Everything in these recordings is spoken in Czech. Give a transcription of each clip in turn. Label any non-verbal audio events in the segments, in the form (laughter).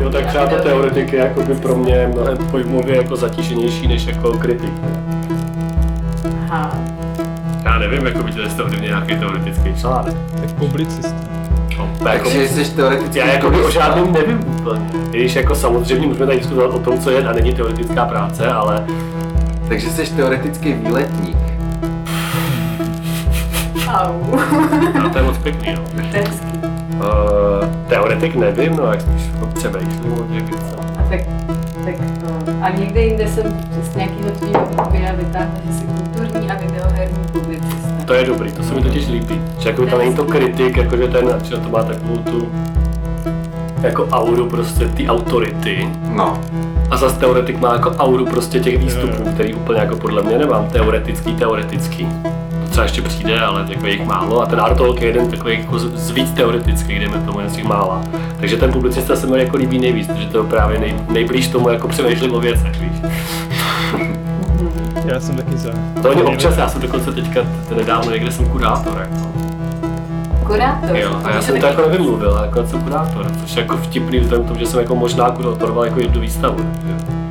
Jo, tak třeba to teoretik je jako by pro mě mnohem pojmově jako zatíženější než jako kritik. Aha. Já nevím, jako by to ovlivnil nějaký teoretický článek. Tak publicista. No, jako, Takže jsi teoreticky já jako by o žádném nevím úplně. I Když jako samozřejmě můžeme tady diskutovat o tom, co je a není teoretická práce, ale Takže jsi teoretický výletník. Au. no, to je moc pěkný. To je hezký. Uh, teoretik nevím, no jak spíš jako přemýšlím o těch věcech. A tak, tak. A někde jinde jsem z nějakého tvýho videa vytáhla, že jsi kulturní a videoherní publicista. To je dobrý, to se mi totiž líbí. Že jako tam není to kritik, jakože ten, že to má takovou tu jako auru prostě ty autority. No. A zase teoretik má jako auru prostě těch výstupů, který úplně jako podle mě nemám. Teoretický, teoretický. Třeba ještě přijde, ale jako je jich málo. A ten Artolk je jeden takový jako z víc teoretický, dejme tomu, jen z těch mála. Takže ten publicista se mi jako líbí nejvíc, protože to je právě nej, nejblíž tomu jako přemýšlím o věcech, víš. Já jsem taky za. To oni občas, já jsem dokonce teďka nedávno někde jsem kurátor, jako. Kurátor. Jo, a já jsem se to jako nevymluvil, jako jsem kurátor, což je jako vtipný vzhledem k tomu, že jsem jako možná kurátoroval jako jednu výstavu. takže-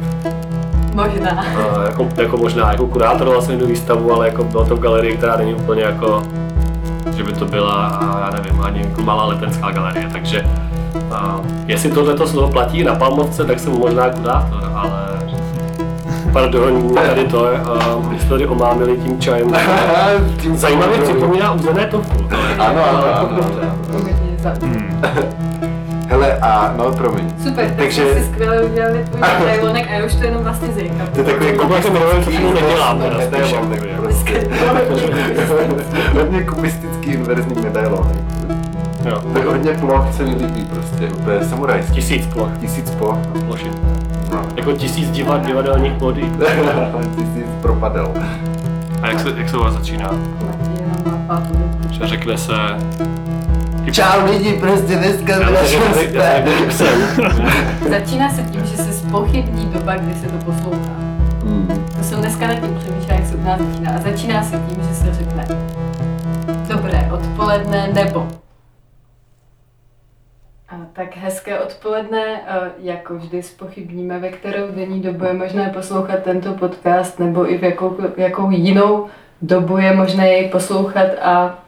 Možná. A jako, jako možná jako kurátoroval jsem jednu výstavu, ale jako byla to v galerii, která není úplně jako, že by to byla, a já nevím, ani jako malá letenská galerie, takže a, jestli tohleto slovo platí na Palmovce, tak jsem možná kurátor, ale Pardon, tady to je, a my jsme tady omámili tím čajem. (laughs) Tím Zajímavě připomíná uzené tofu. to je- Ano, ano, ano. ano. Poměrně za- (laughs) Hele, a no, promiň. Super, takže Takže- si skvěle udělali tvůj (laughs) medailonek a já už to jenom vlastně zříkám. To je takový Jako vlastně milujem, co tomu nedělám, teda, medailon, spíš, jako, prostě. Hodně (laughs) kubistický inverzní medailonek. Jo. Tak hodně ploch se mi líbí prostě, úplně samurajský. Tisíc ploch. Tisíc ploch. no. Plošit. No. Jako tisíc divad, divadelních body. (laughs) Tisíc propadel. A jak se, jak se u vás začíná? Že řekne se... Čau lidi, prostě dneska psem. Začíná se tím, že se spochybní doba, kdy se to poslouchá. Hmm. To jsem dneska nad tím přemýšlela, jak se u nás začíná. A začíná se tím, že se řekne Dobré odpoledne nebo a tak hezké odpoledne, a jako vždy spochybníme, ve kterou denní dobu je možné poslouchat tento podcast, nebo i v jakou, jakou jinou dobu je možné jej poslouchat a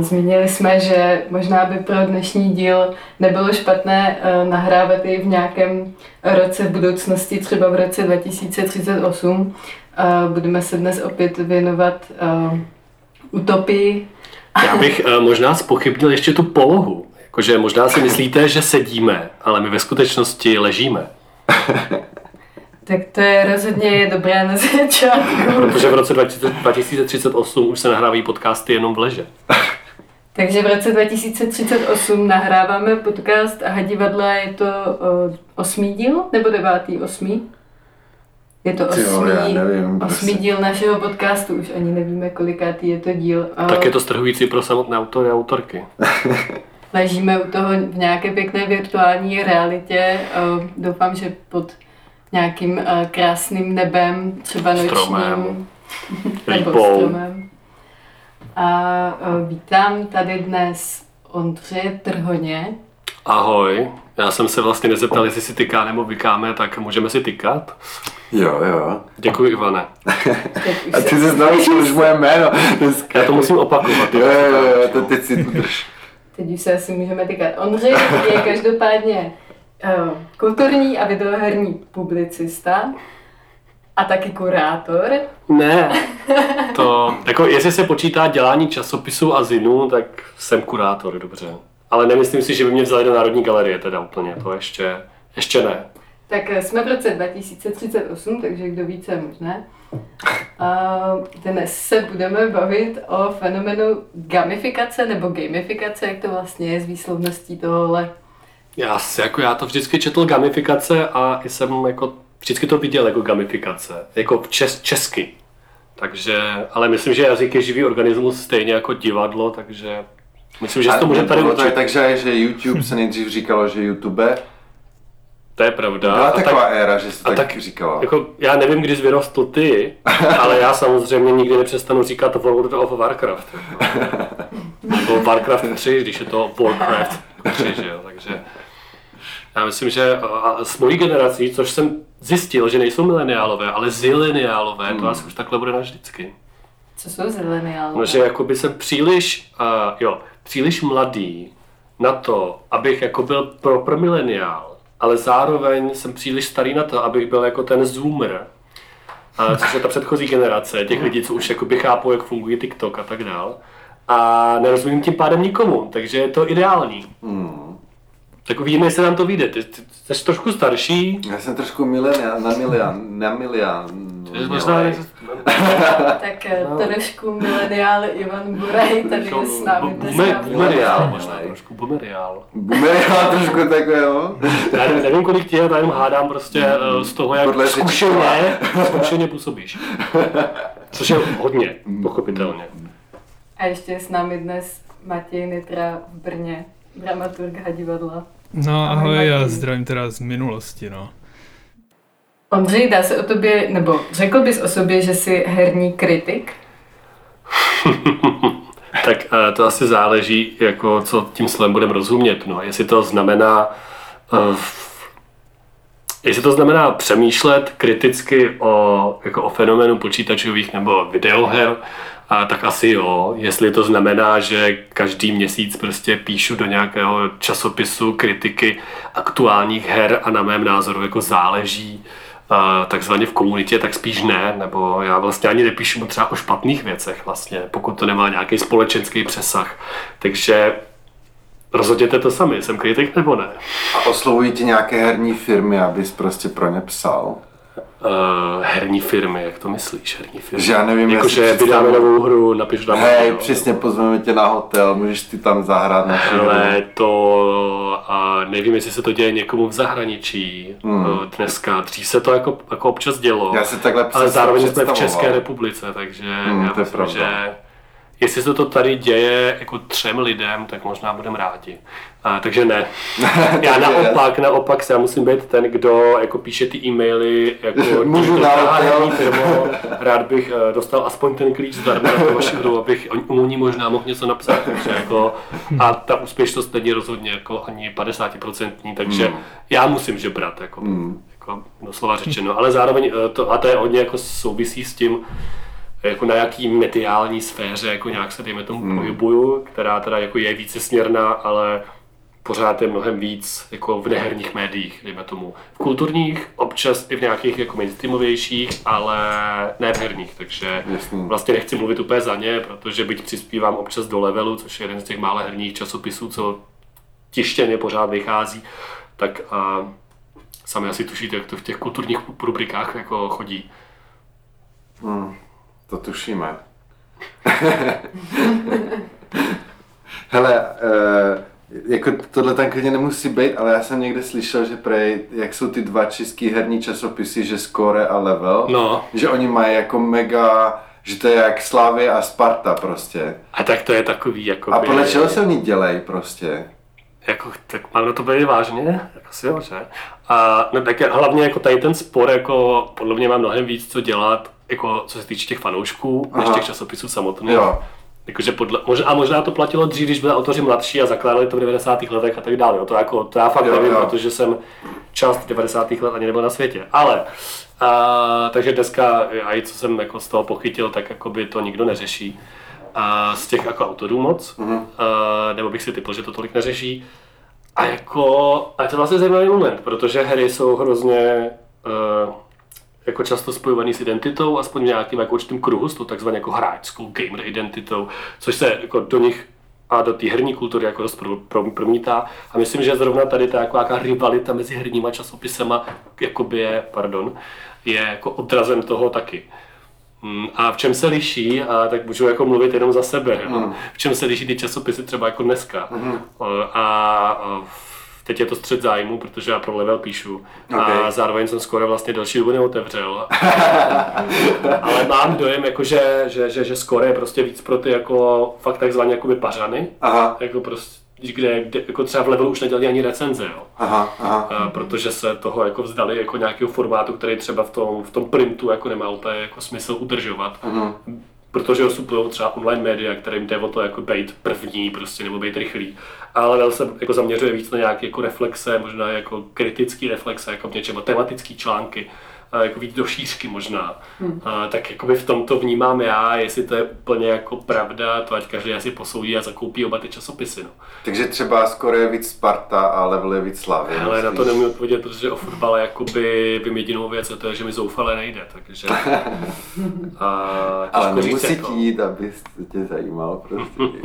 zmínili jsme, že možná by pro dnešní díl nebylo špatné a, nahrávat i v nějakém roce v budoucnosti, třeba v roce 2038. A budeme se dnes opět věnovat a, utopii. Já bych uh, možná spochybnil ještě tu polohu. Jakože možná si myslíte, že sedíme, ale my ve skutečnosti ležíme. (laughs) Tak to je rozhodně dobré na začátku. (laughs) Protože v roce 20, 2038 už se nahrávají podcasty jenom v leže. (laughs) Takže v roce 2038 nahráváme podcast a divadla je to osmý díl nebo devátý osmý? Je to Ty jo, osmý, já nevím, osmý prostě. díl našeho podcastu, už ani nevíme, kolikátý je to díl. Tak je to strhující pro samotné autory a autorky. Ležíme u toho v nějaké pěkné virtuální realitě. Doufám, že pod nějakým a, krásným nebem, třeba nočním. Stromem. (laughs) nebo Lípou. stromem. A a, vítám tady dnes Ondřeje Trhoně. Ahoj, já jsem se vlastně nezeptal, jestli si tyká nebo vykáme, tak můžeme si tykat. Jo, jo. Děkuji, Ivane. A ty se- naučil už moje jméno. Dneska. Já to musím opakovat. Jo, jo, jo, to teď si udrž. Teď už se asi můžeme tykat. Ondřej je každopádně uh, kulturní a videoherní publicista a taky kurátor. Ne, (laughs) to, jako jestli se počítá dělání časopisů a zinů, tak jsem kurátor, dobře. Ale nemyslím si, že by mě vzali do Národní galerie, teda úplně, to ještě, ještě ne. Tak eh, jsme v roce 2038, takže kdo ví, co je možné. A dnes se budeme bavit o fenomenu gamifikace nebo gamifikace, jak to vlastně je s výslovností tohohle. Já, si, jako já to vždycky četl gamifikace a jsem jako vždycky to viděl jako gamifikace, jako v čes, česky. Takže, ale myslím, že jazyk je živý organismus stejně jako divadlo, takže myslím, že si to můžeme tady to je učit. tak, že, YouTube se nejdřív říkalo, že YouTube. To je pravda. Byla A taková tak- éra, že se a tak, tak říkalo. Jako, já nevím, kdy jsi vyrostl ty, (laughs) ale já samozřejmě nikdy nepřestanu říkat World of Warcraft. Jako. Nebo Warcraft 3, když je to Warcraft 3, že jo, takže... Já myslím, že a, s mojí generací, což jsem zjistil, že nejsou mileniálové, ale zileniálové, hmm. to asi už takhle bude navždycky. Co jsou zileniálové? No, že jakoby jsem příliš, uh, jo, příliš mladý na to, abych jako byl pro, pro mileniál, ale zároveň jsem příliš starý na to, abych byl jako ten zoomer, a což je ta předchozí generace, těch lidí, co už jakoby chápou, jak funguje TikTok a tak dál. A nerozumím tím pádem nikomu, takže je to ideální. Hmm. Tak uvidíme, jestli nám to vyjde. Ty, ty, ty jsi trošku starší. Já jsem trošku milenián, na milián, na milián. Ty možná (laughs) Tak eh, trošku mileniál Ivan Buraj tady je s námi dneska. Bumer- Bumeriál Bumeriál. možná, trošku bumeriál. Bumerián trošku takové, jo? Já nevím, kolik je, já jenom hádám prostě eh, z toho, jak Podle zkušeně, zkušeně působíš. Což je hodně, pochopitelně. A ještě je s námi dnes Matěj Nitra v Brně, dramaturg divadla. No Ahoj, ahoj, já zdravím teda z minulosti, no. Ondřej, dá se o tobě, nebo řekl bys o sobě, že jsi herní kritik? (laughs) Tak eh, to asi záleží, jako co tím slovem budeme rozumět. No, jestli to znamená eh, Jestli to znamená přemýšlet kriticky o, jako o fenoménu počítačových nebo videoher, a tak asi jo. Jestli to znamená, že každý měsíc prostě píšu do nějakého časopisu kritiky aktuálních her a na mém názoru jako záleží a takzvaně v komunitě, tak spíš ne, nebo já vlastně ani nepíšu třeba o špatných věcech vlastně, pokud to nemá nějaký společenský přesah. Takže rozhodněte to sami, jsem kritik nebo ne. A oslovují ti nějaké herní firmy, abys prostě pro ně psal? Uh, herní firmy, jak to myslíš, herní firmy? Že já nevím, Jakože představuji- vydáme novou hru, napiš tam. Hej, jo. přesně pozveme tě na hotel, můžeš ty tam zahrát na Ale to a nevím, jestli se to děje někomu v zahraničí Hmm. hmm. dneska. Dřív se to jako, jako občas dělo. Já si takhle ale zároveň jsme v. České republice, takže Hmm, já to je myslím, pravda. že jestli se to tady děje jako třem lidem, tak možná budeme rádi. A, takže ne. (laughs) Já naopak, naopak se já musím být ten, kdo jako píše ty e-maily, jako (laughs) Můžu dál, firmo, rád bych eh, dostal aspoň ten klíč zdarma vaši hru, abych u ní možná mohl něco napsat. Takže jako, a ta úspěšnost není rozhodně jako ani 50%, takže Hmm. já musím žebrat, jako, Hmm. jako doslova řečeno. Ale zároveň eh, to, a to je hodně jako souvisí s tím, jako na jaký mediální sféře jako nějak se dejme tomu Hmm. pohybuju, která teda jako je více směrná, ale pořád je mnohem víc jako v neherních médiích, dejme tomu. V kulturních, občas i v nějakých jako mainstreamovějších, ale ne v herních, takže Jasný. vlastně nechci mluvit úplně za ně, protože byť přispívám občas do levelu, což je jeden z těch mále herních časopisů, co tištěně pořád vychází, tak a, sami asi tušíte, jak to v těch kulturních rubrikách jako chodí. Hmm, to tušíme. (laughs) Hele, uh, jako tohle tam klidně nemusí být, ale já jsem někde slyšel, že prej, jak jsou ty dva český herní časopisy, že Score a Level, No, že oni mají jako mega, že to je jak Slávě a Sparta prostě. a tak to je takový jako A podle čeho se oni dělají prostě? jako, tak mám na to být vážně? Asi jo, že? A no, tak je- hlavně jako tady ten spor, jako podle mě má mnohem víc co dělat, jako co se týče těch fanoušků, než Aha. těch časopisů samotných. Jo. Jakože podle, a možná to platilo dřív, když byli autoři mladší a zakládali to v 90. letech a tak dále. Jo. To, jako, to já fakt Jo, nevím, jo. protože jsem část 90. let ani nebyl na světě. Ale, a, takže dneska, a i co jsem jako z toho pochytil, tak jako by to nikdo neřeší. A z těch jako autorů moc, Mhm. a, nebo bych si typl, že to tolik neřeší. A jako, a je to vlastně zajímavý moment, protože hry jsou hrozně uh, jako často spojovaný s identitou, aspoň v nějakým jako určitým kruhu, s tou takzvaně jako hráčskou gamer identitou, což se jako do nich a do té herní kultury jako dost pro, pro, promítá. A myslím, že zrovna tady ta jako nějaká rivalita mezi herníma časopisema jakoby je, pardon, je jako odrazem toho taky. Mm, A v čem se liší, a tak můžu jako mluvit jenom za sebe? Mm. v čem se liší ty časopisy třeba jako dneska. O, A, a teď je to střed zájmu, protože já pro level píšu. A Ok. zároveň jsem skoro vlastně další dobu neotevřel. (laughs) Ale mám dojem, jako, že, že, že, že skoro je prostě víc pro ty jako fakt takzvaně jako pařany. Aha, Jako prostě, kde, kde jako třeba v levelu už nedělají ani recenze, jo. aha, aha. A protože se toho jako vzdali jako nějakého formátu, který třeba v tom, v tom printu jako nemá úplně jako smysl udržovat. Mhm. Protože suplují třeba online média, kterým jde o to jako být první prostě, nebo být rychlý. Ale Vel se jako zaměřuje víc na nějaké jako reflexe, možná jako kritický reflexe, jako v něčem, tematický články jako víc do šířky možná. Hmm. A, tak jakoby v tom to vnímám já, jestli to je úplně jako pravda, to ať každý asi posoudí a zakoupí oba ty časopisy. No. Takže třeba skoro je víc Sparta a level je víc Slavy. Ale na to nemůžu odpovědět, protože o fotbale jakoby vím jedinou věc a to je, že mi zoufale nejde, takže... (laughs) a, Ale nemusí říct, jako... jít, aby tě zajímal prostě. (laughs)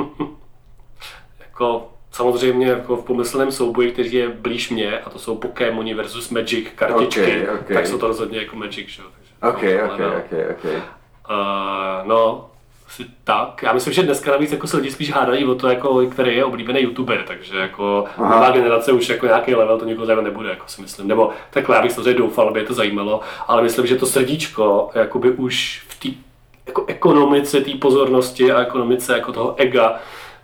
jako samozřejmě jako v pomyslném souboji, který je blíž mě, a to jsou Pokémoni versus Magic kartičky, okay, okay. tak jsou to rozhodně jako Magic, že jo. Ok, ok, ok, ok. Uh, no, asi tak. Já myslím, že dneska navíc jako se lidi spíš hádají o to, jako, který je oblíbený youtuber, takže jako nová generace už jako nějaký level to nikoho zajímat nebude, jako si myslím. Nebo takhle, já bych samozřejmě doufal, aby je to zajímalo, ale myslím, že to srdíčko jakoby už v té jako ekonomice té pozornosti a ekonomice jako toho ega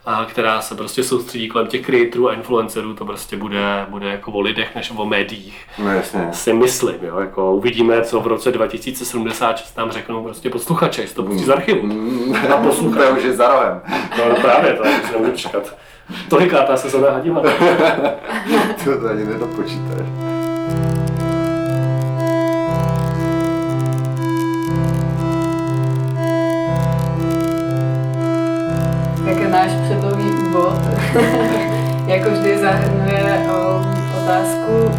a která se prostě soustředí kolem těch creatorů a influencerů, to prostě bude, bude jako o lidech než o médiích. No jasně. Si myslím, jo, jako uvidíme, co v roce 2076 tam řeknou prostě posluchače, jestli to pustí z archivu. Mm, a posluchače. to už je za rohem. No právě, to se nemůžu čekat. Tolikátá se zóna hadila. (laughs) to ani nedopočítáš. náš jako vždy zahrnuje o, otázku,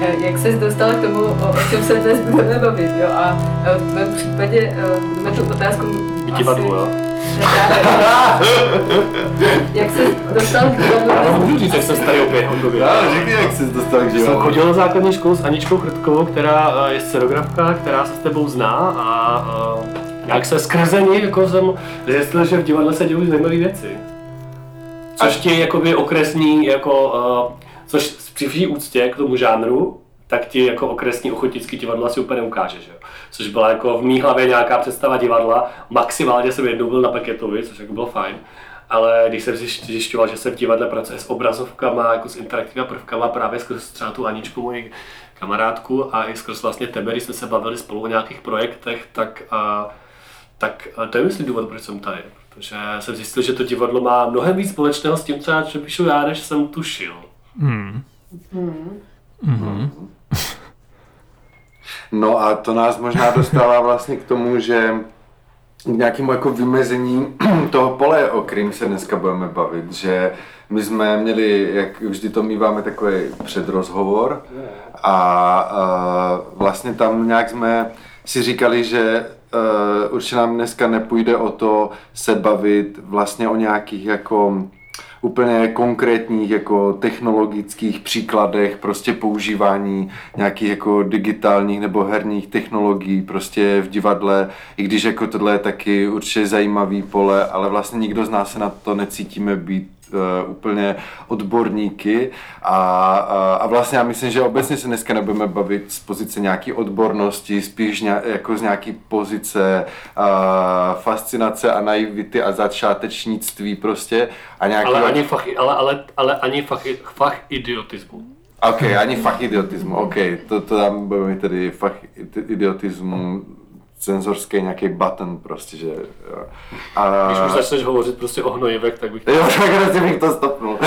e, jak se dostal k tomu, o, o čem se dnes budeme bavit. Jo? A e, v mém případě e, budeme tu otázku asi... jo? (laughs) jak se dostal k divadlu? Můžu říct, jak jsem starý opět hotově. Já, řekni, jak jsi dostal k divadlu. Jsem chodil na základní školu s Aničkou Chrtkovou, která je scenografka, která se s tebou zná a jak se skrze ní jako jsem zjistil, že v divadle se dějí zajímavé věci. Což ti jakoby okresní, jako, uh, což při vší úctě k tomu žánru, tak ti jako okresní ochotnický divadlo asi úplně neukáže? Což byla jako v mý hlavě nějaká představa divadla, maximálně jsem jednou byl na Paketovi, což jako bylo fajn, ale když jsem zjišťoval, že se v divadle pracuje s obrazovkama, jako s interaktivními prvkama, právě skrz třeba tu Aničku, moji kamarádku a i skrz vlastně tebe, když jsme se bavili spolu o nějakých projektech, tak uh, tak to je myslím důvod, proč jsem tady. Protože jsem zjistil, že to divadlo má mnohem víc společného s tím, co píšu já, než jsem tušil. Hmm. Hmm. Hmm. (laughs) No a to nás možná dostává vlastně k tomu, že k nějakému jako vymezení (clears throat) toho pole, o kterým se dneska budeme bavit, že my jsme měli, jak vždy to míváme, takový předrozhovor a, a vlastně tam nějak jsme si říkali, že uh, určitě nám dneska nepůjde o to se bavit vlastně o nějakých jako úplně konkrétních jako technologických příkladech prostě používání nějakých jako digitálních nebo herních technologií prostě v divadle, i když jako tohle je taky určitě zajímavý pole, ale vlastně nikdo z nás se na to necítíme být uh, úplně odborníky a, a, a vlastně já myslím, že obecně se dneska nebudeme bavit z pozice nějaké odbornosti, spíš ně, jako z nějaké pozice uh, fascinace a naivity a začátečnictví prostě. A nějaký... ale, ani fach, ale, ale, ale ani fach, fach idiotismu. OK, ani fach idiotismu, OK, to, to tam budeme tedy fach idiotismu cenzorský nějaký button prostě, že jo. A... Když už začneš hovořit prostě o hnojivek, tak bych to... Jo, (laughs) tak prostě bych to stopnul.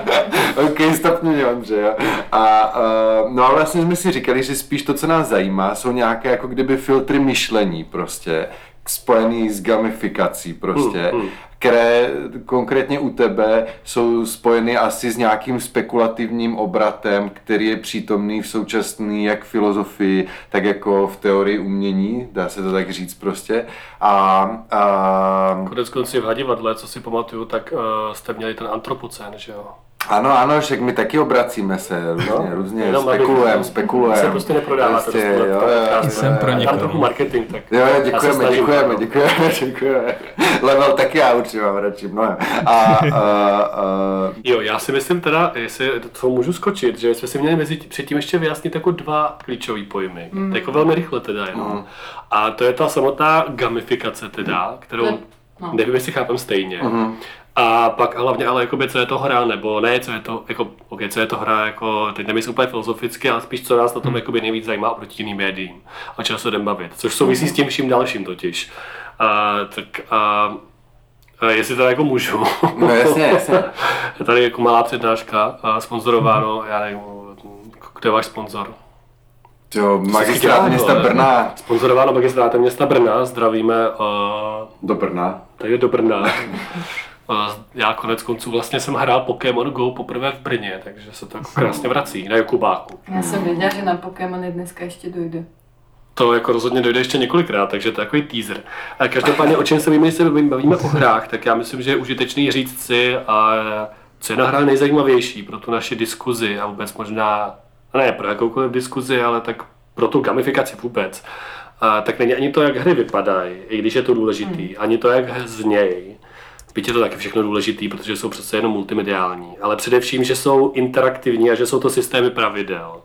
(laughs) ok, stopni mě, Ondře, jo. A, uh, no a vlastně jsme si říkali, že spíš to, co nás zajímá, jsou nějaké jako kdyby filtry myšlení prostě, spojený s gamifikací prostě, hmm, hmm které konkrétně u tebe jsou spojeny asi s nějakým spekulativním obratem, který je přítomný v současné jak filozofii, tak jako v teorii umění, dá se to tak říct prostě. A, a... Konec konci v divadle, co si pamatuju, tak uh, jste měli ten antropocén, že jo? Ano, ano, však my taky obracíme se různě, no, různě spekulujeme, spekulujeme. Se prostě neprodává prostě, to, jo, jo, jsem pro někoho. Tam trochu marketing, tak. Jo, děkujeme, děkujeme, (laughs) děkujeme, děkujeme. Level taky já určitě mám radši mnohem. A, a, a, Jo, já si myslím teda, jestli to můžu skočit, že jsme si měli mezi předtím ještě vyjasnit jako dva klíčové pojmy. Mm. Jako velmi rychle teda jenom. Mm. A to je ta samotná gamifikace teda, kterou no. nevím, jestli chápem stejně. Mm. A pak hlavně ale jakoby, co je to hra, nebo ne, co je to, jako, okay, co je to hra, jako, teď nemyslím úplně filozoficky, ale spíš co nás na tom hmm. jakoby nejvíc zajímá oproti jiným médiím a čeho se jdem bavit, což souvisí s tím vším dalším totiž. A, tak a, a jestli to jako můžu. No jasně, (laughs) jasně. je tady jako malá přednáška, a sponzorováno, já nevím, kdo je váš sponzor? Jo, magistrát města? Brna. Sponzorováno magistrátem města Brna, zdravíme uh, Do Brna. tady do Brna. (laughs) Já konec konců vlastně jsem hrál Pokémon Go poprvé v Brně, takže se to jako krásně vrací na Jakubáku. Já jsem věděla, že na Pokémony dneska ještě dojde. To jako rozhodně dojde ještě několikrát, takže to je takový teaser. A každopádně, o čem se když se bavíme o hrách, tak já myslím, že je užitečný říct si, a co je na hra nejzajímavější pro tu naši diskuzi a vůbec možná, ne pro jakoukoliv diskuzi, ale tak pro tu gamifikaci vůbec. A, tak není ani to, jak hry vypadají, i když je to důležitý, ani to, jak znějí. Byť je to taky všechno důležitý, protože jsou přece jenom multimediální, ale především, že jsou interaktivní a že jsou to systémy pravidel,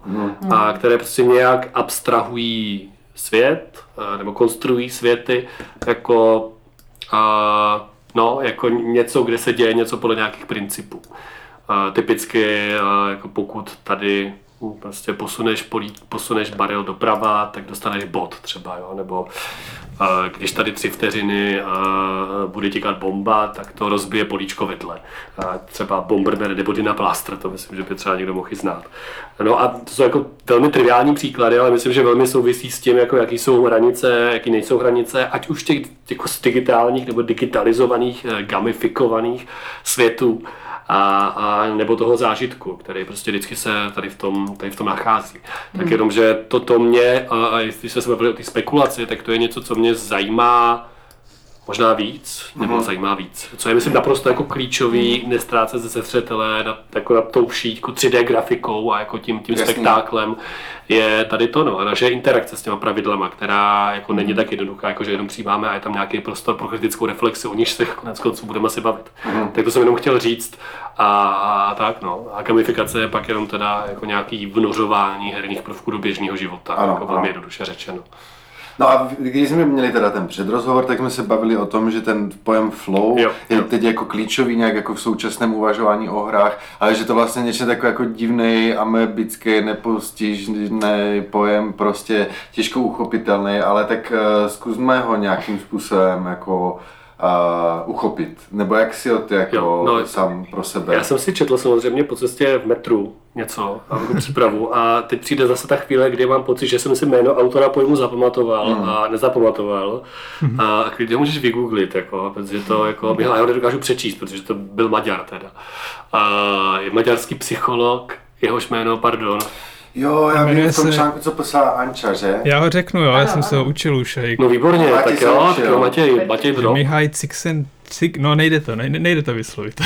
a které prostě nějak abstrahují svět, a, nebo konstruují světy jako, a, no, jako něco, kde se děje něco podle nějakých principů. A, typicky, a, jako pokud tady prostě posuneš, polí, posuneš barel doprava, tak dostaneš bod třeba, jo? nebo a, když tady tři vteřiny a, bude tikat bomba, tak to rozbije políčko vedle. A třeba Bomberman nebo Dina Blaster, to myslím, že by třeba někdo mohl i znát. No a to jsou jako velmi triviální příklady, ale myslím, že velmi souvisí s tím, jako jaký jsou hranice, jaký nejsou hranice, ať už těch jako digitálních nebo digitalizovaných, eh, gamifikovaných světů, a, a nebo toho zážitku, který prostě vždycky se tady v tom, tady v tom nachází. Tak jenom, že toto mě, a, a jestli jsme se bavili o té spekulaci, tak to je něco, co mě zajímá možná víc, nebo zajímá víc. Co je, myslím, naprosto jako klíčový, nestrácet se ze zřetele nad, jako nad tou šítku 3D grafikou a jako tím, tím Jasně. spektáklem, je tady to, no, a naše interakce s těma pravidlama, která jako není tak jednoduchá, jako že jenom přijímáme a je tam nějaký prostor pro kritickou reflexi, o níž se konec konců budeme asi bavit. Tak to jsem jenom chtěl říct a, a, tak no. A gamifikace je pak jenom teda jako nějaký vnořování herních prvků do běžného života, Ano, jako velmi ano. jednoduše řečeno. No a když jsme měli teda ten předrozhovor, tak jsme se bavili o tom, že ten pojem flow Jo, je jo. teď jako klíčový nějak jako v současném uvažování o hrách, ale že to vlastně něco takový jako divný, amebický, nepostižný pojem, prostě těžko uchopitelný, ale tak uh, zkusme ho nějakým způsobem jako uh, uchopit. Nebo jak si ho ty jako Jo, no, sám pro sebe. Já jsem si četl samozřejmě po cestě v metru něco, a jako přípravu a teď přijde zase ta chvíle, kdy mám pocit, že jsem si jméno autora pojmu zapamatoval Hmm. a nezapamatoval a klidně můžeš vygooglit, jako, protože to jako, já ho nedokážu přečíst, protože to byl Maďar teda. A je maďarský psycholog, jehož jméno, pardon, Jo, já vím v tom článku, co poslala Anča, že? Já ho řeknu, jo, já Ano, jsem se ho ano. učil už. Hej. no výborně, Matěj tak jo, tak jo, Matěj, Matěj Bro. Mihaj Cixen, Cik, no nejde to, nejde, nejde to vyslovit.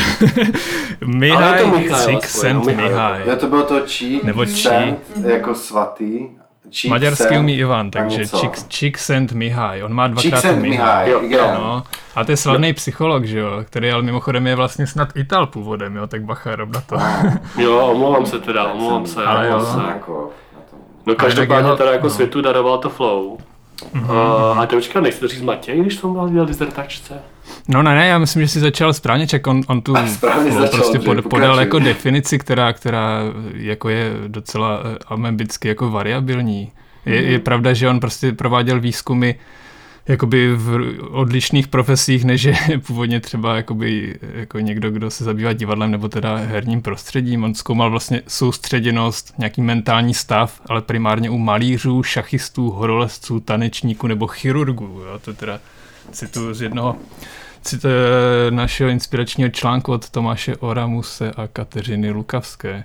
(laughs) Mihaj aspoň, Cixent no. Mihaj. Jo, to bylo to čí, Nebo čí. jako svatý. Čí Maďarsky umí Ivan, takže Cixent Mihaj. On má dvakrát Mihaj. Mihaj, Jo, igen. No, a to je slavný psycholog, že jo, který ale mimochodem je vlastně snad Ital původem, jo, tak bacha, rob na to. (laughs) Jo, omlouvám se teda, omlouvám se. Ale jo. se. Jako. No každopádně teda jako no. světu daroval to flow. Mhm, Uh, a počkat, nechci to říct Matěj, když to byl dělal dizertačce? No ne, ne, já myslím, že si začal správně, ček, on, on tu správně začal, prostě pod, podal jako definici, která, která jako je docela eh, amebicky jako variabilní. Je, je pravda, že on prostě prováděl výzkumy jakoby v odlišných profesích, než je (laughs) původně třeba jakoby, jako někdo, kdo se zabývá divadlem nebo teda herním prostředím. On zkoumal vlastně soustředěnost, nějaký mentální stav, ale primárně u malířů, šachistů, horolezců, tanečníků nebo chirurgů. Jo? To teda citu z jednoho cit, eh, našeho inspiračního článku od Tomáše Oramuse a Kateřiny Lukavské,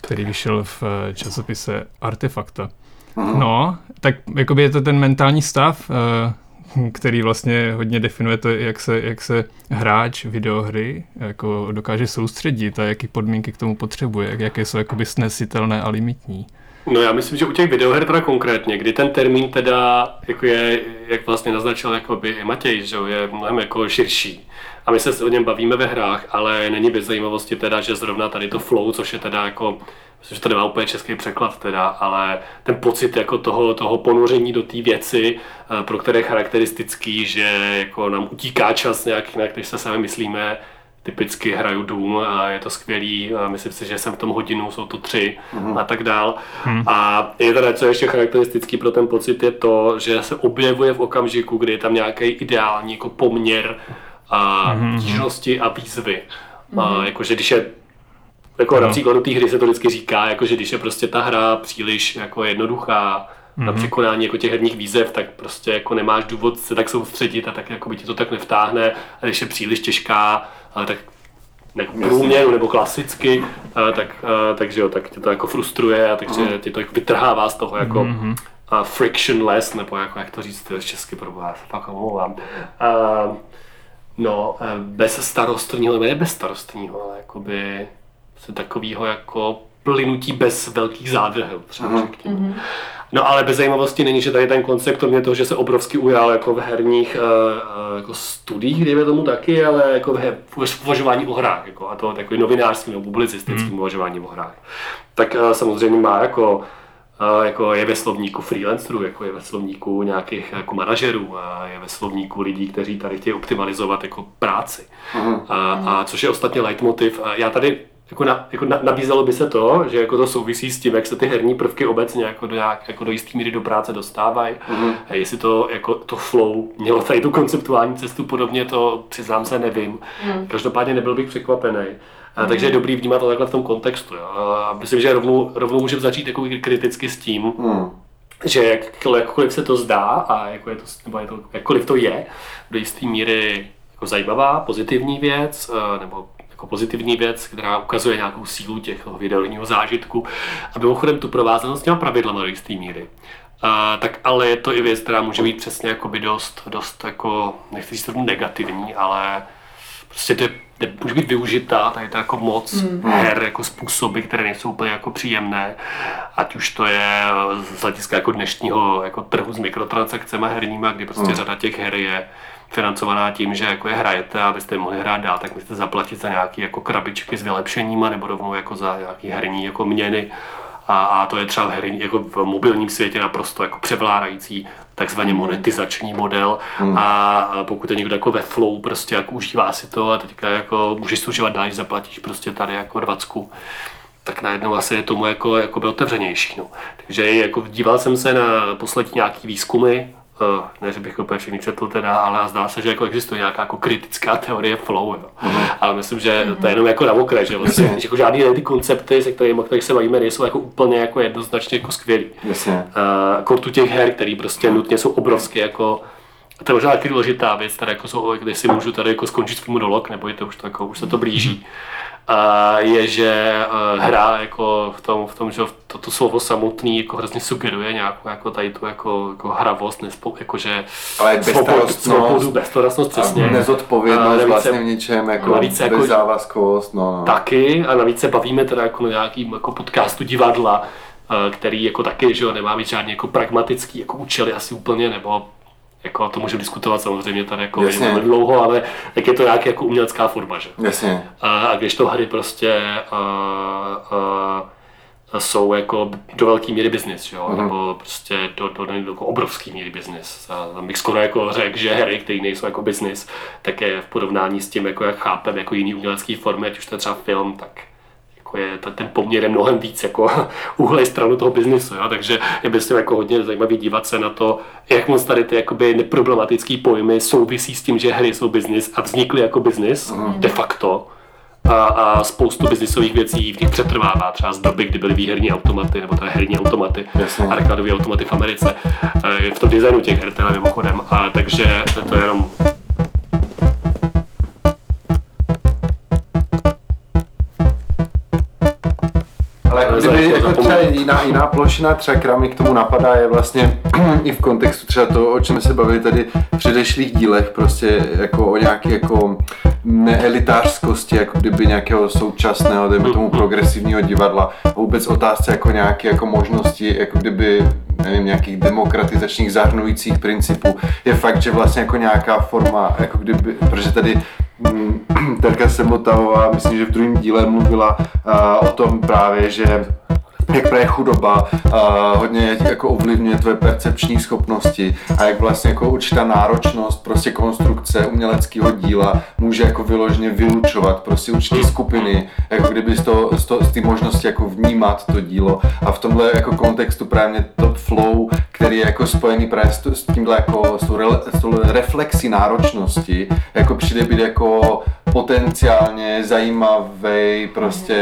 který vyšel v eh, časopise Artefakta. No, tak jakoby je to ten mentální stav, eh, který vlastně hodně definuje to, jak se, jak se hráč videohry jako dokáže soustředit a jaký podmínky k tomu potřebuje, jak, jaké jsou jakoby snesitelné a limitní. No já myslím, že u těch videoher teda konkrétně, kdy ten termín teda jako je, jak vlastně naznačil jakoby i Matěj, že je mnohem jako širší. A my se o něm bavíme ve hrách, ale není bez zajímavosti teda, že zrovna tady to flow, což je teda jako, myslím, že to nemá úplně český překlad teda, ale ten pocit jako toho, toho ponoření do té věci, eh, pro které je charakteristický, že jako nám utíká čas nějak jinak, než se sami myslíme, typicky hraju Doom a je to skvělý, a myslím si, že jsem v tom hodinu, jsou to tři mm-hmm. a tak dál. Mm. A je teda, co ještě charakteristický pro ten pocit, je to, že se objevuje v okamžiku, kdy je tam nějaký ideální jako poměr a mm-hmm. tížnosti a výzvy. Mm-hmm. A, jakože když je jako no. například do té hry se to vždycky říká, jako že když je prostě ta hra příliš jako jednoduchá, mm-hmm. na překonání jako těch herních výzev, tak prostě jako nemáš důvod se tak soustředit a tak jako by ti to tak nevtáhne. A když je příliš těžká, ale tak jako průměru nebo klasicky, a tak, a, takže jo, tak tě to jako frustruje a takže mm. tě to jako vytrhává z toho jako mm-hmm. a frictionless, nebo jako jak to říct to česky pro vás, fakt omlouvám. A, no, bez starostního, ne bez starostního, ale jakoby se takového jako plynutí bez velkých zádrhel, třeba mm. Mm-hmm. No ale bez zajímavosti není, že tady ten koncept, kromě toho, že se obrovsky ujal jako v herních uh, jako studiích, dejme tomu taky, ale jako v, v uvažování o hrách, jako, a to takový novinářský nebo publicistický mm. uvažování o hrách. Tak uh, samozřejmě má jako uh, jako je ve slovníku freelancerů, jako je ve slovníku nějakých jako manažerů, a je ve slovníku lidí, kteří tady chtějí optimalizovat jako práci. Mm. A, a což je ostatně leitmotiv. Já tady jako, na, jako na, nabízelo by se to, že jako to souvisí s tím, jak se ty herní prvky obecně jako do, nějak, jako do jistý míry do práce dostávají. Mm-hmm. A jestli to, jako to flow mělo tady tu konceptuální cestu podobně, to přiznám se nevím. Mm. Každopádně nebyl bych překvapený. A, takže je dobrý vnímat to takhle v tom kontextu. Jo. A myslím, že rovnou, rovnou můžeme začít jako kriticky s tím, mm. že jak, jakkoliv se to zdá a jako je to, nebo je to, jakkoliv to je do jisté míry jako zajímavá, pozitivní věc, nebo jako pozitivní věc, která ukazuje nějakou sílu těch videoního zážitku. A mimochodem tu provázanost těma pravidlama do jisté míry. Uh, tak ale je to i věc, která může být přesně jakoby dost, dost jako, nechci říct to negativní, ale prostě to je, může být využitá, tady to jako moc mm. her, jako způsoby, které nejsou úplně jako příjemné, ať už to je z hlediska jako dnešního jako trhu s mikrotransakcemi herníma, kdy prostě mm. řada těch her je financovaná tím, že jako je hrajete a abyste mohli hrát dál, tak musíte zaplatit za nějaké jako krabičky s vylepšeníma nebo rovnou jako za nějaký herní jako měny. A, a to je třeba v, herní, jako v mobilním světě naprosto jako převládající takzvaně monetizační model hmm. a pokud je někdo jako ve flow, prostě jako užívá si to a teďka jako můžeš si užívat dál, když zaplatíš prostě tady jako dvacku tak najednou asi je tomu jako, jako by otevřenější. No. Takže jako díval jsem se na poslední nějaký výzkumy Uh, ne, že bych úplně všechny četl teda, ale zdá se, že jako existuje nějaká jako kritická teorie flow, jo. Uh-huh. Ale myslím, že to je jenom jako na okraj, že vlastně, že jako žádný ty koncepty, se kterými, kterých se bavíme, nejsou jako úplně jako jednoznačně jako skvělý. Uh, jako tu těch her, které prostě nutně jsou obrovské jako to je možná taky důležitá věc, tady jako jsou, když si můžu tady jako skončit svůj monolog, nebo je to už, to jako, už se to blíží. Je, že uh, hra jako v tom, v tom že to, to slovo samotný jako hrozně sugeruje nějakou jako tady tu jako, jako hravost, nespo, jakože Ale bezstarostnost, svobodu, bezstarostnost, přesně. Nezodpovědnost vlastně v ničem, jako navíc jako, bezzávazkost, no, no. Taky a navíc se bavíme teda jako na nějakým jako podcastu divadla, který jako taky, že jo, nemá mít žádný jako pragmatický jako účely asi úplně, nebo jako to můžeme diskutovat samozřejmě tady jako Jasně. dlouho, ale jak je to nějak jako umělecká forma, že? Jasně. A, a když to hry prostě a, a, jsou jako do velké míry biznis, jo? Uh-huh. nebo prostě do, do, do, do obrovské míry biznis. A bych skoro jako řekl, že hry, které nejsou jako biznis, tak je v porovnání s tím, jako jak chápem jako jiný umělecký formy, ať už to je třeba film, tak jako je ten poměr je mnohem víc jako (laughs) uhlej stranu toho biznisu, jo? takže je myslím jako hodně zajímavý dívat se na to, jak moc tady ty jakoby neproblematický pojmy souvisí s tím, že hry jsou biznis a vznikly jako biznis mm. de facto a, a spoustu biznisových věcí v nich přetrvává, třeba z doby, kdy byly výherní automaty, nebo teda herní automaty Jasně. a rekladové automaty v Americe, e, v tom designu těch her teda mimochodem. A, takže to je jenom kdyby jako třeba jiná, jiná plošina, třeba která mi k tomu napadá, je vlastně (clears throat) i v kontextu třeba toho, o čem se bavili tady v předešlých dílech, prostě jako o nějaké jako neelitářskosti, jako kdyby nějakého současného, dejme tomu progresivního divadla, a vůbec otázce jako nějaké jako možnosti, jako kdyby nevím, nějakých demokratizačních zahrnujících principů, je fakt, že vlastně jako nějaká forma, jako kdyby, protože tady mm, (clears throat) Terka Semotavová, myslím, že v druhém díle mluvila uh, o tom právě, že jak právě chudoba a hodně jako ovlivňuje tvoje percepční schopnosti a jak vlastně jako určitá náročnost prostě konstrukce uměleckého díla může jako vyloženě vylučovat prostě určité skupiny, jako kdyby z, toho, z, toho, z té možnosti jako vnímat to dílo. A v tomhle jako kontextu právě to flow, který je jako spojený právě s, s tímhle jako s tou, re, s tou reflexí náročnosti, jako přijde být jako potenciálně zajímavý prostě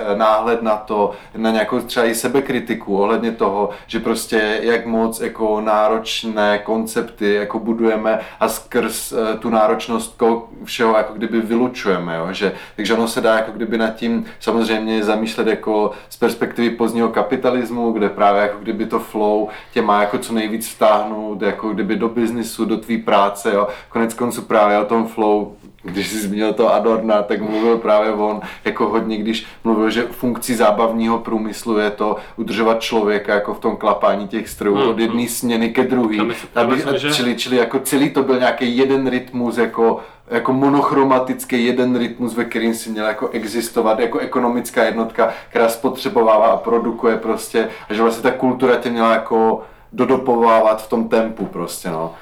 eh, náhled na to, na nějakou třeba i sebekritiku ohledně toho, že prostě jak moc jako náročné koncepty jako budujeme a skrz uh, tu náročnost všeho jako kdyby vylučujeme, jo? Že, takže ono se dá jako kdyby nad tím samozřejmě zamýšlet jako z perspektivy pozdního kapitalismu, kde právě jako kdyby to flow tě má jako co nejvíc vtáhnout jako kdyby do biznisu, do tvý práce, jo? konec konců právě o tom flow když jsi zmínil to Adorna, tak mluvil právě on jako hodně, když mluvil, že funkcí zábavního průmyslu je to udržovat člověka jako v tom klapání těch strojů hmm, od jedné hmm. směny ke druhé. Aby, že... čili, čili jako celý to byl nějaký jeden rytmus, jako jako monochromatický jeden rytmus, ve kterým si měl jako existovat jako ekonomická jednotka, která spotřebovává a produkuje prostě a že vlastně ta kultura tě měla jako dodopovávat v tom tempu prostě no.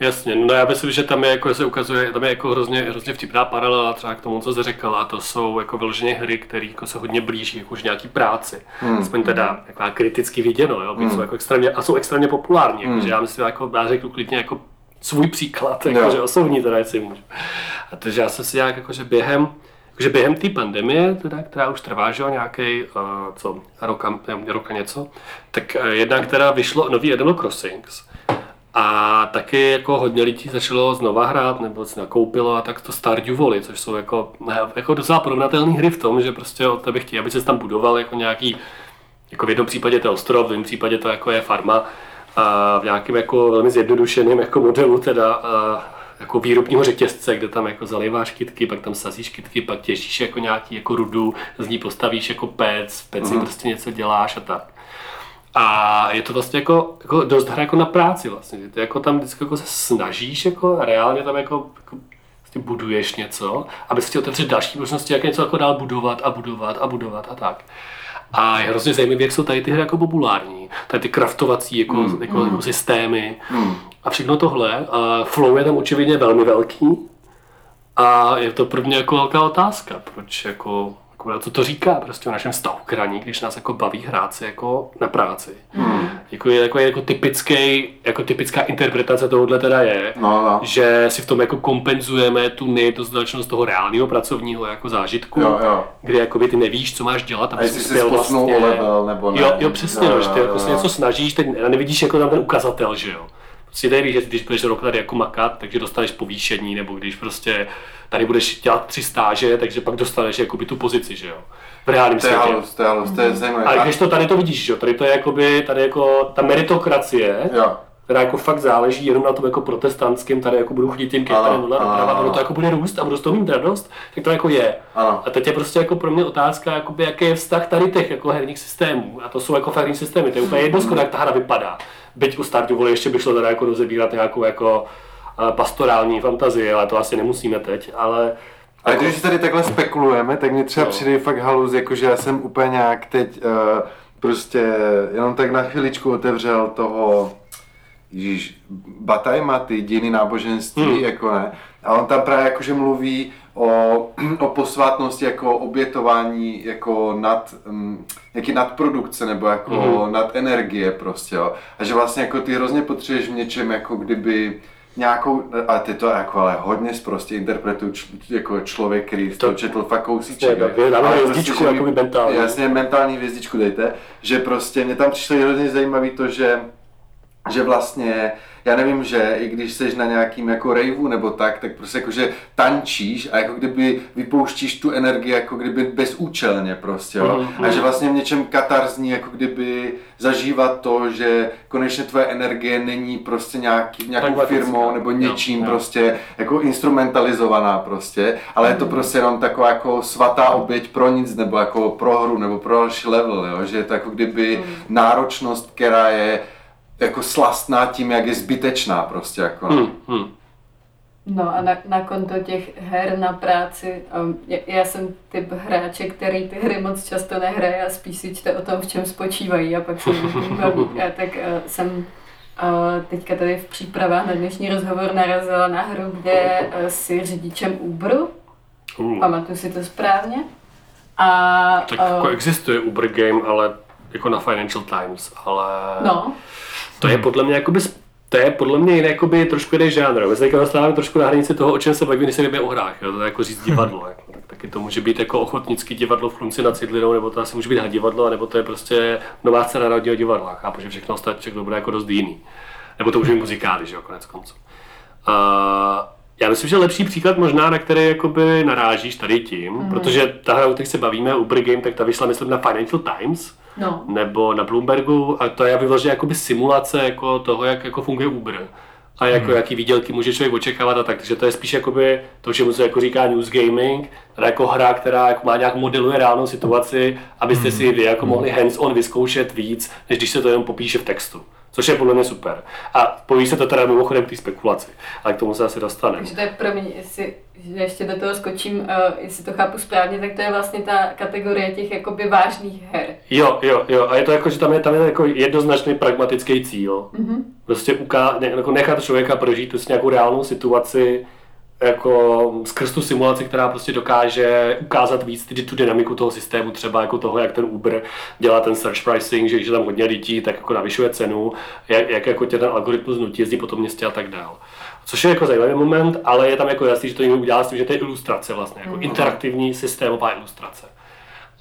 Jasně, no já myslím, že tam je, jako se ukazuje, tam je jako hrozně, hrozně vtipná paralela třeba k tomu, co jsi řekl, a to jsou jako vyloženě hry, které jako se hodně blíží jako už nějaký práci. Hmm. Aspoň teda jako kriticky viděno, jo, hmm. jsou jako extrémně, a jsou extrémně populární, hmm. jako, že já myslím, jako já řeknu klidně jako svůj příklad, jako, že osobní teda, jestli můžu. A to, že já jsem si nějak jako, že během, že během té pandemie, teda, která už trvá, že nějaký, uh, co, roka, roka něco, tak uh, jedna, která vyšlo nový Animal Crossings, a taky jako hodně lidí začalo znova hrát, nebo si nakoupilo a tak to Stardew Valley, což jsou jako, jako docela porovnatelné hry v tom, že prostě od tebe chtějí, aby se tam budoval jako nějaký, jako v jednom případě to je ostrov, v jiném případě to jako je farma, a v nějakém jako velmi zjednodušeném jako modelu teda a, jako výrobního řetězce, kde tam jako zaliváš kytky, pak tam sazíš kytky, pak těžíš jako nějaký jako rudu, z ní postavíš jako pec, v peci mm. prostě něco děláš a tak. A je to vlastně jako, jako dost hra jako na práci vlastně. Ty jako tam vždycky jako se snažíš jako reálně tam jako, jako vlastně buduješ něco, aby si otevřít další možnosti, jak něco jako dál budovat a budovat a budovat a tak. A je hrozně zajímavé, jak jsou tady ty hry jako populární. Tady ty kraftovací jako, mm, jako, mm. systémy mm. a všechno tohle. A flow je tam očividně velmi velký. A je to pro mě jako velká otázka, proč jako jako, co to říká prostě o našem vztahu k hraní, když nás jako baví hrát si jako na práci. Hmm. Jako, je, jako, jako, typický, jako typická interpretace tohohle teda je, no, no. že si v tom jako kompenzujeme tu nedostatečnost toho reálného pracovního jako zážitku, jo, jo. kdy jakoby ty nevíš, co máš dělat, aby si spěl vlastně... level, nebo ne. Jo, jo přesně, jo, no, že ty jako si něco snažíš, teď nevidíš jako tam ten ukazatel, že jo. Prostě nevíš, že když budeš rok tady jako makat, takže dostaneš povýšení, nebo když prostě tady budeš dělat tři stáže, takže pak dostaneš jakoby tu pozici, že jo. V reálném světě. Halus, to je halus, to je zajímavé. Ale když to tady to vidíš, že jo, tady to je jakoby, tady jako ta meritokracie, jo která jako fakt záleží jenom na tom jako protestantském, tady jako budu chodit tím kytarem doprava, ono to jako bude růst a budu z toho mít radost, tak to jako je. Ano. A teď je prostě jako pro mě otázka, jakoby, jaký je vztah tady těch jako herních systémů. A to jsou jako herní systémy, to je úplně jedno, jak ta hra vypadá. Byť u Stardew Valley ještě by šlo teda jako rozebírat nějakou jako pastorální fantazii, ale to asi nemusíme teď, ale ale jako... když tady takhle spekulujeme, tak mi třeba no. přijde fakt haluz, jakože já jsem úplně nějak teď uh, prostě jenom tak na chviličku otevřel toho Ježíš, Batajma, ty dějiny náboženství, hmm. jako ne. A on tam právě jakože mluví o, (clears throat) o posvátnosti jako obětování jako nad, um, jaký nadprodukce nebo jako hmm. nad energie prostě, jo. A že vlastně jako ty hrozně potřebuješ v něčem jako kdyby nějakou, a ty to jako ale hodně prostě interpretují č, jako člověk, který to četl fakt kousíček. Dáme hvězdičku, jako mentální. Jasně, mentální hvězdičku dejte, že prostě mě tam přišlo hrozně zajímavé to, že že vlastně, já nevím, že i když jsi na nějakým jako raveu nebo tak, tak prostě jako, že tančíš a jako kdyby vypouštíš tu energii jako kdyby bezúčelně prostě, jo? Mm-hmm. A že vlastně v něčem katarzní jako kdyby zažívat to, že konečně tvoje energie není prostě nějaký, nějakou firmou nebo něčím no, prostě jako instrumentalizovaná prostě, ale mm-hmm. je to mhm. prostě jenom taková jako svatá oběť pro nic nebo jako pro hru nebo pro další level, jo? že je to jako kdyby mm-hmm. náročnost, která je jako slastná tím, jak je zbytečná prostě jako. No. Hmm, hmm. No a na, na konto těch her na práci, um, já, já jsem typ hráče, který ty hry moc často nehraje a spíš si čte o tom, v čem spočívají a pak se (laughs) baví. A tak uh, jsem uh, teďka tady v přípravách na dnešní rozhovor narazila na hru, kde uh, si řidičem Uberu, Uh. pamatuju si to správně. A, Tak jako uh, existuje Uber Game, ale jako na Financial Times, ale no, to je podle mě jakoby, to je podle mě jiný, jakoby trošku jiný žánr. My se teďka dostáváme trošku na hranici toho, o čem se bavíme, když se bavíme o hrách. Jo? To je jako říct divadlo. Jako. Tak, taky to může být jako ochotnický divadlo v Chlumci nad Cidlinou, nebo to asi může být divadlo, nebo to je prostě nová scéna národního divadla. Chápu, že všechno ostatní všechno bude jako dost jiný. Nebo to může být muzikály, že jo, konec konců. Uh, já myslím, že lepší příklad možná, na který jakoby narážíš tady tím, mm. protože ta hra, o které se bavíme, Uber Game, tak ta vyšla myslím na Financial Times, no. nebo na Bloombergu a to je vyloženě jakoby simulace jako toho, jak jako funguje Uber a jako hmm. jaký výdělky může člověk očekávat a tak, takže to je spíš jakoby to, čemu se jako říká news gaming, teda jako hra, která jako má nějak modeluje reálnou situaci, abyste si vy jako mohli hands-on vyzkoušet víc, než když se to jenom popíše v textu. Což je podle mě super. A poví se to teda mimochodem k té spekulaci, ale k tomu se asi dostaneme. Takže to je pro mě, jestli že ještě do toho skočím, uh, jestli to chápu správně, tak to je vlastně ta kategorie těch jakoby vážných her. Jo, jo, jo. A je to jako, že tam je, tam je jako jednoznačný pragmatický cíl. Mm-hmm. Prostě uká, ne, jako nechat člověka prožít prostě nějakou reálnou situaci, jako skrz tu simulaci, která prostě dokáže ukázat víc ty, tu dynamiku toho systému, třeba jako toho, jak ten Uber dělá ten search pricing, že když je tam hodně lidí, tak jako navyšuje cenu, jak, jak jako tě ten algoritmus nutí jezdit po tom městě a tak dál. Což je jako zajímavý moment, ale je tam jako jasný, že to někdo udělá s tím, že to je ilustrace vlastně, jako interaktivní systémová ilustrace.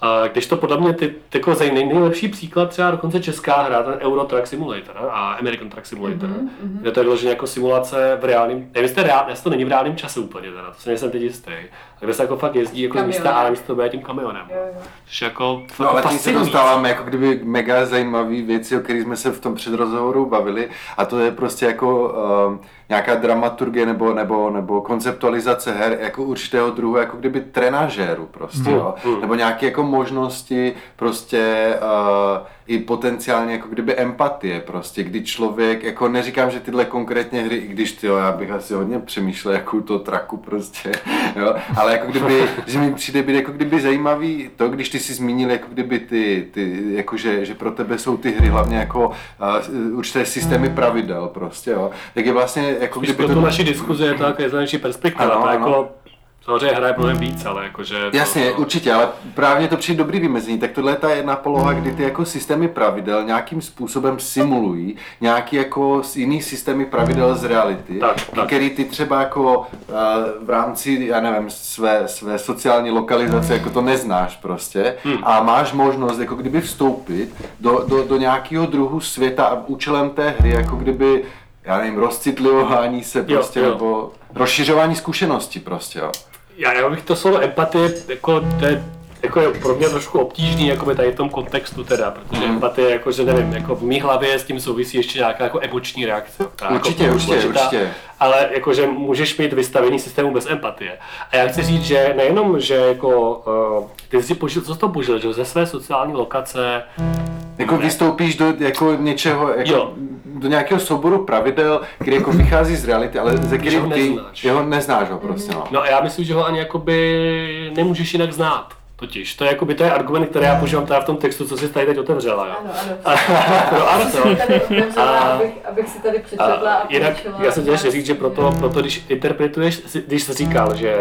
A když to podle mě ty, ty jako nej, nejlepší příklad třeba dokonce česká hra, ten Euro Truck Simulator a American Truck Simulator, mm-hmm. kde to je vyloženě jako simulace v reálném, nevím, jestli to, reál, to není v reálném čase úplně, teda, to se nejsem teď jistý, kde se jako fakt jezdí jako z místa A na místo B tím kamionem. Jo, jo. Což je jako No ale jako tím se dostáváme jako kdyby mega zajímavé věci, o kterých jsme se v tom předrozhovoru bavili a to je prostě jako uh, nějaká dramaturgie nebo, nebo, nebo konceptualizace her jako určitého druhu, jako kdyby trenažéru prostě, jo? nebo nějaké jako možnosti prostě uh, i potenciálně jako kdyby empatie prostě, kdy člověk, jako neříkám, že tyhle konkrétně hry, i když tyjo, já bych asi hodně přemýšlel, jakou to traku prostě, (laughs) jo, ale jako kdyby, (laughs) že mi přijde být jako kdyby zajímavý to, když ty si zmínil jako kdyby ty, ty jako že, že pro tebe jsou ty hry hlavně jako uh, určité systémy pravidel prostě, jo, tak je vlastně jako Spíš kdyby pro to... naši diskuzi je to jako jednodušší perspektiva, Ano, ano. jako samozřejmě hraje mnohem víc, ale jakože... to- Jasně, to- určitě, ale právě to přijde dobrý vymezení. Tak tohle je ta jedna poloha, kdy ty jako systémy pravidel nějakým způsobem simulují nějaký jako jiný systémy pravidel z reality, Tak, tak. který ty třeba jako uh, v rámci, já nevím, své, své sociální lokalizace jako to neznáš prostě Hmm. a máš možnost jako kdyby vstoupit do, do, do nějakého druhu světa a účelem té hry jako kdyby já nevím, rozcitlivování se prostě, jo. nebo rozšiřování zkušeností prostě, jo. Já, já bych to slovo empatie, jako, to je, jako je pro mě trošku obtížný jako tady v tom kontextu teda, protože Mhm. empatie, jako, že nevím, jako v mé hlavě s tím souvisí ještě nějaká jako emoční reakce. která Určitě, jako určitě, důležitá, určitě. Ale jakože můžeš mít vystavený systému bez empatie. A já chci říct, že nejenom, že jako, uh, ty jsi požil, co jsi to požil, že ze své sociální lokace, Jako vystoupíš do jako něčeho, jako Jo. Do nějakého souboru pravidel, který jako vychází z reality, ale ze ho kterým ty neznáš. jeho neznáš ho prostě, no. No a já myslím, že ho ani jakoby nemůžeš jinak znát. Totiž, to je, jakoby, to je argument, který já používám teda v tom textu, co jsi tady teď otevřela. Jo? Ano, ano. Pro (laughs) Arto. A- abych, abych si tady přečetla a, A jinak, já jsem chtěl ještě říct, že proto, proto když interpretuješ, když jsi říkal, že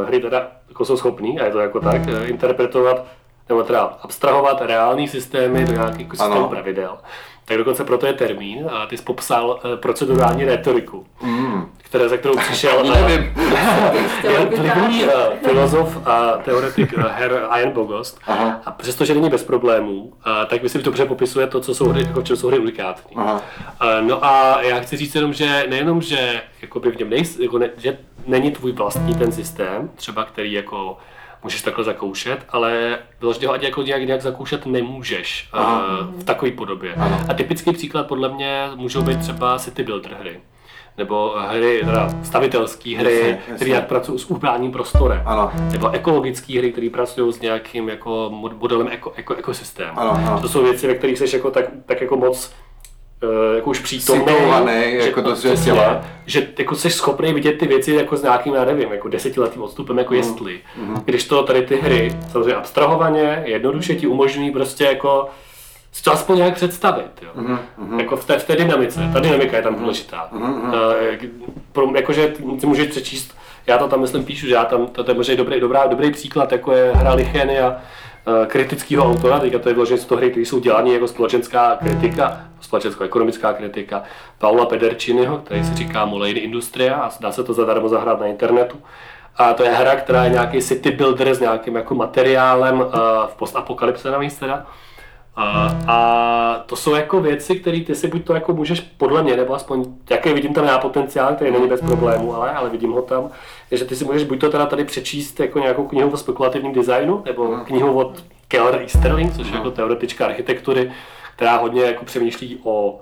uh, hry teda jako jsou schopný, a je to jako tak, uh, interpretovat, nebo teda abstrahovat reální systémy do nějakých jako systémů pravidel, tak dokonce proto je termín a ty jsi popsal uh, procedurální retoriku, Mm. které, za kterou přišel (laughs) Nevím. (laughs) vlivný uh, filozof a teoretik Herr Ian Bogost. Aha. A přestože není bez problémů, uh, tak myslím, že dobře popisuje to, co jsou hry, jako v čem jsou hry unikátní. Aha. Uh, no a já chci říct jenom, že nejenom, že jakoby v něm nejs, jako ne, že není tvůj vlastní ten systém, třeba který jako můžeš takhle zakoušet, ale vyloženě ho ani jako nějak, nějak zakoušet nemůžeš uh, Aha. v takové podobě. Ano. A typický příklad podle mě můžou být třeba city builder hry. Nebo hry, teda stavitelské hry, které jak pracují s urbánním prostorem. Ano. Nebo ekologické hry, které pracují s nějakým jako mod- modelem eko, eko, ekosystému. Ano, ano. To jsou věci, ve kterých jsi jako tak, tak jako moc eh, jako už přítomný, Situovaný, jako svého přesně, že jako jsi schopný vidět ty věci jako s nějakým, já nevím, jako desetiletým odstupem, jako jestli. Když to tady ty hry, samozřejmě abstrahovaně, jednoduše ti umožňují prostě jako si to aspoň nějak představit, jo. Jako v té, v té dynamice, ta dynamika je tam důležitá. Eh, pro, jakože ty můžeš přečíst, já to tam myslím píšu, že já tam, to, to je možná dobrý, dobrá, dobrý příklad, jako je hra Lichenia, eh, kritického autora, teďka to je vložené z toho hry, které jsou dělané jako společenská kritika, společensko-ekonomická kritika Paula Pederčiniho, který se říká Molejny Industria a dá se to zadarmo zahrát na internetu. A to je hra, která je nějaký city builder s nějakým jako materiálem eh, v postapokalypse navíc teda. A, a to jsou jako věci, které ty si buď to jako můžeš podle mě, nebo aspoň jaký vidím tam já potenciál, který není bez problému, ale, ale vidím ho tam, že ty si můžeš buď to teda tady přečíst jako nějakou knihu o spekulativním designu, nebo knihu od Keller Easterling, což je jako teoretička architektury, která hodně jako přemýšlí o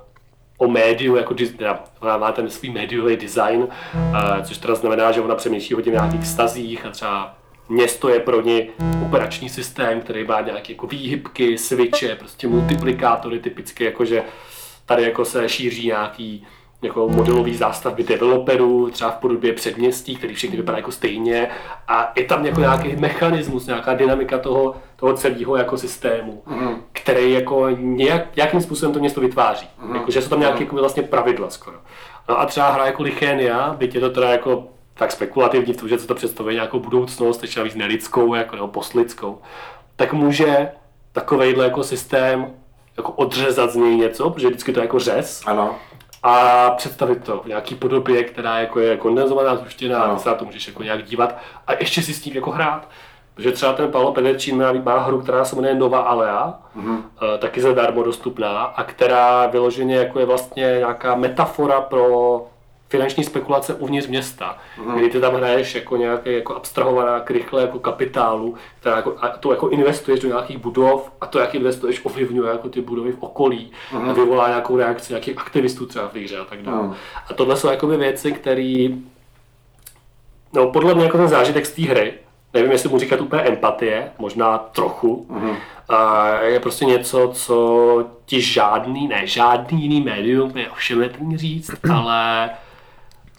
o médiu, jako teda, ona má ten svůj médiový design, uh, což teda znamená, že ona přemýšlí hodně o nějakých stazích a třeba město je pro ně operační systém, který má nějaké jako výhybky, switche, prostě multiplikátory, typicky jakože tady jako se šíří nějaký jako modelový zástavby developerů, třeba v podobě předměstí, který všechny vypadá jako stejně a je tam jako nějaký mechanismus, nějaká dynamika toho, toho celého jako systému, který jako nějak, nějakým způsobem to město vytváří. Jako, že jsou tam nějaké jako vlastně pravidla skoro. No a třeba hra jako Lichenia, byť je to teda jako tak spekulativní v tom, že se to představuje nějakou budoucnost, ještě navíc nelidskou, jako, nebo postlidskou, tak může takovejhle jako systém jako odřezat z něj něco, protože vždycky to je jako řez, Ano. a představit to v nějaký podobě, která jako je kondenzovaná, zhuštěná, a ty se na to můžeš jako nějak dívat a ještě si s tím jako hrát. Protože třeba ten Paolo Pederčín má, má hru, která se jmenuje Nova Alea, mm-hmm. taky zadarmo dostupná, a která vyloženě jako je vlastně nějaká metafora pro finanční spekulace uvnitř města, mm. kdy ty tam hraješ jako nějaký jako abstrahovaná krychle jako kapitálu, která jako, a to jako investuješ do nějakých budov a to, jak investuješ, ovlivňuje jako ty budovy v okolí mm. a vyvolá nějakou reakci nějakých aktivistů třeba v hře a tak dále. Mm. A tohle jsou jakoby věci, které no podle mě jako ten zážitek z té hry, nevím, jestli mu říkat úplně empatie, možná trochu, mm. a je prostě něco, co ti žádný, ne žádný jiný médium, je ovšemetný říct, ale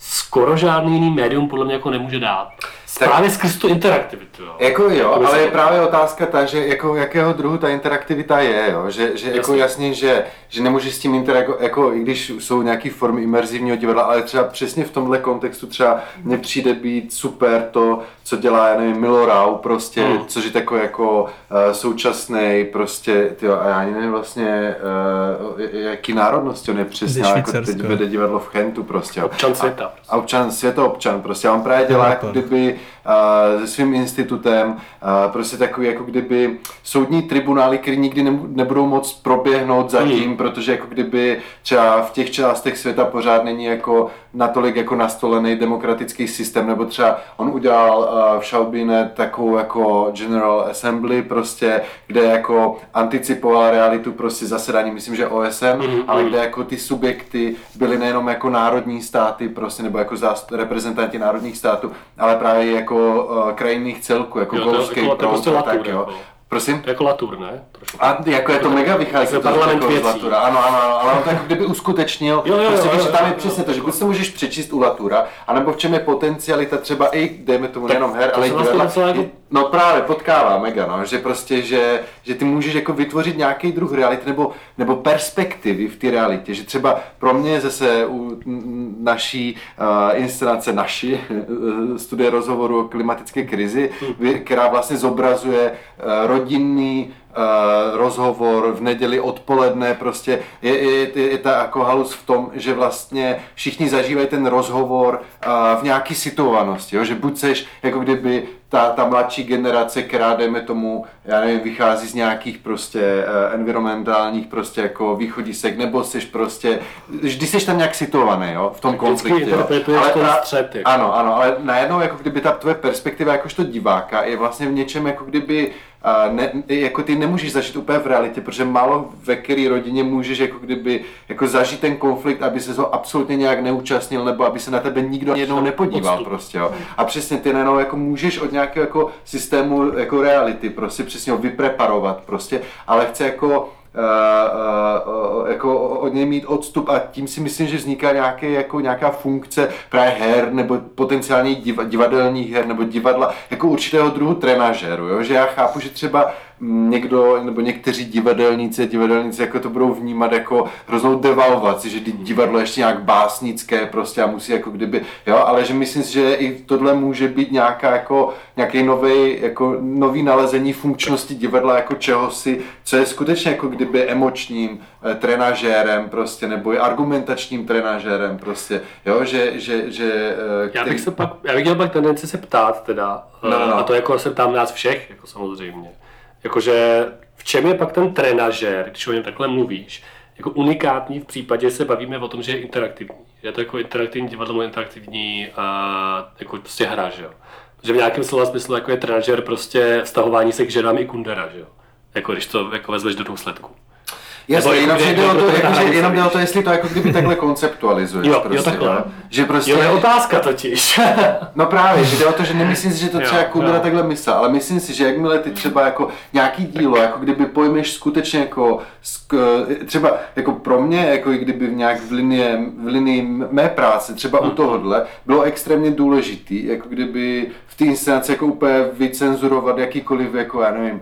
skoro žádný jiný médium podle mě jako nemůže dát. Právě skrz tu interaktivitu. Jo. Jako jo, Myslím. ale je právě otázka ta, že jako jakého druhu ta interaktivita je, jo? že, že jako Jasně. jasně, že, že nemůžeš s tím interagovat, jako i když jsou nějaké formy imerzivního divadla, ale třeba přesně v tomhle kontextu třeba mně přijde být super to, co dělá, já nevím, Milo Rau prostě, Hmm. což je takový jako uh, současný prostě, tyjo, a já ani nevím vlastně, uh, jaký národnosti on je přesně, jako teď vede divadlo v Chentu prostě. Občan světa. A občan, světoobčan, prostě a on právě dělá jako kdyby se svým institutem, prostě takový jako kdyby soudní tribunály, které nikdy nebudou moc proběhnout zatím, Hmm. protože jako kdyby třeba v těch částech světa pořád není jako natolik jako nastolený demokratický systém, nebo třeba on udělal v Šalbíne takovou jako General Assembly prostě, kde jako anticipoval realitu prostě zasedání, myslím, že OSN, Mhm, ale mhm. kde jako ty subjekty byly nejenom jako národní státy prostě, nebo jako zást- reprezentanti národních států, ale právě jako uh, krajinných celků, jako Jo, Golfský jako- proud prostě a tak, jo. jako. Prosím? Jako Latour, ne? Trošku. A jako je to mega vychází Jako to parlament jako z věcí. Latura, ano, ano, ano, ale on to jako kdyby uskutečnil, Jo, jo, prostě jo, víš, jo, že tam je přesně to, že buď to můžeš přečíst u Latura, anebo v čem je potencialita třeba i, dejme tomu, nejenom her, to ale i se vlastně jako- No právě potkává mega, no, že prostě, že, že ty můžeš jako vytvořit nějaký druh reality nebo, nebo perspektivy v té realitě, že třeba pro mě zase u naší uh, inscenace, naší uh, studie rozhovoru o klimatické krizi, vy- která vlastně zobrazuje uh, rodinný rozhovor v neděli odpoledne, prostě je, je, je, je ta jako halus v tom, že vlastně všichni zažívají ten rozhovor uh, v nějaký situovanosti, jo? že buď seš jako kdyby ta, ta mladší generace, která dejme tomu, já nevím, vychází z nějakých prostě uh, environmentálních prostě jako východisek, nebo seš prostě, vždy seš tam nějak situovaný, jo, v tom konfliktu. interpretuješ Ale ten střet, jako. Ano, ano, ale najednou jako kdyby ta tvoje perspektiva jakožto diváka je vlastně v něčem jako kdyby a ne, jako ty nemůžeš zažít úplně v realitě, protože málo ve které rodině můžeš jako kdyby jako zažít ten konflikt, aby se ho absolutně nějak neúčastnil, nebo aby se na tebe nikdo jednou nepodíval Odstup. prostě, jo. A přesně ty najednou jako můžeš od nějakého jako systému jako reality prostě přesně ho vypreparovat prostě, ale chce jako jako od něj mít odstup a tím si myslím, že vzniká nějaké, jako nějaká funkce právě her nebo potenciálně divadelních her nebo divadla jako určitého druhu trenažéru, jo? že já chápu, že třeba někdo, nebo někteří divadelníci, divadelníci jako to budou vnímat jako hroznou devalvaci, že divadlo je ještě nějak básnické prostě a musí jako kdyby, jo, ale že myslím si, že i tohle může být nějaká jako, nějaký nový, jako nový nalezení funkčnosti divadla jako čehosi, co je skutečně jako kdyby emočním eh, trenažérem prostě, nebo i argumentačním trenažérem prostě, jo, že, že, že eh, který... Já bych se pak, já bych měl pak tendenci se ptát teda, no, no. no. a to jako se ptám nás všech, jako samozřejmě Jakože v čem je pak ten trenažer, když o něm takhle mluvíš, jako unikátní v případě, že se bavíme o tom, že je interaktivní. Je to jako interaktivní divadlo, interaktivní a jako prostě hra, že jo. Že v nějakém slova smyslu jako je trenažer prostě vztahování se k ženám i kundera, že jo. Jako když to jako vezmeš do důsledku. Jasně, jenom, že jde o to, jako, že jenom jde o to, jestli to jako kdyby takhle konceptualizuješ. Jo, prostě, jo takhle. Jo? Že prostě... Jo, je otázka totiž. (laughs) no právě, že jde o to, že nemyslím si, že to třeba Kundera takhle myslel, ale myslím si, že jakmile ty třeba jako nějaký dílo, jako kdyby pojmeš skutečně jako třeba jako pro mě, jako i kdyby v nějak v linii, v linii mé práce, třeba u hmm. tohohle, bylo extrémně důležitý, jako kdyby v té inscenaci jako úplně vycenzurovat jakýkoliv, jako já nevím,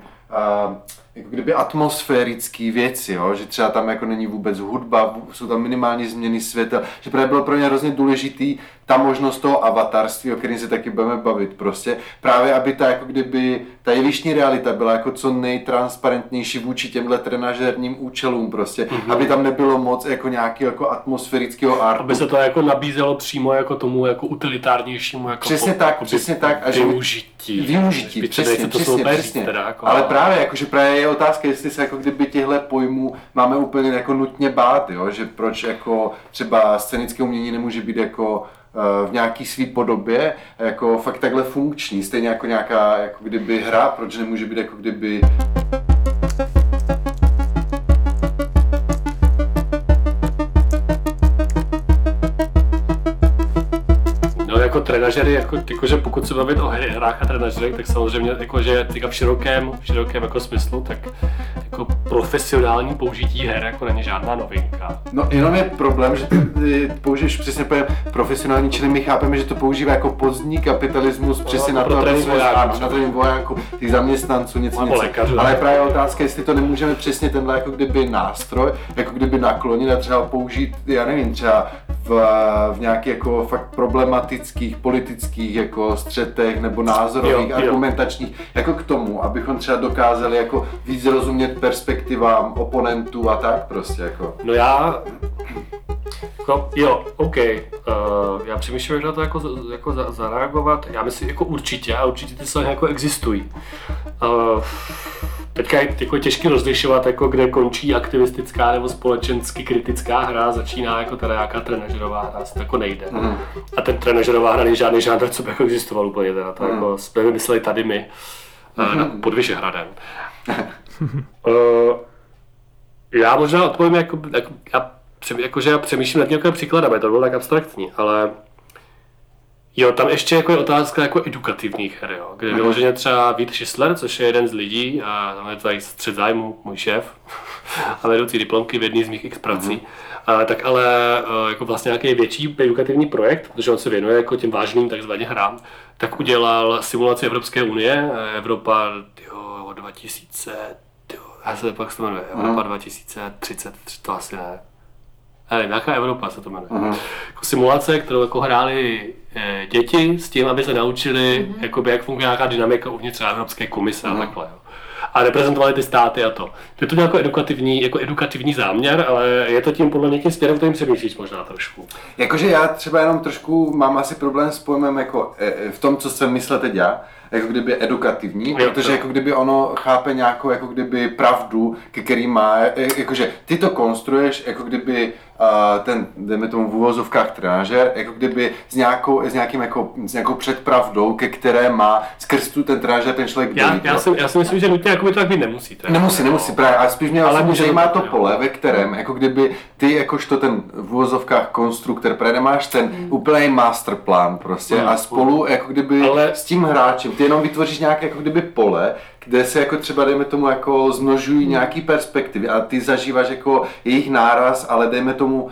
uh, jako kdyby atmosférické věci, jo? že třeba tam jako není vůbec hudba, jsou tam minimální změny světa, že právě bylo pro ně hrozně důležitý ta možnost toho avatarství, o kterém se taky budeme bavit prostě, právě aby ta jako kdyby, ta jevištní realita byla jako co nejtransparentnější vůči těmhle trenažerním účelům prostě, mm-hmm. aby tam nebylo moc jako nějaký jako atmosférického artu. Aby se to jako nabízelo přímo jako tomu jako utilitárnějšímu jako Přesně po, tak, jako přesně tak. A využití. Využití, přesně, to přesně, přesně. Teda, jako, Ale právě, jakože právě je otázka, jestli se jako kdyby těchto pojmů máme úplně jako nutně bát, jo? že proč jako třeba scénické umění nemůže být jako v nějaký své podobě jako fakt takhle funkční, stejně jako nějaká jako kdyby hra, proč nemůže být jako kdyby trenažery, jako, jako, že pokud se bavit o hrách a trenažerech, tak samozřejmě jako, že v širokém, v širokém jako smyslu, tak jako profesionální použití her jako není žádná novinka. No jenom je problém, že ty, použiješ přesně pojem profesionální, čili my chápeme, že to používá jako pozdní kapitalismus, no, přesně na to, aby jsme na trénink vojáků, těch zaměstnanců, něco, něco. Lékař, Ale právě otázka, jestli to nemůžeme přesně tenhle jako kdyby nástroj, jako kdyby naklonit a třeba použít, já nevím, třeba v, v nějaký jako fakt problematických politických jako střetech nebo názorových, jo, jo. argumentačních, jako k tomu, abychom třeba dokázali jako víc rozumět perspektivám oponentů a tak prostě jako. No já, jako, jo, OK, uh, já přemýšlím, jak na to jako, jako za, zareagovat, já myslím jako určitě a určitě ty slova jako existují. Uh, teďka je jako těžké rozlišovat, jako kde končí aktivistická nebo společensky kritická hra, začíná jako teda nějaká trenažerová hra, to jako nejde. Mm. A ten trenažerová hra není žádný žádný, co by jako existoval úplně teda, to mm. jako jsme vymysleli tady my, mm. nad pod Vyšehradem. uh, já možná odpovím, jako, jako, já, jako, že já přemýšlím nad nějakým příkladem, to bylo tak abstraktní, ale Jo, tam ještě jako je otázka jako edukativních her, jo, kde vyloženě třeba Vít Schisler, což je jeden z lidí, a tam je tady střed zájmu, můj šéf, (laughs) a vedoucí diplomky v jedné z mých x prací, mm. a, tak ale e, jako vlastně nějaký větší edukativní projekt, protože on se věnuje jako těm vážným takzvaně hrám, tak udělal simulaci Evropské unie, e, Evropa jo, 2000, jo, já se pak to jmenuje, Evropa 2030, to asi ne, nevím, nějaká Evropa se to jmenuje. Uh-huh. Jako simulace, kterou jako hráli e, děti s tím, aby se naučili, uh-huh. jakoby, jak funguje nějaká dynamika uvnitř Evropské komise uh-huh. a takhle. Jo. A reprezentovali ty státy a to. Je to jako edukativní, jako edukativní záměr, ale je to tím podle mě tím směrem, kterým přemýšlíš možná trošku. Jakože já třeba jenom trošku mám asi problém s pojmem jako e, v tom, co jsem myslel teď já, jako kdyby edukativní, jo, protože to. jako kdyby ono chápe nějakou jako kdyby pravdu, ke který má, e, jakože ty to konstruuješ jako kdyby ten, dejme tomu v úvozovkách trenažer, jako kdyby s nějakou, s nějakým jako, s nějakou předpravdou, ke které má skrz tu ten trenažer ten člověk já, dojít, já, si, já si myslím, že nutně jako by to tak být nemusí. Teda. Nemusí, nemusí, právě, ale spíš mě ale vlastně zajímá to pole, ve kterém, jako kdyby ty jakožto ten v úvozovkách konstruktor, právě nemáš ten mm. úplný masterplan prostě mm. a spolu jako kdyby ale... s tím hráčem, ty jenom vytvoříš nějaké jako kdyby pole, kde se jako třeba, dejme tomu, jako znožují nějaký perspektivy a ty zažíváš jako jejich náraz, ale dejme tomu,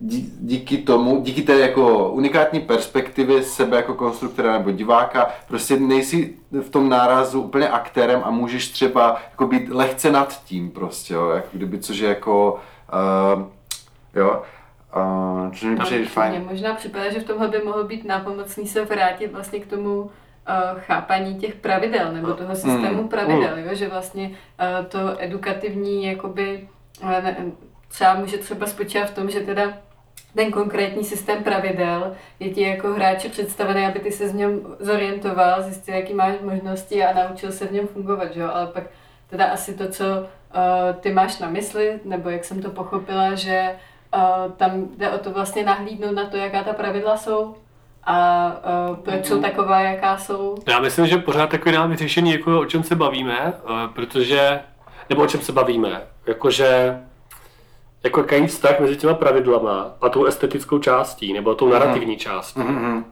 dí- díky tomu, díky té jako unikátní perspektivě sebe jako konstruktora nebo diváka, prostě nejsi v tom nárazu úplně aktérem a můžeš třeba jako být lehce nad tím prostě, jo, jako kdyby, což je jako, uh, jo, uh, což mi přijde fajn. možná připadá, že v tomhle by mohlo být nápomocný se vrátit vlastně k tomu uh, chápání těch pravidel nebo toho systému Mm, pravidel, jo? že vlastně uh, to edukativní jakoby uh, třeba může třeba spočívat v tom, že teda ten konkrétní systém pravidel je ti jako hráči představený, aby ty se v něm zorientoval, zjistil, jaký máš možnosti a naučil se v něm fungovat, že jo? ale pak teda asi to, co uh, ty máš na mysli, nebo jak jsem to pochopila, že uh, tam jde o to vlastně nahlídnout na to, jaká ta pravidla jsou a uh, proč jsou taková, jaká jsou. Já myslím, že pořád takový nám řešení, jako o čem se bavíme, eh, protože, nebo o čem se bavíme, jakože jako jaký vztah mezi těma pravidlama a tou estetickou částí, nebo tou narrativní částí. Mhm.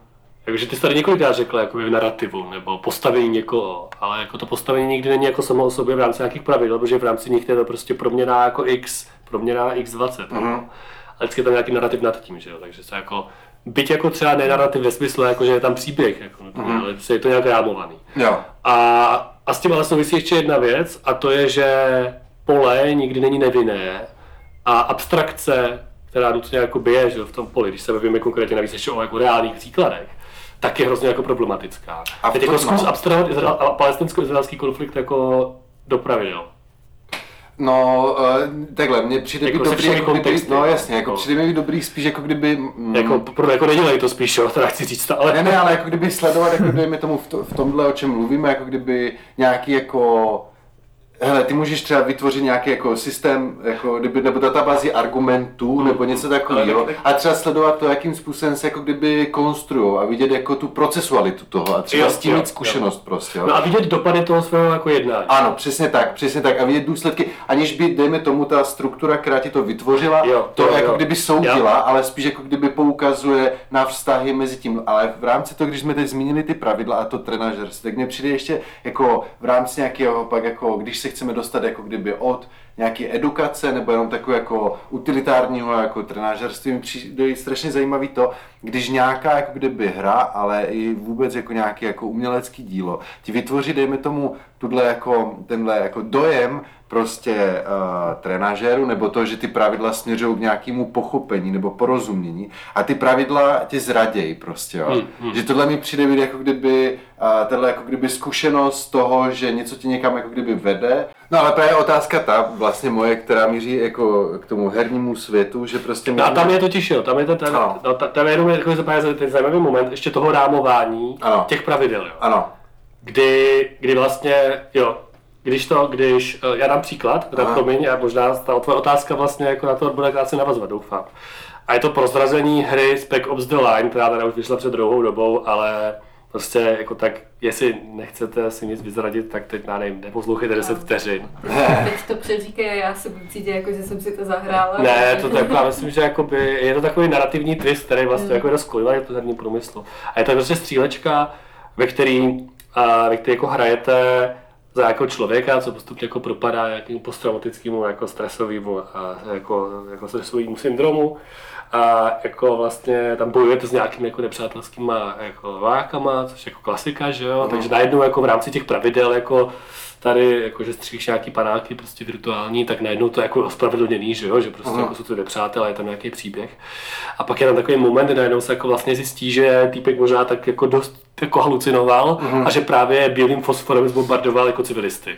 Takže ty jsi tady několikrát řekla jako v narrativu, nebo postavení někoho, ale jako to postavení nikdy není jako samo o sobě v rámci nějakých pravidel, protože v rámci nich je to prostě proměná jako x, proměná x20. Mhm. Mm-hmm. Ale vždycky je tam nějaký narrativ nad tím, že jo? takže se jako, byť jako třeba ne narrativ ve smyslu, jako že je tam příběh, jako, mm-hmm. ale prostě je to nějak rámovaný. Jo. A, a s tím ale souvisí ještě jedna věc, a to je, že pole nikdy není nevinné a abstrakce, která nutně jako je že, v tom poli, když se bavíme konkrétně navíc ještě o jako reálných příkladech, tak je hrozně jako problematická. A Teď jako zkus abstrahovat palestinsko-izraelský konflikt jako do pravidel. No, uh, takhle, mně přijde Jako dobrý, jako kdyby, kontexty. no jasně, jako No. přijde mi dobrý spíš jako kdyby, mm, Jako, pro, jako nedělej to spíš, jo, teda chci říct, ale... ne, ne, ale jako kdyby sledovat, jako dejme tomu v, to, v tomhle, o čem mluvíme, jako kdyby nějaký jako Hele, ty můžeš třeba vytvořit nějaký jako systém, jako kdyby, nebo databázi argumentů, nebo něco takového, Ale tak- a třeba sledovat to, jakým způsobem se jako kdyby konstruují a vidět jako tu procesualitu toho a třeba Jo, s tím jo, mít zkušenost prostě. Jo. No a vidět dopady toho svého jako jednání. Ano, přesně tak, přesně tak. A vidět důsledky, aniž by, dejme tomu, ta struktura, která ti to vytvořila, Jo, to jo, jako jo. kdyby soudila, ale spíš jako kdyby poukazuje na vztahy mezi tím. Ale v rámci toho, když jsme teď zmínili ty pravidla a to trenažerství, tak mně přijde ještě jako v rámci nějakého, pak jako, když se chceme dostat jako kdyby od nějaké edukace nebo jenom takové jako utilitárního jako trenažerství, mi přijde strašně zajímavý to, když nějaká jako kdyby hra, ale i vůbec jako nějaký jako umělecký dílo, ti vytvoří, dejme tomu, tuhle jako, tenhle jako dojem prostě uh, trenažéru, nebo to, že ty pravidla směřují k nějakému pochopení nebo porozumění a ty pravidla tě zradějí prostě, jo. Hmm, hmm. Že tohle mi přijde být jako kdyby, uh, tahle jako kdyby zkušenost toho, že něco tě někam jako kdyby vede. No ale právě otázka ta, vlastně moje, která míří jako k tomu hernímu světu, že prostě... No a tam je totiž, jo, tam je to, ten, Ano. no, ta- tam je jenom jako ten zajímavý moment ještě toho rámování Ano. těch pravidel, jo. Ano, Kdy, kdy vlastně, jo, když to, když, eh, já dám příklad, teda Aha. promiň, a možná ta tvoje otázka vlastně jako na to bude krátce navazovat, doufám. A je to prozrazení hry Spec Ops The Line, která teda už vyšla před dlouhou dobou, ale prostě jako tak, jestli nechcete si nic vyzradit, tak teď, já nevím, neposlouchejte 10 vteřin. (laughs) Teď to přeříkej a já se budu cítit jako, že jsem si to zahrála. Ne, to tak, já myslím, že jakoby, je to takový narrativní twist, který vlastně jako rozkolivá to herní průmyslu. A je to prostě střílečka, ve který, a, ve který jako hrajete za jako člověka, co postupně jako propadá nějakému posttraumatickému jako stresovému a jako, jako stresovému syndromu. A jako vlastně tam bojujete s nějakými jako nepřátelskýma jako vákama, což je jako klasika, že jo? Takže najednou jako v rámci těch pravidel jako tady, jako že střílíš nějaký panáky prostě virtuální, tak najednou to je jako ospravedlněný, že jo, že prostě jako jsou to nepřátelé, je tam nějaký příběh. A pak je tam takový moment, kdy najednou se jako vlastně zjistí, že týpek možná tak jako dost jako halucinoval a že právě bílým fosforem zbombardoval jako civilisty.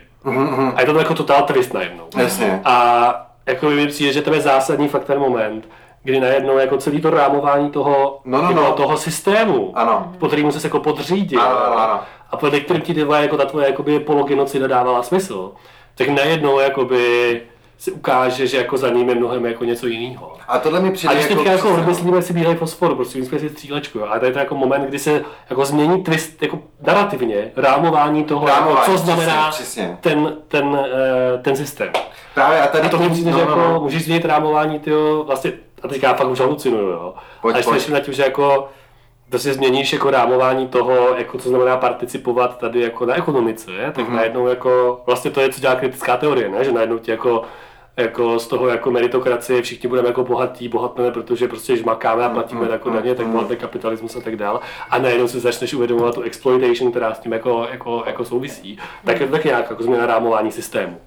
A je to jako totál twist najednou. jasně. A jako mi přijde, že to je zásadní fakt ten moment, kdy najednou jako celý to rámování toho, No, no, no. toho systému, Ano. po kterému se jako podřídil, Ano, ano, ano. A podle kterým ti ty vole, jako ta tvoje jakoby pologenocida dávala smysl, tak najednou jakoby si ukáže, že jako za ním je mnohem jako něco jiného. A tohle mi A přijde když jako... teďka jako no. vymyslíme si bílej fosfor, prostě vymyslíme si střílečku, jo. a to je to jako moment, kdy se jako změní twist, jako narrativně, rámování toho, Rámování, jako, co znamená přesně, přesně. Ten, ten, eh, ten systém. Právě a tady A to mi přijde, no, že no, jako no. můžeš změnit rámování, tyjo, vlastně, a teďka já fakt už halucinuju, jo. Pojď, a přemýšlím nad tím, že jako prostě změníš jako rámování toho, jako co znamená participovat tady jako na ekonomice, je? tak mm-hmm. najednou jako, vlastně to je, co dělá kritická teorie, ne? že najednou ti jako jako z toho jako meritokracie všichni budeme jako bohatí, bohatneme, protože prostě žmakáme a platíme jako daně, tak bohatý kapitalismus a tak dál. A najednou si začneš uvědomovat tu exploitation, která s tím jako, jako, jako souvisí. Tak je to taky nějak jako změna rámování systému.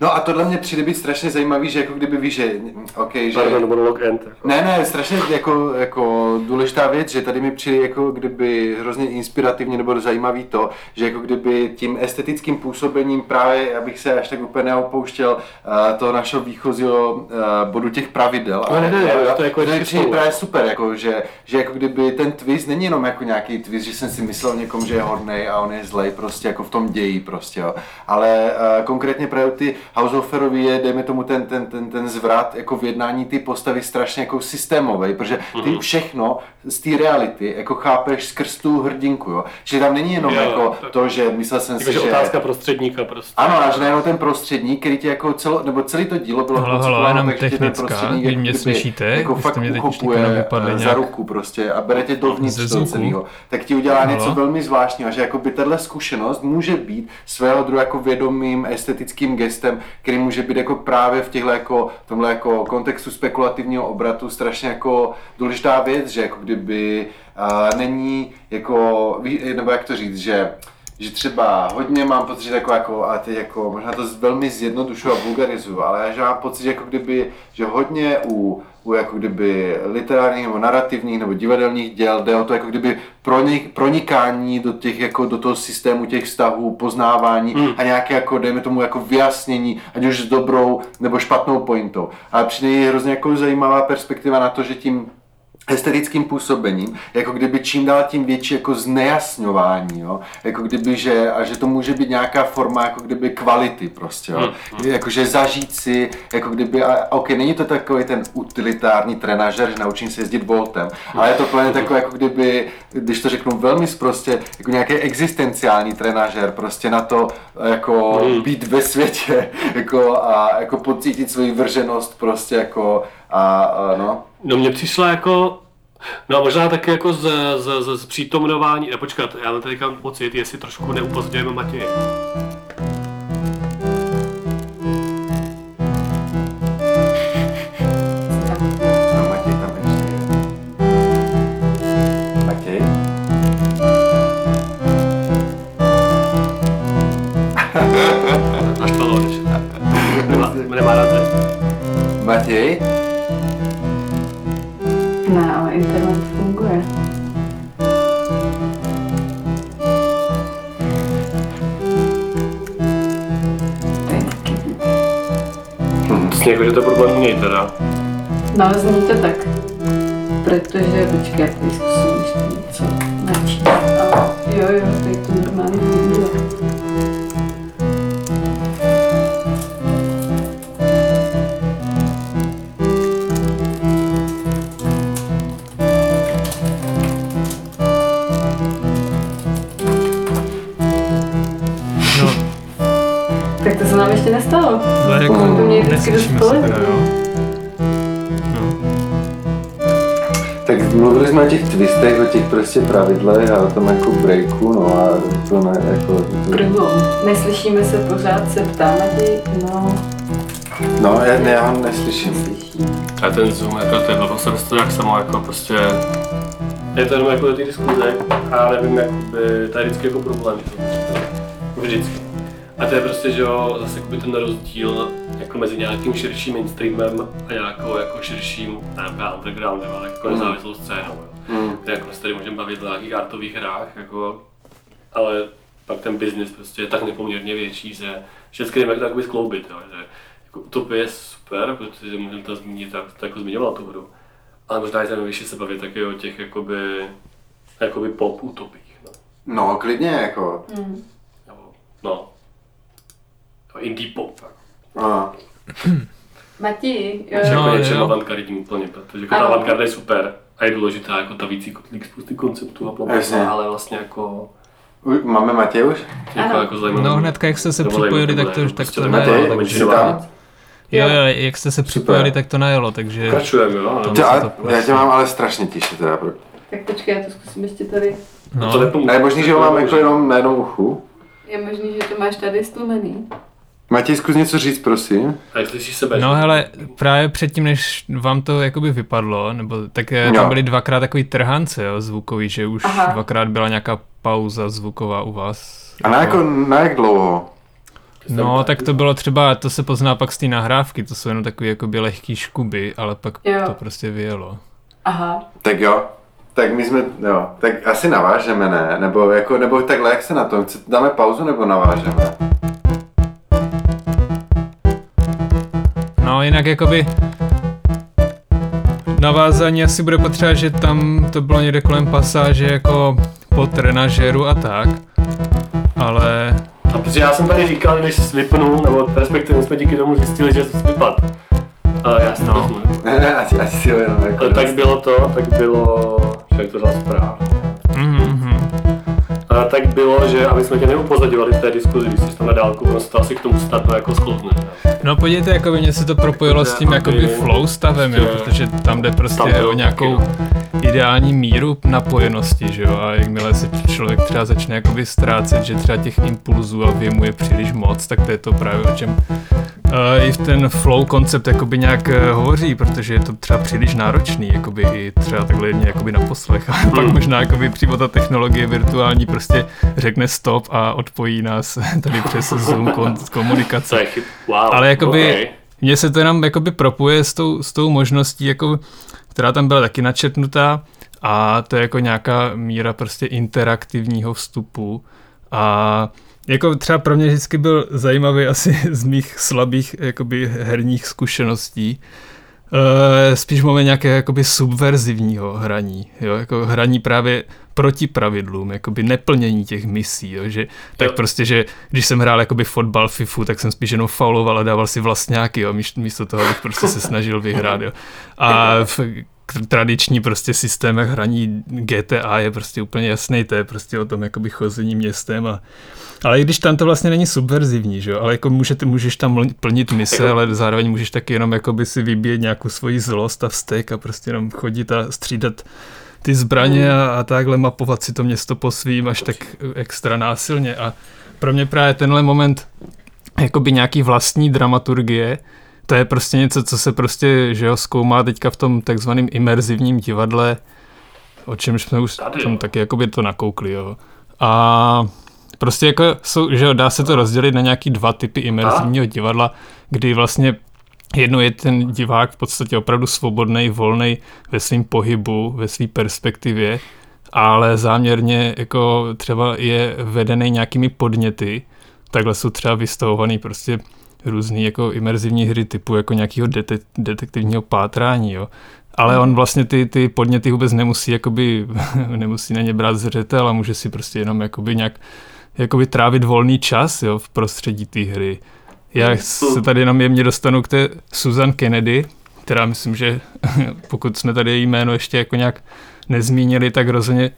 No a tohle mě přijde být strašně zajímavý, že jako kdyby víš, že, okay, že... Pardon, monolog end. Ne, ne, strašně jako, jako důležitá věc, že tady mi přijde jako kdyby hrozně inspirativně nebo zajímavý to, že jako kdyby tím estetickým působením právě, abych se až tak úplně neopouštěl uh, toho našeho výchozího uh, bodu těch pravidel. No, ne, ne, ne, to, to jako je přijde právě super, jako, že, že jako kdyby ten twist není jenom jako nějaký twist, že jsem si myslel někom, že je hodnej a on je zlej prostě jako v tom ději prostě, jo. ale uh, konkrétně právě ty Househoferovi je, dejme tomu, ten, ten, ten, ten zvrat jako v jednání ty postavy strašně jako systémový, protože ty mm-hmm. všechno z té reality jako chápeš skrz tu hrdinku, jo. Že tam není jenom jo, jako tak, to, že myslel jsem si, že... otázka prostředníka prostě. Ano, a že nejenom ten prostředník, který ti jako celo, nebo celý to dílo bylo halo, halo, jenom takže ten prostředník vy mě slyšíte, jako fakt mě uchopuje eh, za ruku prostě a bere tě dovnitř toho celého, tak ti udělá halo. něco velmi zvláštního, že jako by tahle zkušenost může být svého druhu jako vědomým estetickým gestem, který může být jako právě v těchto jako, tomhle jako kontextu spekulativního obratu strašně jako důležitá věc, že jako kdyby uh, není jako, nebo jak to říct, že že třeba hodně mám pocit, že jako, jako a teď jako, možná to velmi zjednodušu a vulgarizuju, ale já že mám pocit, že jako kdyby, že hodně u, u jako kdyby literárních nebo narrativních nebo divadelních děl jde o to jako kdyby pronik, pronikání do těch jako do toho systému těch vztahů, poznávání hmm. a nějaké jako dejme tomu jako vyjasnění, ať už s dobrou nebo špatnou pointou. A přijde hrozně jako zajímavá perspektiva na to, že tím estetickým působením, jako kdyby čím dál tím větší jako znejasňování, jo? jako kdyby, že, a že to může být nějaká forma jako kdyby kvality prostě, jo? Mm, jakože zažít si, jako kdyby, a, ok, není to takový ten utilitární trenažer, že naučím se jezdit voltem, ale je to plně takové jako kdyby, když to řeknu velmi prostě, jako nějaký existenciální trenažer, prostě na to jako mm. být ve světě, (laughs) jako a jako pocítit svoji vrženost prostě jako a, a no. No mně přišlo jako, no možná taky jako z, z, z, z přítomnování, ne počkat, já teďka pocit, jestli trošku neupozdějeme Matěj. To to problém u něj teda. No, zní to tak. Protože, počkej, já tady zkusím ještě něco načít. Jo, jo, to se teda, jo. No. Tak mluvili jsme o těch twistech, o těch prostě pravidlech a o tom jako breaku, no a to ne, jako... Prvo, neslyšíme se pořád, se ptáme ti, no... No, já, ne, já ho neslyším. A ten Zoom, jako to je vlastně to jak samo, jako prostě... Je to jenom jako do té diskuze a nevím, jakoby, tady vždycky jako problém, vždycky. A to je prostě, že jo, zase jakoby ten rozdíl jako mezi nějakým širším mainstreamem a nějakou jako širším, nevím, undergroundem, ale jako mm. nezávislou scénou. Mm. Kde jako se tady můžeme bavit o nějakých artových hrách, jako, ale pak ten biznis prostě je tak nepoměrně větší, že všechny jdeme to skloubit, jo, že jako utopie je super, protože můžeme to zmínit, tak to jako zmiňoval tu hru. Ale možná je zajímavější se bavit taky o těch jakoby, jakoby pop utopích. No, no klidně jako. Mm. No, indie pop. Aha. (coughs) Mati, jo. Jako něčem avantgardním úplně, protože jako ta avantgarda je super a je důležitá jako ta vící kotlík spousty konceptů a bla, ale vlastně jako Máme Matěj už? Jako, jako no hnedka jak jste se připojili, tak to, tak to nejelo. Takže... Jo, jo, jak jste se připojili, tak to najelo, takže... Pokračujeme, jo. To, já tě mám ale strašně tiše teda. Tak počkej, já to zkusím ještě tady. No. To nepomůže. A je možný, že ho mám jako jenom na jednom uchu? Je možný, že to máš tady stlumený. Matěj, zkus něco říct, prosím. A slyšíš sebe? No hele, právě předtím, než vám to jakoby vypadlo, nebo tak eh, tam byly dvakrát takový trhance jo, zvukový, že už Aha. dvakrát byla nějaká pauza zvuková u vás. A na, jako, na jak dlouho? No, tak to bylo třeba, to se pozná pak z té nahrávky, to jsou jenom takové jakoby lehký škuby, ale pak jo. to prostě vyjelo. Aha. Tak jo, tak my jsme, jo, tak asi navážeme, ne? Nebo, jako, nebo takhle, jak se na to? Dáme pauzu nebo navážeme? No, jinak jakoby navázání asi bude potřeba, že tam to bylo někde kolem pasáže jako po trenažeru a tak, ale... A protože já jsem tady říkal, když jsi vypnul, nebo respektive jsme díky tomu zjistili, že jsi vypadl. Ale já si no. to Ne, (laughs) asi, asi si ho jenom jako Ale tak bylo to, tak bylo, jak to za zpráv. Mm-hmm. Tak bylo, že aby jsme tě neupozadovali v té diskuzi, když jsi tam na dálku, prostě asi k tomu startu jako sklouzne. No podívejte, jako by mě se to propojilo s tím jakoby flow stavem, jo, protože tam jde prostě o nějakou ideální míru napojenosti, že jo, a jakmile se člověk třeba začne jakoby ztrácet, že třeba těch impulzů a věmu je příliš moc, tak to je to právě o čem i v ten flow koncept jakoby nějak uh, hovoří, protože je to třeba příliš náročný, jakoby i třeba takhle mě jakoby na poslech a hmm. pak možná jakoby přímo ta technologie virtuální prostě řekne stop a odpojí nás (laughs) tady přes Zoom (laughs) komunikace. Wow. Ale jakoby okay. mně se to jenom jakoby propuje s tou, s tou možností, jako, která tam byla taky načetnutá a to je jako nějaká míra prostě interaktivního vstupu a jako třeba pro mě vždycky byl zajímavý asi (laughs) z mých slabých jakoby herních zkušeností, Uh, spíš máme nějaké jakoby subverzivního hraní, jo, jako hraní právě proti pravidlům, jakoby neplnění těch misí, jo, že tak jo. prostě, že když jsem hrál jakoby fotbal, FIFU, tak jsem spíš jenom fauloval a dával si vlastňáky, jo, místo toho, abych prostě se snažil vyhrát, jo. A (laughs) v tradiční prostě systémech hraní GTA je prostě úplně jasný, to je prostě o tom jakoby chození městem a ale i když tam to vlastně není subverzivní, že jo? ale jako můžete, můžeš tam plnit mise, jako... ale zároveň můžeš taky jenom jakoby si vybíjet nějakou svoji zlost a vztek a prostě jenom chodit a střídat ty zbraně a, a takhle mapovat si to město po svým až tak extra násilně a pro mě právě tenhle moment jakoby nějaký vlastní dramaturgie, to je prostě něco, co se prostě, že jo, zkoumá teďka v tom takzvaném imerzivním divadle, o čemž jsme už tam taky jakoby to nakoukli, jo. A prostě jako jsou, že jo, dá se to rozdělit na nějaký dva typy imerzivního divadla, kdy vlastně Jedno je ten divák v podstatě opravdu svobodný, volný ve svém pohybu, ve své perspektivě, ale záměrně jako třeba je vedený nějakými podněty, takhle jsou třeba vystavovaný prostě různý jako imerzivní hry typu jako nějakého detek- detektivního pátrání, jo. Ale on vlastně ty, ty podněty vůbec nemusí, jakoby, (laughs) nemusí na ně brát zřetel a může si prostě jenom jakoby nějak jakoby trávit volný čas jo, v prostředí té hry. Já se tady jenom jemně dostanu k té Susan Kennedy, která myslím, že (laughs) pokud jsme tady její jméno ještě jako nějak nezmínili, tak rozhodně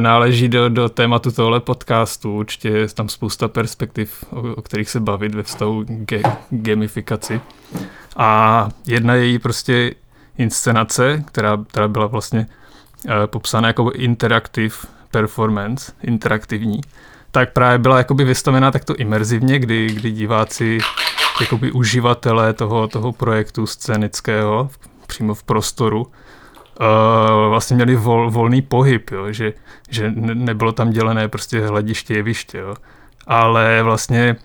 náleží do, do tématu tohle podcastu. Určitě je tam spousta perspektiv, o, o kterých se bavit ve vztahu ge, gamifikaci. A jedna její prostě inscenace, která, která byla vlastně uh, popsána jako interactive performance, interaktivní, tak právě byla jakoby vystavená takto imerzivně, kdy, kdy diváci, jakoby uživatelé toho, toho projektu scénického přímo v prostoru, Uh, vlastně měli vol, volný pohyb, jo, že, že nebylo tam dělené prostě hlediště, jeviště, jo. ale vlastně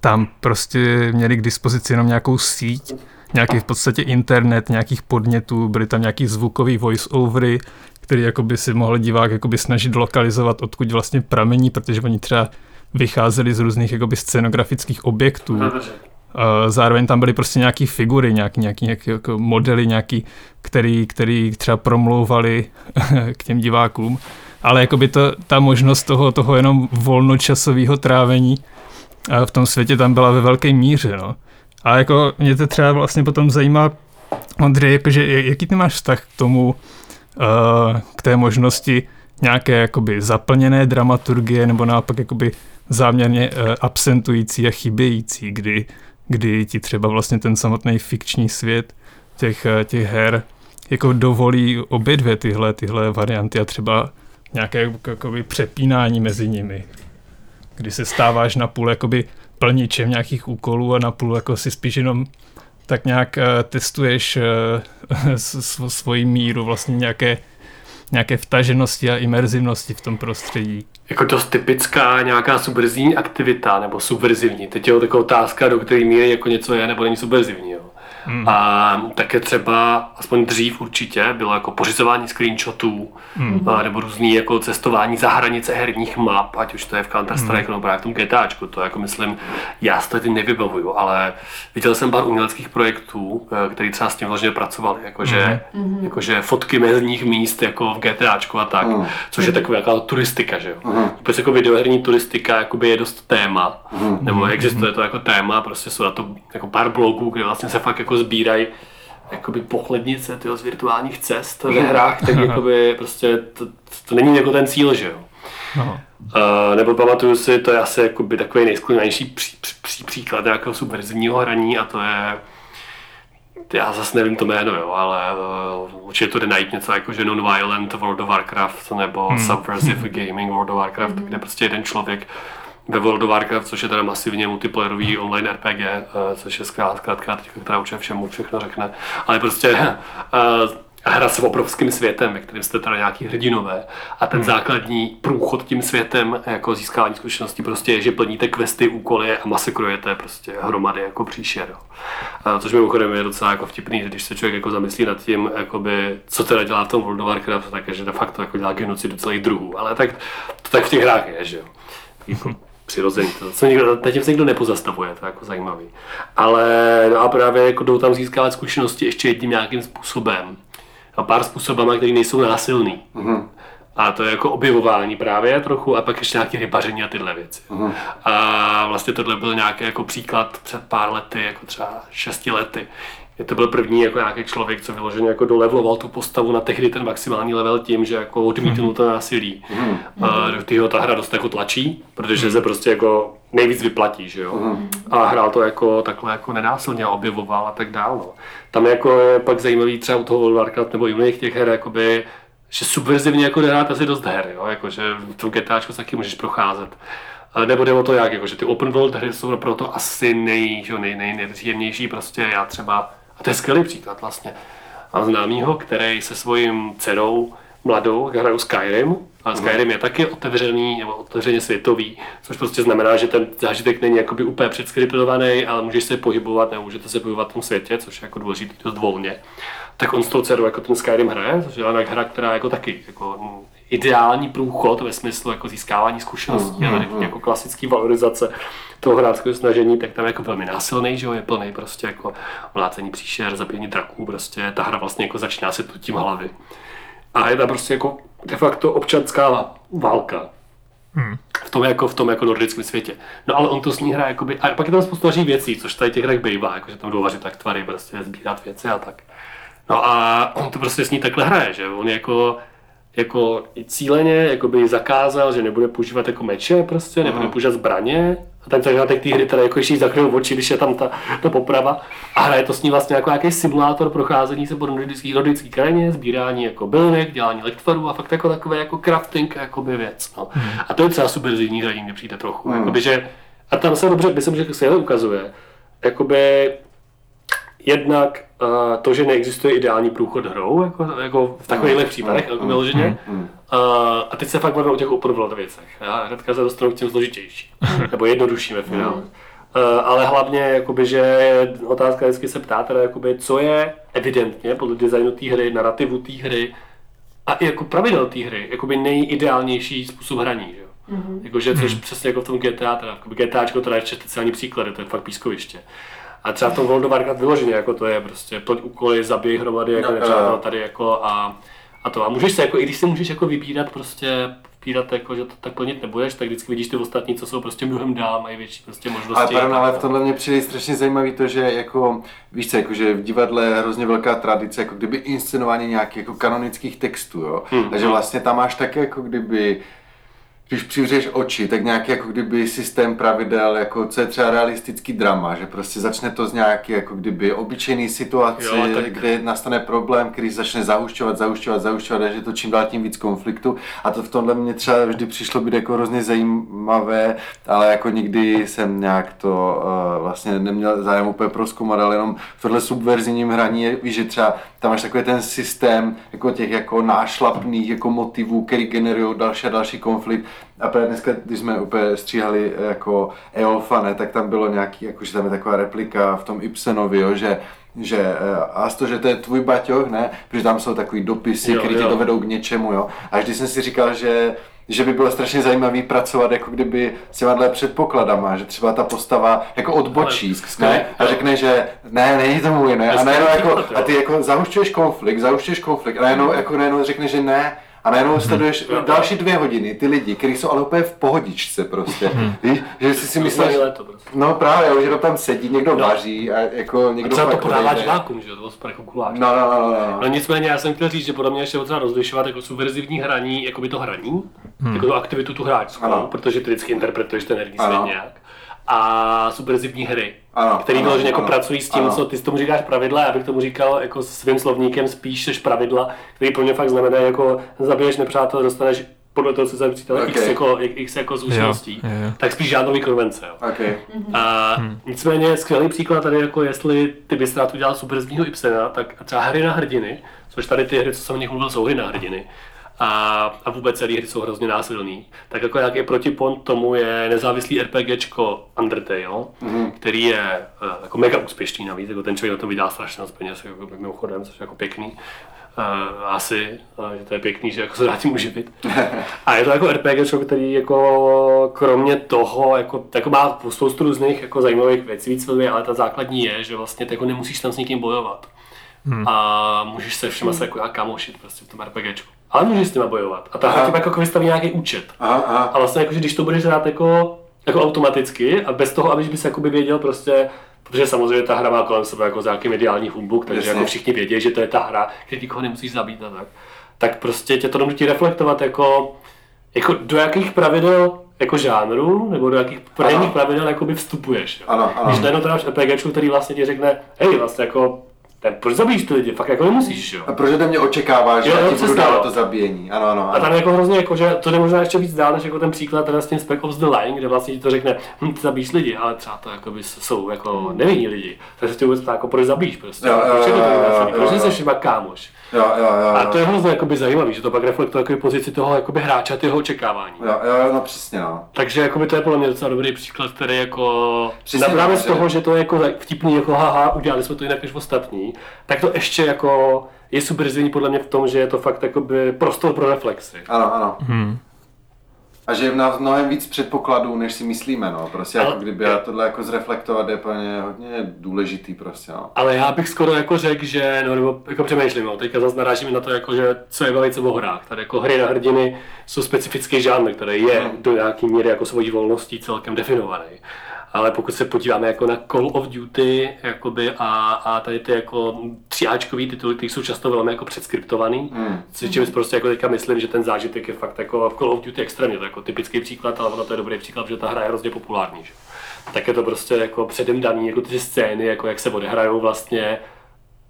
tam prostě měli k dispozici jenom nějakou síť, nějaký v podstatě internet, nějakých podnětů, byly tam nějaký zvukový voice-overy, který jakoby si mohl divák jakoby snažit lokalizovat, odkud vlastně pramení, protože oni třeba vycházeli z různých jakoby scenografických objektů. Zároveň tam byly prostě nějaké figury, nějaký, nějaký, nějaký jako modely, nějaký, který, který třeba promlouvali (laughs) k těm divákům. Ale jakoby to, ta možnost toho, toho jenom volnočasového trávení v tom světě tam byla ve velké míře. No. A jako mě to třeba vlastně potom zajímá, Ondřej, jakože, jaký ty máš vztah k tomu, uh, k té možnosti nějaké jakoby zaplněné dramaturgie nebo naopak jakoby záměrně absentující a chybějící, kdy, kdy ti třeba vlastně ten samotný fikční svět těch, uh, těch her jako dovolí obě dvě tyhle, tyhle varianty a třeba nějaké jakoby, přepínání mezi nimi, kdy se stáváš na půl jakoby plničem nějakých úkolů a na půl jako si spíš jenom tak nějak uh, testuješ (laughs) uh, svoji míru vlastně nějaké, nějaké vtaženosti a imerzivnosti v tom prostředí. Jako dost typická nějaká subverzivní aktivita nebo subverzivní. Teď je taková otázka, do které míry jako něco je nebo není subverzivní. Jo. Hmm. A také třeba, aspoň dřív určitě, bylo jako pořizování screenshotů, hmm. a, nebo různý jako cestování za hranice herních map, ať už to je v Counter-Strike hmm. nebo právě v tom GTAčku, to jako myslím, já to teď nevybavuju, ale viděl jsem pár uměleckých projektů, eh, který třeba s tím vlastně pracovali, jakože, hmm. jakože fotky mezních míst jako v GTAčku a tak, hmm. což je taková jako turistika, že jo. Hmm. Vůbec jako videoherní turistika jakoby je dost téma, hmm. nebo existuje to jako téma, prostě jsou na to jako pár blogů, kde vlastně se fakt jako jako sbírají jakoby pochlednice tyho, z virtuálních cest ve hrách, tak (laughs) jakoby prostě to, to není jako ten cíl, že jo. No. Uh, nebo pamatuju si, to je asi jakoby takový nejsklonější pří, pří, příklad nějakého subverzivního hraní a to je já zase nevím to jméno, jo, ale uh, určitě to jde najít něco jako že Non-Violent World of Warcraft nebo hmm. Subversive (laughs) Gaming World of Warcraft, hmm. kde prostě jeden člověk ve World of Warcraft, což je teda masivně multiplayerový online RPG, eh, což je zkrátka, která určitě všemu všechno řekne, ale prostě uh, hra s obrovským světem, ve kterém jste teda nějaký hrdinové a ten hmm. základní průchod tím světem jako získávání zkušeností prostě je, že plníte questy, úkoly a masakrujete prostě hromady jako příšer. A což mimochodem je docela jako vtipný, když se člověk jako zamyslí nad tím, jakoby, co teda dělá v tom World of Warcraft, tak je, že de facto jako dělá genocidu celých druhů, ale tak to tak v těch hrách je, že jo. Jako, (laughs) přirozený. To, co nikdo, teď se nikdo nepozastavuje, to je jako zajímavý. Ale no a právě jako jdou tam získávat zkušenosti ještě jedním nějakým způsobem. A pár způsobama, které nejsou násilný. Mm-hmm. A to je jako objevování právě trochu a pak ještě nějaké rybaření a tyhle věci. Mm-hmm. A vlastně tohle byl nějaký jako příklad před pár lety, jako třeba šesti lety, to byl první jako nějaký člověk, co vyloženě jako dolevloval tu postavu na tehdy ten maximální level tím, že jako odmítnul mhm. to násilí. Mm. A do kterého ta hra dost jako tlačí, protože se prostě jako nejvíc vyplatí, že jo. Mm. A hrál to jako takhle jako nenásilně a objevoval a tak dále. No. Tam jako je pak zajímavý třeba u toho World Warcraft nebo i u těch her, jakoby, že subverzivně jako hrát asi dost her, jo? Jako, že v tom GTAčku taky můžeš procházet. Nebo jde o to jak, jako, že ty open world hry jsou proto asi nej, nej, nej, nejpříjemnější, prostě já třeba a to je skvělý příklad vlastně. Mám známýho, který se svým dcerou mladou hrajou Skyrim, a Skyrim je taky otevřený nebo otevřeně světový, což prostě znamená, že ten zážitek není jakoby úplně předskriptovaný, ale můžeš se pohybovat, nebo můžete se pohybovat v tom světě, což je jako důležitý dost volně. Tak on s tou dcerou jako ten Skyrim hraje, což je hra, která jako taky jako ideální průchod ve smyslu jako získávání zkušeností mm, a mm, jako klasický valorizace toho hráčského snažení, tak tam je jako velmi násilný, že jo, je plný prostě jako mlácení příšer, zabíjení draků, prostě ta hra vlastně jako začíná se tím hlavy. A je tam prostě jako de facto občanská válka. Hmm. V tom jako v tom jako nordickém světě. No ale on to s ní hraje jakoby, a pak je tam spoustu věcí, což tady těch hrách bývá, jako že tam jdou vařit tak tvary, prostě sbírat věci a tak. No a on to prostě s ní takhle hraje, že on jako jako cíleně jakoby zakázal, že nebude používat jako meče prostě, nebude používat zbraně. A ten začátek té hry teda jako ještě zakryl oči, když je tam ta, ta poprava. A hraje to s ní vlastně jako nějaký simulátor procházení se po nordický, nordický krajině, sbírání jako bylinek, dělání lektvarů a fakt jako takové jako crafting jakoby věc. No. Hmm. A to je třeba subverzivní hraní, mi přijde trochu. Hmm. Jakoby, že, a tam se dobře, myslím, že se ukazuje, jakoby jednak uh, to, že neexistuje ideální průchod hrou, jako, jako v takových mm. případech, jako vyloženě. Mm. Uh, a teď se fakt bavíme o těch world věcech. Já hnedka se dostanu k těm složitější, nebo jednodušším ve finále. Uh, ale hlavně, jakoby, že otázka vždycky se ptá, teda, jakoby, co je evidentně podle designu té hry, narrativu té hry a i jako pravidel té hry, jakoby nejideálnější způsob hraní. Že? Mm-hmm. Jakože, což mm. přesně jako v tom GTA, teda, GTAčko teda ještě speciální příklady, to je fakt pískoviště. A třeba v tom World of Warcraft vyloženě, jako to je prostě plň úkoly, zabij hromady jako no, nepřátel tady jako a, a to. A můžeš se jako, i když si můžeš jako vybírat prostě vybírat, jako, že to tak plnit nebudeš, tak vždycky vidíš ty ostatní, co jsou prostě mnohem dál, mají větší prostě možnosti. Ale pardon, ale v tomhle mě přijde strašně zajímavý to, že jako, víš co, jako, že v divadle je hrozně velká tradice, jako kdyby inscenování nějakých jako kanonických textů, jo. Hmm. Takže vlastně tam máš také jako kdyby když přivřeš oči, tak nějaký jako kdyby systém pravidel, jako co je třeba realistický drama, že prostě začne to z nějaké jako kdyby obyčejný situace, Jo, tak- kde nastane problém, který začne zahušťovat, zahušťovat, zahušťovat, a že to čím dál tím víc konfliktu. A to v tomhle mě třeba vždy přišlo být jako hrozně zajímavé, ale jako nikdy jsem nějak to uh, vlastně neměl zájem úplně proskoumat, ale jenom v tohle subverzivním hraní je, že třeba tam máš takový ten systém jako těch jako nášlapných jako motivů, který generují další a další konflikt. A právě dneska, když jsme úplně stříhali eh, jako Eolfa, ne, tak tam bylo nějaký, jako, že tam je taková replika v tom Ibsenovi, jo, že že eh, a z to, že to je tvůj baťoch, ne, protože tam jsou takový dopisy, Jo, které tě jo. dovedou k něčemu, jo. A vždy jsem si říkal, že že by bylo strašně zajímavý pracovat jako kdyby s těma předpokladama, že třeba ta postava jako odbočí Ale ne, a jo. řekne, že ne, není to můj, ne, a najednou jako, a ty jako zahušťuješ konflikt, zahušťuješ konflikt a najednou, jako najednou řekne, že ne, a najednou sleduješ Jo. další dvě hodiny ty lidi, kteří jsou ale úplně v pohodičce prostě, víš, že si myslel, Myslíš, že- léto prostě. no právě, že to tam sedí, někdo Jo. vaří a jako A někdo třeba to podává divákům, že jo, to bylo jako guláš. No, no, no, no, no. No nicméně já jsem chtěl říct, že podle mě ještě potřeba rozlišovat jako subverzivní hraní, jako by to hraní, hmm. jako tu aktivitu tu hráčskou, Ano. protože ty vždycky interpretuješ ten herní Ano. svět nějak. A subverzivní hry, Ano, který ano, vyloženě jako ano, pracují s tím, ano. co ty tomu říkáš pravidla, já bych tomu říkal jako svým slovníkem spíš než pravidla, který pro mě fakt znamená jako zabiješ nepřátel, dostaneš podle toho, co se přítele, x, Ok. jako, x jako zkušeností, Jo, jo, jo. tak spíš žádnový konvence. Jo. Okay. A Hmm. nicméně skvělý příklad tady, jako jestli ty bys rád udělal superzního Ibsena, tak třeba hry na hrdiny, což tady ty hry, co jsem o nich mluvil, jsou hry na hrdiny. A, a vůbec celé hry jsou hrozně násilný. Tak jako nějaký protipont tomu je nezávislý RPGčko Undertale, mm-hmm. který je eh, jako mega úspěšný navíc, jako ten člověk na to vydá strašně moc peněz, jako mimochodem, což je jako pěkný. Uh, asi, uh, že to je pěkný, že jako se dá tím uživit. (laughs) A je to jako RPG, který jako kromě toho, jako, jako má spoustu různých jako zajímavých věcí víc filmy, ale ta základní je, že vlastně ty jako nemusíš tam s nikým bojovat. Hmm. A můžeš se všema se jako kamošit prostě v tom RPGčku. Ale můžeš s nima bojovat. A ta hra Aha. ti pak jako vystaví nějaký účet. Aha, aha. A vlastně jako, že když to budeš hrát jako, jako automaticky a bez toho, abys bys jakoby věděl prostě, protože samozřejmě ta hra má kolem sebe jako nějaký mediální humbuk, takže Jasně. jako všichni vědí, že to je ta hra, kde nikoho nemusíš zabít a tak. Tak prostě tě to donutí reflektovat jako, jako do jakých pravidel jako žánru, nebo do jakých herních pravidel jakoby vstupuješ. Jo. Ano, ano. Když najednou to máš RPGčku, který vlastně ti řekne, hej, vlastně jako, ten, proč zabíjíš ty lidi, fakt jako nemusíš, jo. A proč ode mě očekáváš, že Jo, já ti budu dávat to zabíjení? Ano, ano, A ano. tam jako hrozně jako, že to jde možná ještě víc dál, než jako ten příklad teda s tím Spec Ops The Line, kde vlastně ti to řekne, hm, ty zabíš lidi, ale třeba to jako jsou jako nevinní lidi. Takže ty vůbec ptá, jako proč zabíš prostě. Jo, to jo, tak jo, jo, Proč jo. jsi všema kámoš? Jo, jo, jo, A to je hrozně jakoby zajímavý, že to pak reflektuje jakoby pozici toho jakoby hráče a jeho očekávání. Jo, jo, no přesně, no. Takže jakoby to je podle mě docela dobrý příklad, který jako Přesně rámec tak, že- toho, že to je jako vtipný, jako haha, udělali jsme to jinak než ostatní, tak to ještě jako je subverzivní podle mě v tom, že je to fakt jakoby prostor pro reflexy. Ano, ano. Hmm. A že je v nás mnohem víc předpokladů, než si myslíme, no. Prostě Ale- jako kdyby já tohle jako zreflektovat je plně hodně důležitý prostě, no. Ale já bych skoro jako řekl, že, no nebo jako přemýšlím, no, teďka zase narážím na to, jako, že co je velice o hrách. Tady jako hry na hrdiny jsou specifický žánr, který je do nějaký míry jako svojí volností celkem definovaný. Ale pokud se podíváme jako na Call of Duty jakoby a, a tady ty jako tříáčkový tituly, které jsou často velmi jako předskriptovaný, Hmm. s čím prostě jako teďka myslím, že ten zážitek je fakt jako v Call of Duty extrémně, to je jako typický příklad, ale ono to je dobrý příklad, že ta hra je hrozně populární. Že? Tak je to prostě jako předem daný, jako ty scény, jako jak se odehrajou vlastně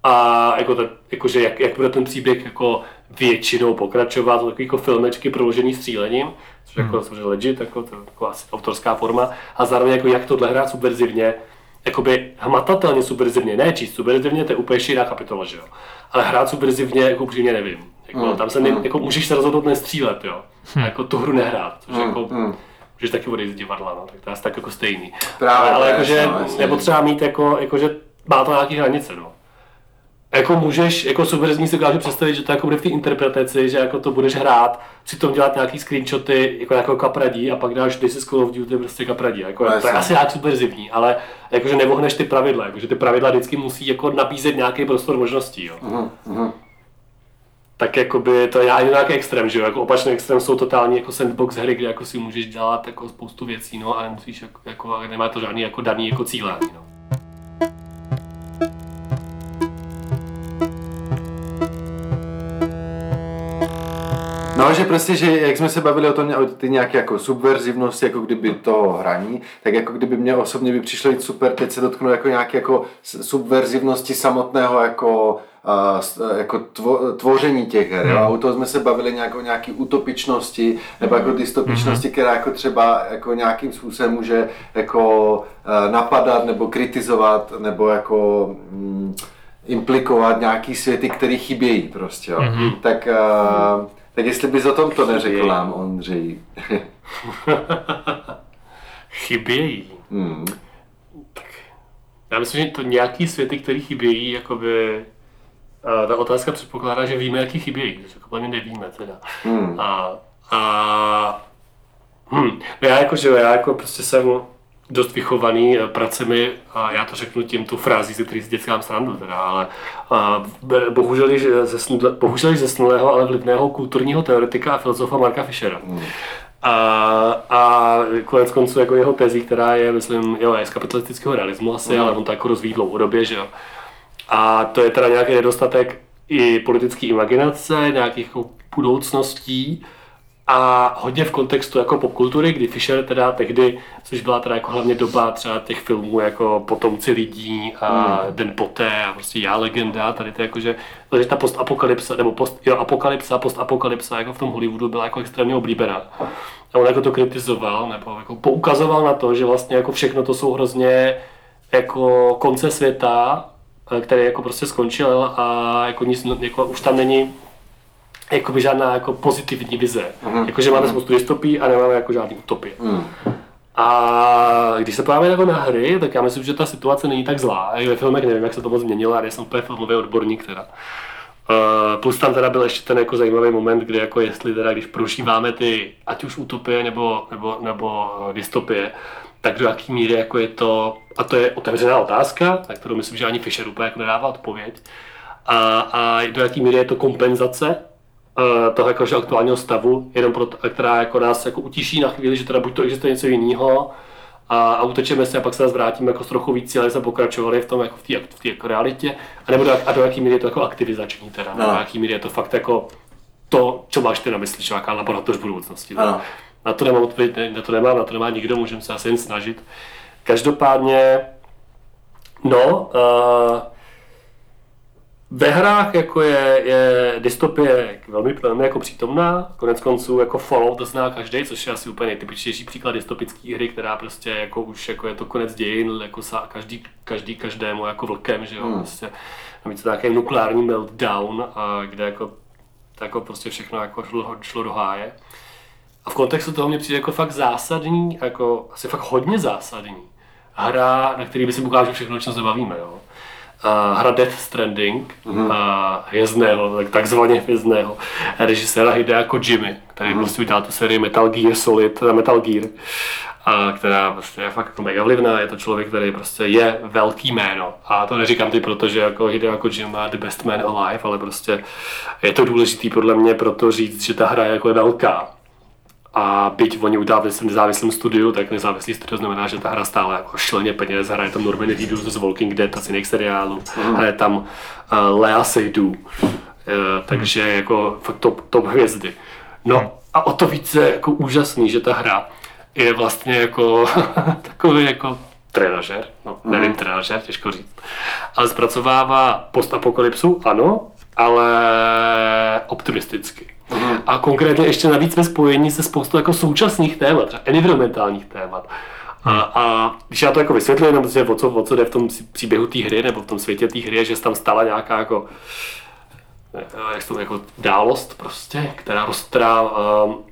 a jako, ta, jako že jak, jak bude ten příběh jako většinou pokračovat, takový jako filmečky proložený střílením, což jako samozřejmě legit, jako, to, je jako asi autorská forma, a zároveň jako jak tohle hrát subverzivně, jakoby hmatatelně subverzivně, ne číst subverzivně, to je úplně jiná kapitola, že jo. Ale hrát subverzivně, jako upřímně nevím. Jako, Mm, tam se ne, mm. jako, můžeš se rozhodnout nestřílet, jo. A jako tu hru nehrát, což Mm, jako, mm. můžeš taky odejít z divadla, no, tak to je asi tak jako stejný. Právě, ale, ale jakože jasno, jasně. je potřeba mít jako, jakože má to nějaký hranice, no. Jako můžeš, jako subverzní si dokážu představit, že to jako bude v té interpretaci, že jako to budeš hrát, přitom dělat nějaký screenshoty jako nějakého kapradí a pak dáš This is Call of Duty prostě kapradí. Jako, No, to je asi nějak subverzivní, ale jakože nevohneš ty pravidla, jakože ty pravidla vždycky musí jako nabízet nějaký prostor možností. Jo. Mhm, mhm. Tak jakoby to je nějaký extrém, že jo, jako opačný extrém jsou totální jako sandbox hry, kde jako si můžeš dělat jako spoustu věcí, no a nemusíš jako, jako nemá to žádný jako daný jako cílení, no. No, že prostě, že jak jsme se bavili o tom, o ty nějaké jako subverzivnosti, jako kdyby to hraní, tak jako kdyby mě osobně by přišlo jít super, teď se dotknu jako nějaké jako subverzivnosti samotného jako uh, jako tvo, tvoření těch her. Hmm. A u toho jsme se bavili nějak o nějaký utopičnosti nebo jako dystopičnosti, hmm. která jako třeba jako nějakým způsobem může jako napadat nebo kritizovat nebo jako um, implikovat nějaký světy, které chybějí prostě. Jo. Mm-hmm. Tak, uh, tak jestli bys o tom to neřekl nám, Ondřej. (laughs) chybějí. Mm. Tak já myslím, že to nějaký světy, které chybějí, jakoby uh, ta otázka předpokládá, že víme, jaký chybějí, což jako mě nevíme teda. Mm. A, a hm, no já jako, že já jako prostě jsem dost vychovaný eh, pracemi, a já to řeknu tím tu frází, ze který si dětskám srandu teda, ale a, bohužel, ze snudle, bohužel zesnulého, ale vlivného kulturního teoretika a filozofa Marka Fischera. Hmm. A, a konec konců jako jeho tezí, která je, myslím, jo, je z kapitalistického realismu asi, mm. ale on to jako rozvíjí dlouhodobě, že jo. A to je teda nějaký nedostatek i politické imaginace, nějakých budoucností, a hodně v kontextu jako popkultury, kdy Fisher teda tehdy, což byla teda jako hlavně doba třeba těch filmů jako Potomci lidí a hmm. Den poté a prostě Já legenda, tady to jako, že, že ta postapokalypsa, nebo post, jo, apokalypsa, postapokalypsa jako v tom Hollywoodu byla jako extrémně oblíbená. A on jako to kritizoval, nebo jako poukazoval na to, že vlastně jako všechno to jsou hrozně jako konce světa, eh, který jako prostě skončil a jako nic, jako už tam není jakoby žádná jako pozitivní vize. Mm. Jako, že máme spoustu dystopí a nemáme jako žádný utopie. Mm. A když se podíváme jako na hry, tak já myslím, že ta situace není tak zlá. I ve filmech nevím, jak se to moc změnilo, ale já jsem úplně filmový odborník teda. Uh, plus tam teda byl ještě ten jako zajímavý moment, kdy jako jestli teda, když prožíváme ty, ať už utopie nebo, nebo, nebo dystopie, tak do jaký míry jako je to, a to je otevřená otázka, na kterou myslím, že ani Fisher úplně jako nedává odpověď, a, a do jaký míry je to kompenzace toho jakože aktuálního stavu, jenom pro to, která jako nás jako utiší na chvíli, že teda buď to existuje něco jiného, a, a utečeme se a pak se nás vrátíme jako s trochu víc ale jsme pokračovali v tom jako v té v tý, jako realitě a nebo do, a do jaký míry je to jako aktivizační teda, no. do jaký míry je to fakt jako to, co máš ty na mysli, čo jaká laboratoř budoucnosti. Ano. Na to nemám odpověď, na to nemám, na to nemá nikdo, můžeme se asi jen snažit. Každopádně, no, uh, ve hrách jako je, je dystopie velmi, velmi jako přítomná, konec konců jako Fallout to zná každý, což je asi úplně nejtypičtější příklad dystopické hry, která prostě jako už jako je to konec dějin, jako sa, každý, každý každému jako vlkem, že jo, hmm. prostě, to nějaký nukleární meltdown, a kde jako, jako prostě všechno jako šlo, šlo do háje. A v kontextu toho mě přijde jako fakt zásadní, jako asi fakt hodně zásadní hra, na který by si ukážu všechno, o čem se bavíme, jo uh, hra Death Stranding, mm-hmm. uh, hvězdného, takzvaně hvězdného režiséra Hidea Kojimy, který mm-hmm. prostě udělal tu sérii Metal Gear Solid, eh, Metal Gear, a která prostě je fakt jako mega vlivná, je to člověk, který prostě je velký jméno. A to neříkám ty, protože jako Hideo Kojima the best man alive, ale prostě je to důležitý podle mě proto říct, že ta hra je jako velká a byť oni udělali v nezávislém studiu, tak nezávislý studio znamená, že ta hra stále jako šleně peněz, hraje tam Norman Reedus z Walking Dead a z jiných seriálů, mm. hraje tam uh, Lea Seydoux, uh, takže mm. jako fakt top, top hvězdy. No mm. a o to více jako úžasný, že ta hra je vlastně jako (laughs) takový jako trenažer, no mm. nevím trenažer, těžko říct, ale zpracovává postapokalypsu, ano, ale optimisticky. A konkrétně ještě navíc ve spojení se spoustu jako současných témat, třeba environmentálních témat. A, mhm. a když já to jako vysvětlím, nebo že o co, o co jde v tom příběhu té hry, nebo v tom světě té hry, že se tam stala nějaká jako, eh, jak to, jako dálost prostě, která roztrá, um,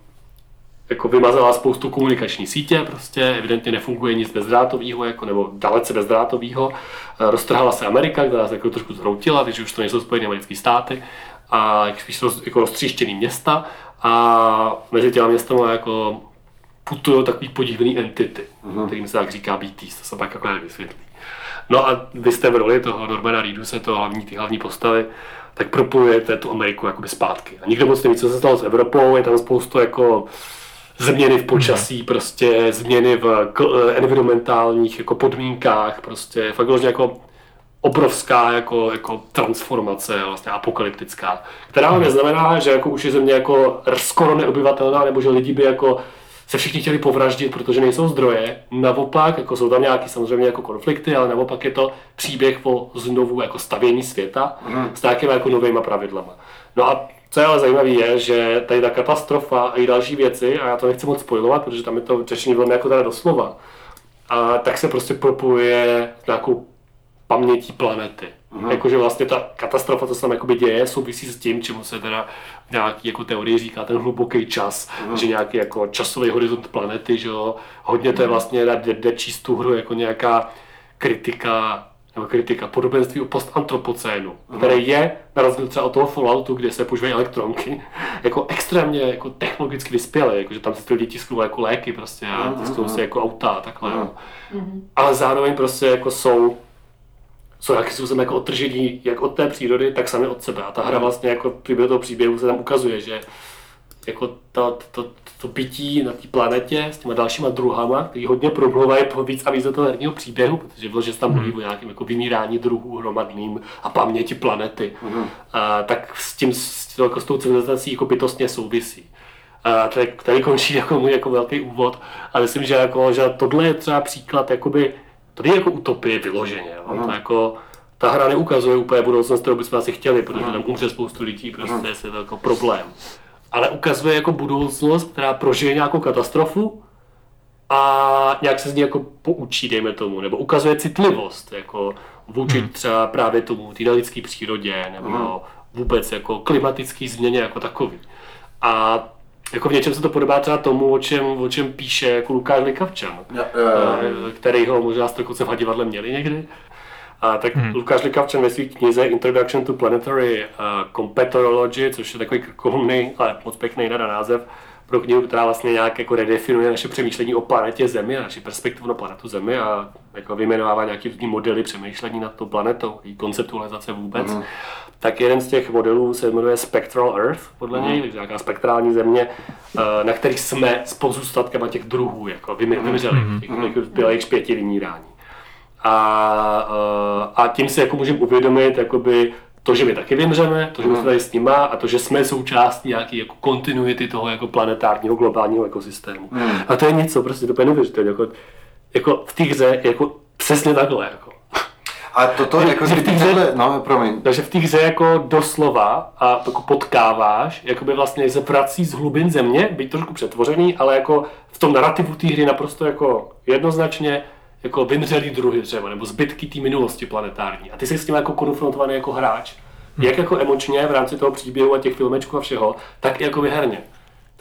jako vymazala spoustu komunikační sítě, prostě evidentně nefunguje nic bezdrátového, jako, nebo dalece bezdrátového. Eh, roztrhala se Amerika, která se jako trošku zhroutila, takže už to nejsou Spojené americké státy a spíš roz, jako roztříštěný města a mezi těma městama jako putují takový podivný entity, mm-hmm. kterým se tak říká BTs, to se pak jako vysvětlí. No a vy jste v roli toho Normana se to hlavní, ty hlavní postavy, tak propojujete tu Ameriku jakoby zpátky. A nikdo moc neví, co se stalo s Evropou, je tam spoustu jako změny v počasí, mm. prostě změny v environmentálních jako podmínkách, prostě fakt jako obrovská jako, jako transformace, vlastně apokalyptická, která ale neznamená, že jako už je země jako skoro neobyvatelná, nebo že lidi by jako se všichni chtěli povraždit, protože nejsou zdroje. Naopak, jako jsou tam nějaké samozřejmě jako konflikty, ale naopak je to příběh po znovu jako stavění světa mm. s nějakými jako novými pravidlama. No a co je ale zajímavé je, že tady ta katastrofa a i další věci, a já to nechci moc spojovat, protože tam je to řešení velmi jako teda doslova, a tak se prostě propojuje s nějakou pamětí planety. Mm. Jakože vlastně ta katastrofa, co se tam jakoby děje, souvisí s tím, čemu se teda nějaký jako teorie říká ten hluboký čas, mm. že nějaký jako časový horizont planety, že jo. Hodně to je vlastně, jde, jde číst tu hru jako nějaká kritika nebo kritika podobenství o postantropocénu, mm. který je, na rozdíl třeba od toho Falloutu, kde se používají elektronky, (laughs) jako extrémně jako technologicky vyspělé, jako, že tam se ty lidi tisknou jako léky prostě a tisknou se jako auta a takhle. Mm. Ale zároveň prostě jako jsou jsou nějakým způsobem jako odtržení jak od té přírody, tak sami od sebe. A ta hra vlastně jako příběh toho příběhu se tam ukazuje, že jako to, to, to bytí na té planetě s těma dalšíma druhama, který hodně promluvají po víc a víc do toho herního příběhu, protože vložně se tam mluví o nějakém jako vymírání druhů hromadným a paměti planety, mm. a, tak s tím, s, jako s tou civilizací jako bytostně souvisí. A tady, tady končí jako můj jako velký úvod a myslím, že, jako, že tohle je třeba příklad jakoby, to je jako utopie vyloženě. Jo? To jako, ta hra neukazuje úplně budoucnost, kterou bychom asi chtěli, protože tam umře spoustu lidí, prostě je to jako problém. Ale ukazuje jako budoucnost, která prožije nějakou katastrofu a nějak se z ní jako poučí, dejme tomu, nebo ukazuje citlivost, jako vůči hmm. třeba právě tomu, té lidské přírodě, nebo vůbec jako klimatický změně jako takový. A jako v něčem se to podobá třeba tomu, o čem, o čem píše jako Lukáš Likavčan, ja. který ho možná s v divadle měli někdy. A tak hmm. Lukáš Likavčan ve své knize Introduction to Planetary uh, Competology, což je takový krkolumný, ale moc pěkný na název, pro knihu, která vlastně nějak jako redefinuje naše přemýšlení o planetě Zemi a naši perspektivu na planetu Zemi a jako vyjmenovává nějaký různý modely přemýšlení nad tou planetou, její konceptualizace vůbec. Mm. Tak jeden z těch modelů se jmenuje Spectral Earth, podle mm. něj, takže nějaká spektrální země, eh, na kterých jsme s pozůstatkama těch druhů jako vymřeli, těch, těch, bylo jich pěti vymírání. A, eh, a tím si jako můžeme uvědomit jakoby to, že my taky vymřeme, to, že my jsme tady s nima a to, že jsme součástí nějaký jako kontinuity toho jako planetárního globálního ekosystému. Mm. A to je něco, prostě to je neuvěřitelné. Jako, jako v té hře jako přesně takhle. Jako. A toto jako že v té hře, no, promiň. Takže v té hře jako doslova a jako potkáváš, jako by vlastně se prací z hlubin země, být trošku přetvořený, ale jako v tom narrativu té hry naprosto jako jednoznačně jako vymřelý druhy třeba, nebo zbytky té minulosti planetární. A ty jsi s tím jako konfrontovaný jako hráč. Hmm. Jak jako emočně v rámci toho příběhu a těch filmečků a všeho, tak i jako vyherně.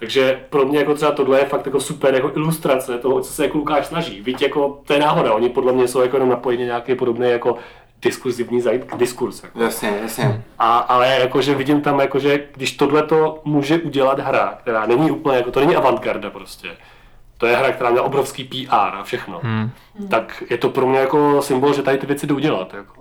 Takže pro mě jako třeba tohle je fakt jako super jako ilustrace toho, co se jako Lukáš snaží. Víte, jako to je náhoda, oni podle mě jsou jako jenom napojeni nějaký podobný jako diskurzivní zajít k diskurs. Jako. Jasně, jasně. A, ale jakože vidím tam, jakože když tohle to může udělat hra, která není úplně, jako to není avantgarda prostě, to je hra, která měla obrovský PR a všechno, hmm. tak je to pro mě jako symbol, že tady ty věci jdou dělat. Jako.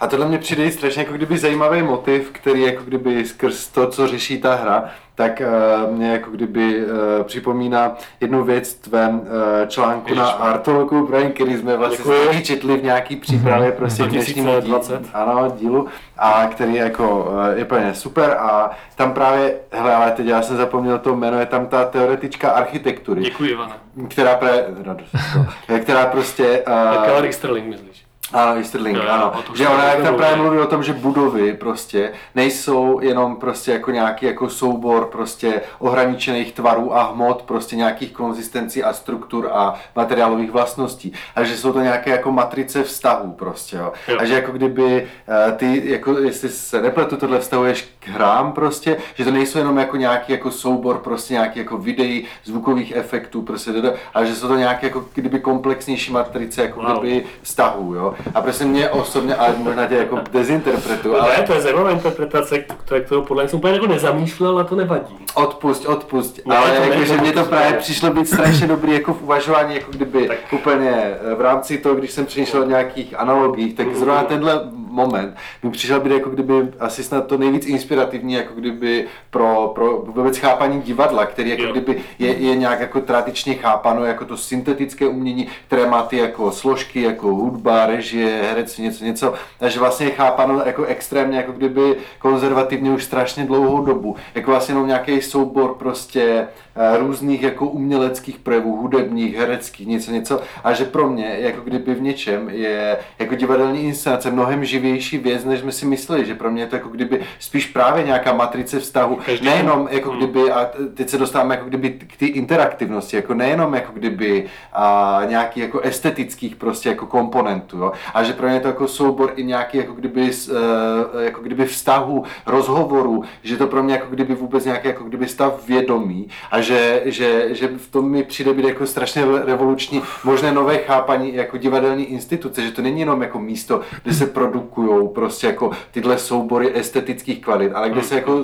A tohle mě přijde strašně jako kdyby zajímavý motiv, který jako kdyby skrz to, co řeší ta hra, tak uh, mě jako kdyby uh, připomíná jednu věc v tvém uh, článku Ježiš, na Artologu, Brian, který jsme vlastně Děkuji. četli v nějaký přípravě mm-hmm. prostě 2020. ano, dílu, a který je jako uh, je plně super a tam právě, hele, ale teď já jsem zapomněl to jméno, je tam ta teoretička architektury. Děkuji, Ivana. Která, pre, radost, (laughs) která prostě... Uh, Kelly Sterling, myslíš? Ano, Easterling, no, ano. No, že ona jak tam právě mluví o tom, že budovy prostě nejsou jenom prostě jako nějaký jako soubor prostě ohraničených tvarů a hmot, prostě nějakých konzistencí a struktur a materiálových vlastností, ale že jsou to nějaké jako matrice vztahů prostě, jo. jo. A že jako kdyby uh, ty, jako jestli se nepletu, tohle vztahuješ k hrám prostě, že to nejsou jenom jako nějaký jako soubor prostě nějaký jako videí, zvukových efektů prostě, ale že jsou to nějaké jako kdyby komplexnější matrice jako wow. kdyby vztahů, jo. A prostě mě osobně, ale možná tě jako dezinterpretuju. Ale... Ne, to je zajímavá interpretace, kterou podle mě jsem úplně jako nezamýšlel, ale to nevadí. Odpust, odpust. Ne, ale jako, že mě to právě přišlo být strašně dobrý jako v uvažování, jako kdyby tak. úplně eh, v rámci toho, když jsem přemýšlel o nějakých analogiích, tak zrovna tenhle moment. Mi přišel být jako kdyby asi snad to nejvíc inspirativní, jako kdyby pro, pro vůbec chápaní divadla, který jako Jo. kdyby je, je nějak jako tradičně chápano jako to syntetické umění, které má ty jako složky, jako hudba, režie, herectví, něco, něco, takže vlastně je chápano jako extrémně, jako kdyby konzervativně už strašně dlouhou dobu, jako vlastně jenom nějaký soubor prostě eh, různých jako uměleckých projevů, hudebních, hereckých, něco, něco, a že pro mě, jako kdyby v něčem je jako divadelní inscenace mnohem živější věc, než jsme si mysleli, že pro mě je to jako kdyby spíš právě nějaká matrice vztahu, Každý- nejenom jako Hmm. kdyby, a teď se dostáváme jako kdyby k té interaktivnosti, jako nejenom jako kdyby a nějaký jako estetických prostě jako komponentů, jo? a že pro mě je to jako soubor i nějaký jako kdyby, s, eh, jako kdyby vztahu, rozhovoru, že to pro mě jako kdyby vůbec nějaký jako kdyby stav vědomí a že, že, že v tom mi přijde být jako strašně revoluční možné nové chápaní jako divadelní instituce, že to není jenom jako místo, kde se produkují prostě jako tyhle soubory estetických kvalit, ale kde se jako,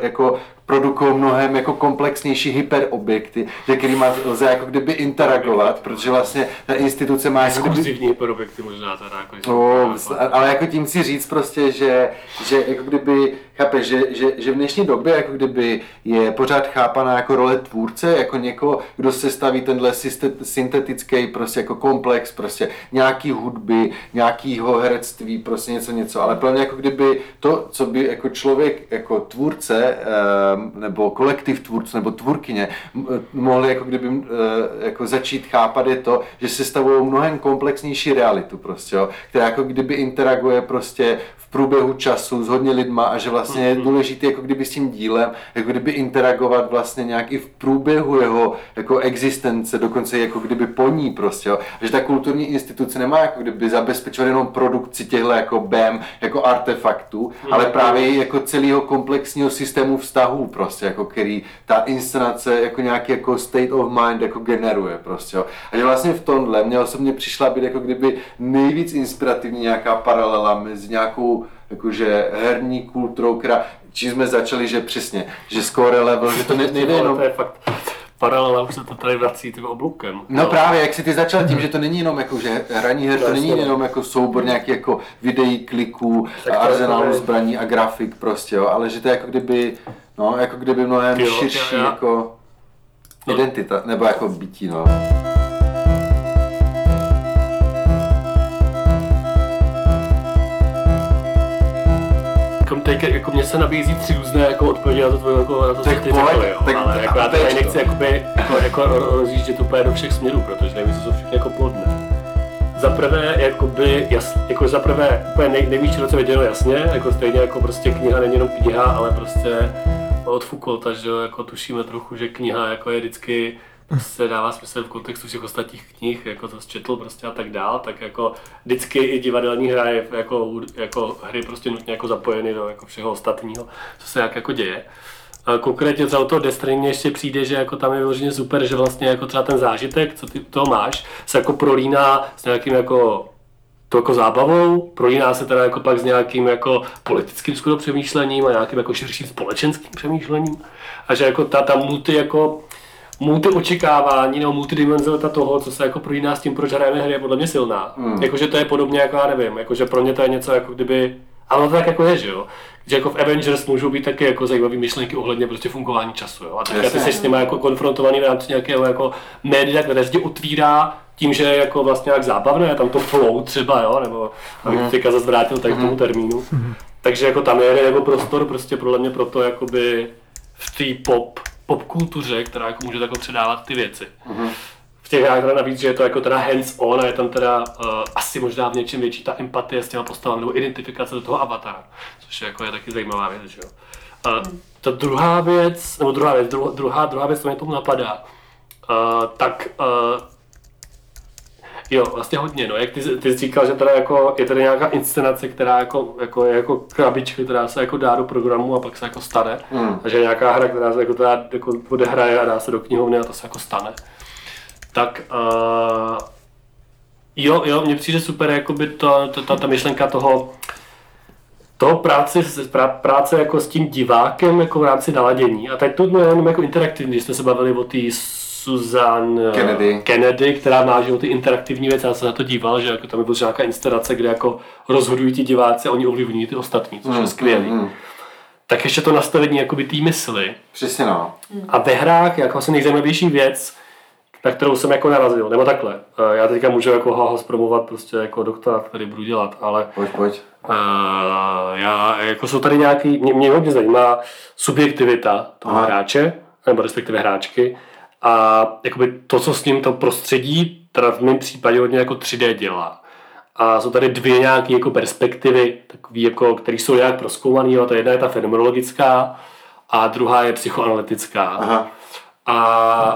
jako produkují mnohem jako komplexnější hyperobjekty, se kterými lze jako kdyby interagovat, protože vlastně ta instituce má jako kdyby Exkluzivní hyperobjekty možná teda jako, No, ale jako tím si říct prostě, že, že jako kdyby, chápeš, že, že, že v dnešní době jako kdyby je pořád chápaná jako role tvůrce, jako někoho, kdo se staví tenhle syntetický prostě jako komplex, prostě nějaký hudby, nějakýho herectví, prostě něco, něco, ale mě jako kdyby to, co by jako člověk, jako tvůrce, ehm, nebo kolektiv tvůrců, nebo tvůrkyně, mohli jako kdyby eh, jako začít chápat je to, že se stavují mnohem komplexnější realitu prostě, jo, která jako kdyby interaguje prostě průběhu času s hodně lidma a že vlastně je důležité jako kdyby s tím dílem, jako kdyby interagovat vlastně nějak i v průběhu jeho jako existence, dokonce jako kdyby po ní prostě, jo. A že ta kulturní instituce nemá jako kdyby zabezpečovat jenom produkci těchto jako BEM, jako artefaktů, ale právě i jako celého komplexního systému vztahů prostě, jako který ta inscenace jako nějaký jako state of mind jako generuje prostě, jo. A že vlastně v tomhle mě osobně přišla být jako kdyby nejvíc inspirativní nějaká paralela mezi nějakou jakože herní kulturou, která, čím jsme začali, že přesně, že score level, že to ne, nejde jenom to je fakt paralela, už se to tady vrací tím obloukem. No právě, jak si ty začal tím, že to není jenom jako, že hraní her, to není no. jenom jako soubor nějakých jako videí, kliků, arzenálu je- zbraní a grafik prostě, jo, ale že to je jako kdyby, no, jako kdyby mnohem Jo, širší jo, jo. jako No. identita, nebo jako bytí, no. Teď, jako mně se nabízí tři různé jako odpovědi na to tvoje, jako, na to, co ty řekl, jo. tak- ale jako já tady nechci jakoby, jako, jako rozjíždět úplně do všech směrů, protože nevím, jsou všechny jako plodné. Za prvé, jakoby, jas, jako za prvé, úplně nej, nejvíc široce viděno jasně, jako stejně jako prostě kniha není jenom kniha, ale prostě od Foucaulta, že jo, jako tušíme trochu, že kniha jako je vždycky se dává smysl v kontextu všech ostatních knih, jako to četl prostě a tak dál, tak jako vždycky i divadelní hra je jako, jako hry prostě nutně jako zapojeny do jako všeho ostatního, co se jak jako děje. A Konkrétně třeba u toho ještě přijde, že jako tam je vyloženě super, že vlastně jako třeba ten zážitek, co ty toho máš, se jako prolíná s nějakým jako to jako zábavou, prolíná se teda jako pak s nějakým jako politickým skoro přemýšlením a nějakým jako širším společenským přemýšlením. A že jako ta, ta multi jako multi očekávání nebo multidimenzionalita toho, co se jako prolíná s tím, proč hrajeme hry, je podle mě silná. Hmm. Jakože to je podobně jako já nevím, jakože pro mě to je něco jako kdyby ale ono to tak jako je, že jo? Že jako v Avengers můžou být taky jako zajímavé myšlenky ohledně prostě fungování času, jo? A teďka ty jsi s nimi jako konfrontovaný v rámci nějakého jako média, které se ti otvírá tím, že je jako vlastně jak zábavné, je tam to flow třeba, jo? Nebo abych Mhm. teďka zase vrátil tady k tomu termínu. Takže jako tam je jako prostor prostě podle mě pro to jakoby v té pop, pop kultuře, která jako může takhle předávat ty věci. V těch hrách navíc, že je to jako teda hands on a je tam teda uh, asi možná v něčem větší ta empatie s těma postavami nebo identifikace do toho avatara, což je jako je taky zajímavá věc, že jo. Uh, ta druhá věc, nebo druhá věc, druhá, druhá, druhá věc, co mě tomu napadá, uh, tak uh, Jo, vlastně hodně, no. Jak ty, ty jsi říkal, že teda jako, je tady nějaká inscenace, která jako, jako, je jako krabička, která se jako dá do programu a pak se jako stane. Hmm. A že je nějaká hra, která se jako, teda, jako odehraje a dá se do knihovny a to se jako stane. Tak uh, jo, jo, mně přijde super jakoby to, to, ta, ta myšlenka toho, toho práce, prá, práce jako s tím divákem jako v rámci naladění. A teď to bylo jenom jako interaktivní, když jsme se bavili o té Susan eh, Kennedy. Kennedy, která má že ty interaktivní věci, já jsem na to díval, že jako tam je nějaká instalace, kde jako rozhodují ti diváci a oni ovlivňují ty ostatní, což je skvělý. mm. Tak ještě to nastavení jakoby té mysli. Přesně no. A ve hrách jako asi nejzajímavější věc, na kterou jsem jako narazil, nebo takhle. eh, Já teďka můžu jako hahos promovat prostě jako doktora, který budu dělat, ale Pojď, pojď. Uh, já, jako jsou tady nějaký, mě, mě hodně zajímá subjektivita toho Aha. hráče, nebo respektive hráčky a jakoby to, co s ním to prostředí, teda v mém případě hodně jako 3D dělá. A jsou tady dvě nějaké jako perspektivy, takový jako, které jsou nějak proskoumané, a ta jedna je ta fenomenologická a druhá je psychoanalytická. Aha. A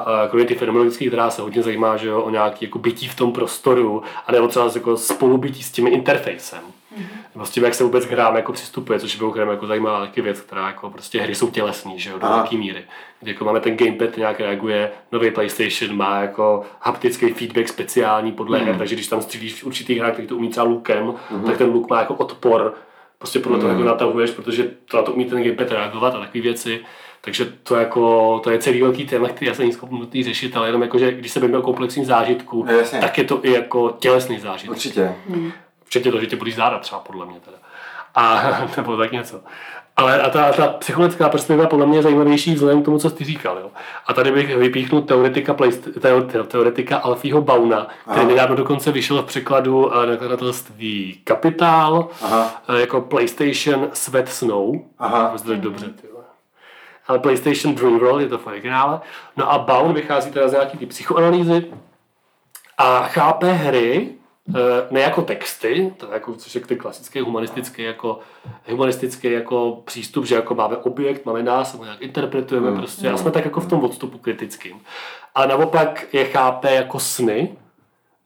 a kromě ty fenomenologické, která se hodně zajímá že jo, o nějaké jako bytí v tom prostoru, a nebo třeba jako spolubytí s tím interfejsem. S tím, jak se vůbec k hrám jako přistupuje, což je mimochodem jako zajímavá taky věc, která jako prostě hry jsou tělesní, že jo, do velké míry. Kdy jako máme ten gamepad nějak reaguje, nový PlayStation má jako haptický feedback speciální podle her, takže když tam střílíš v určitých hrách, který to umí třeba lukem, tak ten luk má jako odpor, prostě podle toho, jak ho natahuješ, protože to na to umí ten gamepad reagovat a takové věci. Takže to, jako, to je celý velký téma, který já jsem schopný řešit, ale jenom jako, že když se bavíme o komplexním zážitku, No, jasně. tak je to i jako tělesný zážitek. Určitě. Včetně toho, že tě bolí záda třeba, podle mě teda. A, (laughs) nebo tak něco. Ale a ta, ta psychologická perspektiva podle mě je zajímavější vzhledem k tomu, co jsi říkal. Jo. A tady bych vypíchnul teoretika, teoretika Alfího Bauna, který Aha. nedávno dokonce vyšel v překladu eh, nakladatelství Kapitál, Aha. eh, jako PlayStation Sweat Snow. Aha. To je dobře, ty. Ale PlayStation Dream World je to v originále. No a Baun vychází teda z nějaký ty psychoanalýzy a chápe hry ne jako texty, to je jako, což je ty klasický humanistický jako, humanistický jako přístup, že jako máme objekt, máme nás, nebo nějak interpretujeme prostě a jsme tak jako v tom odstupu kritickým. A naopak je chápe jako sny,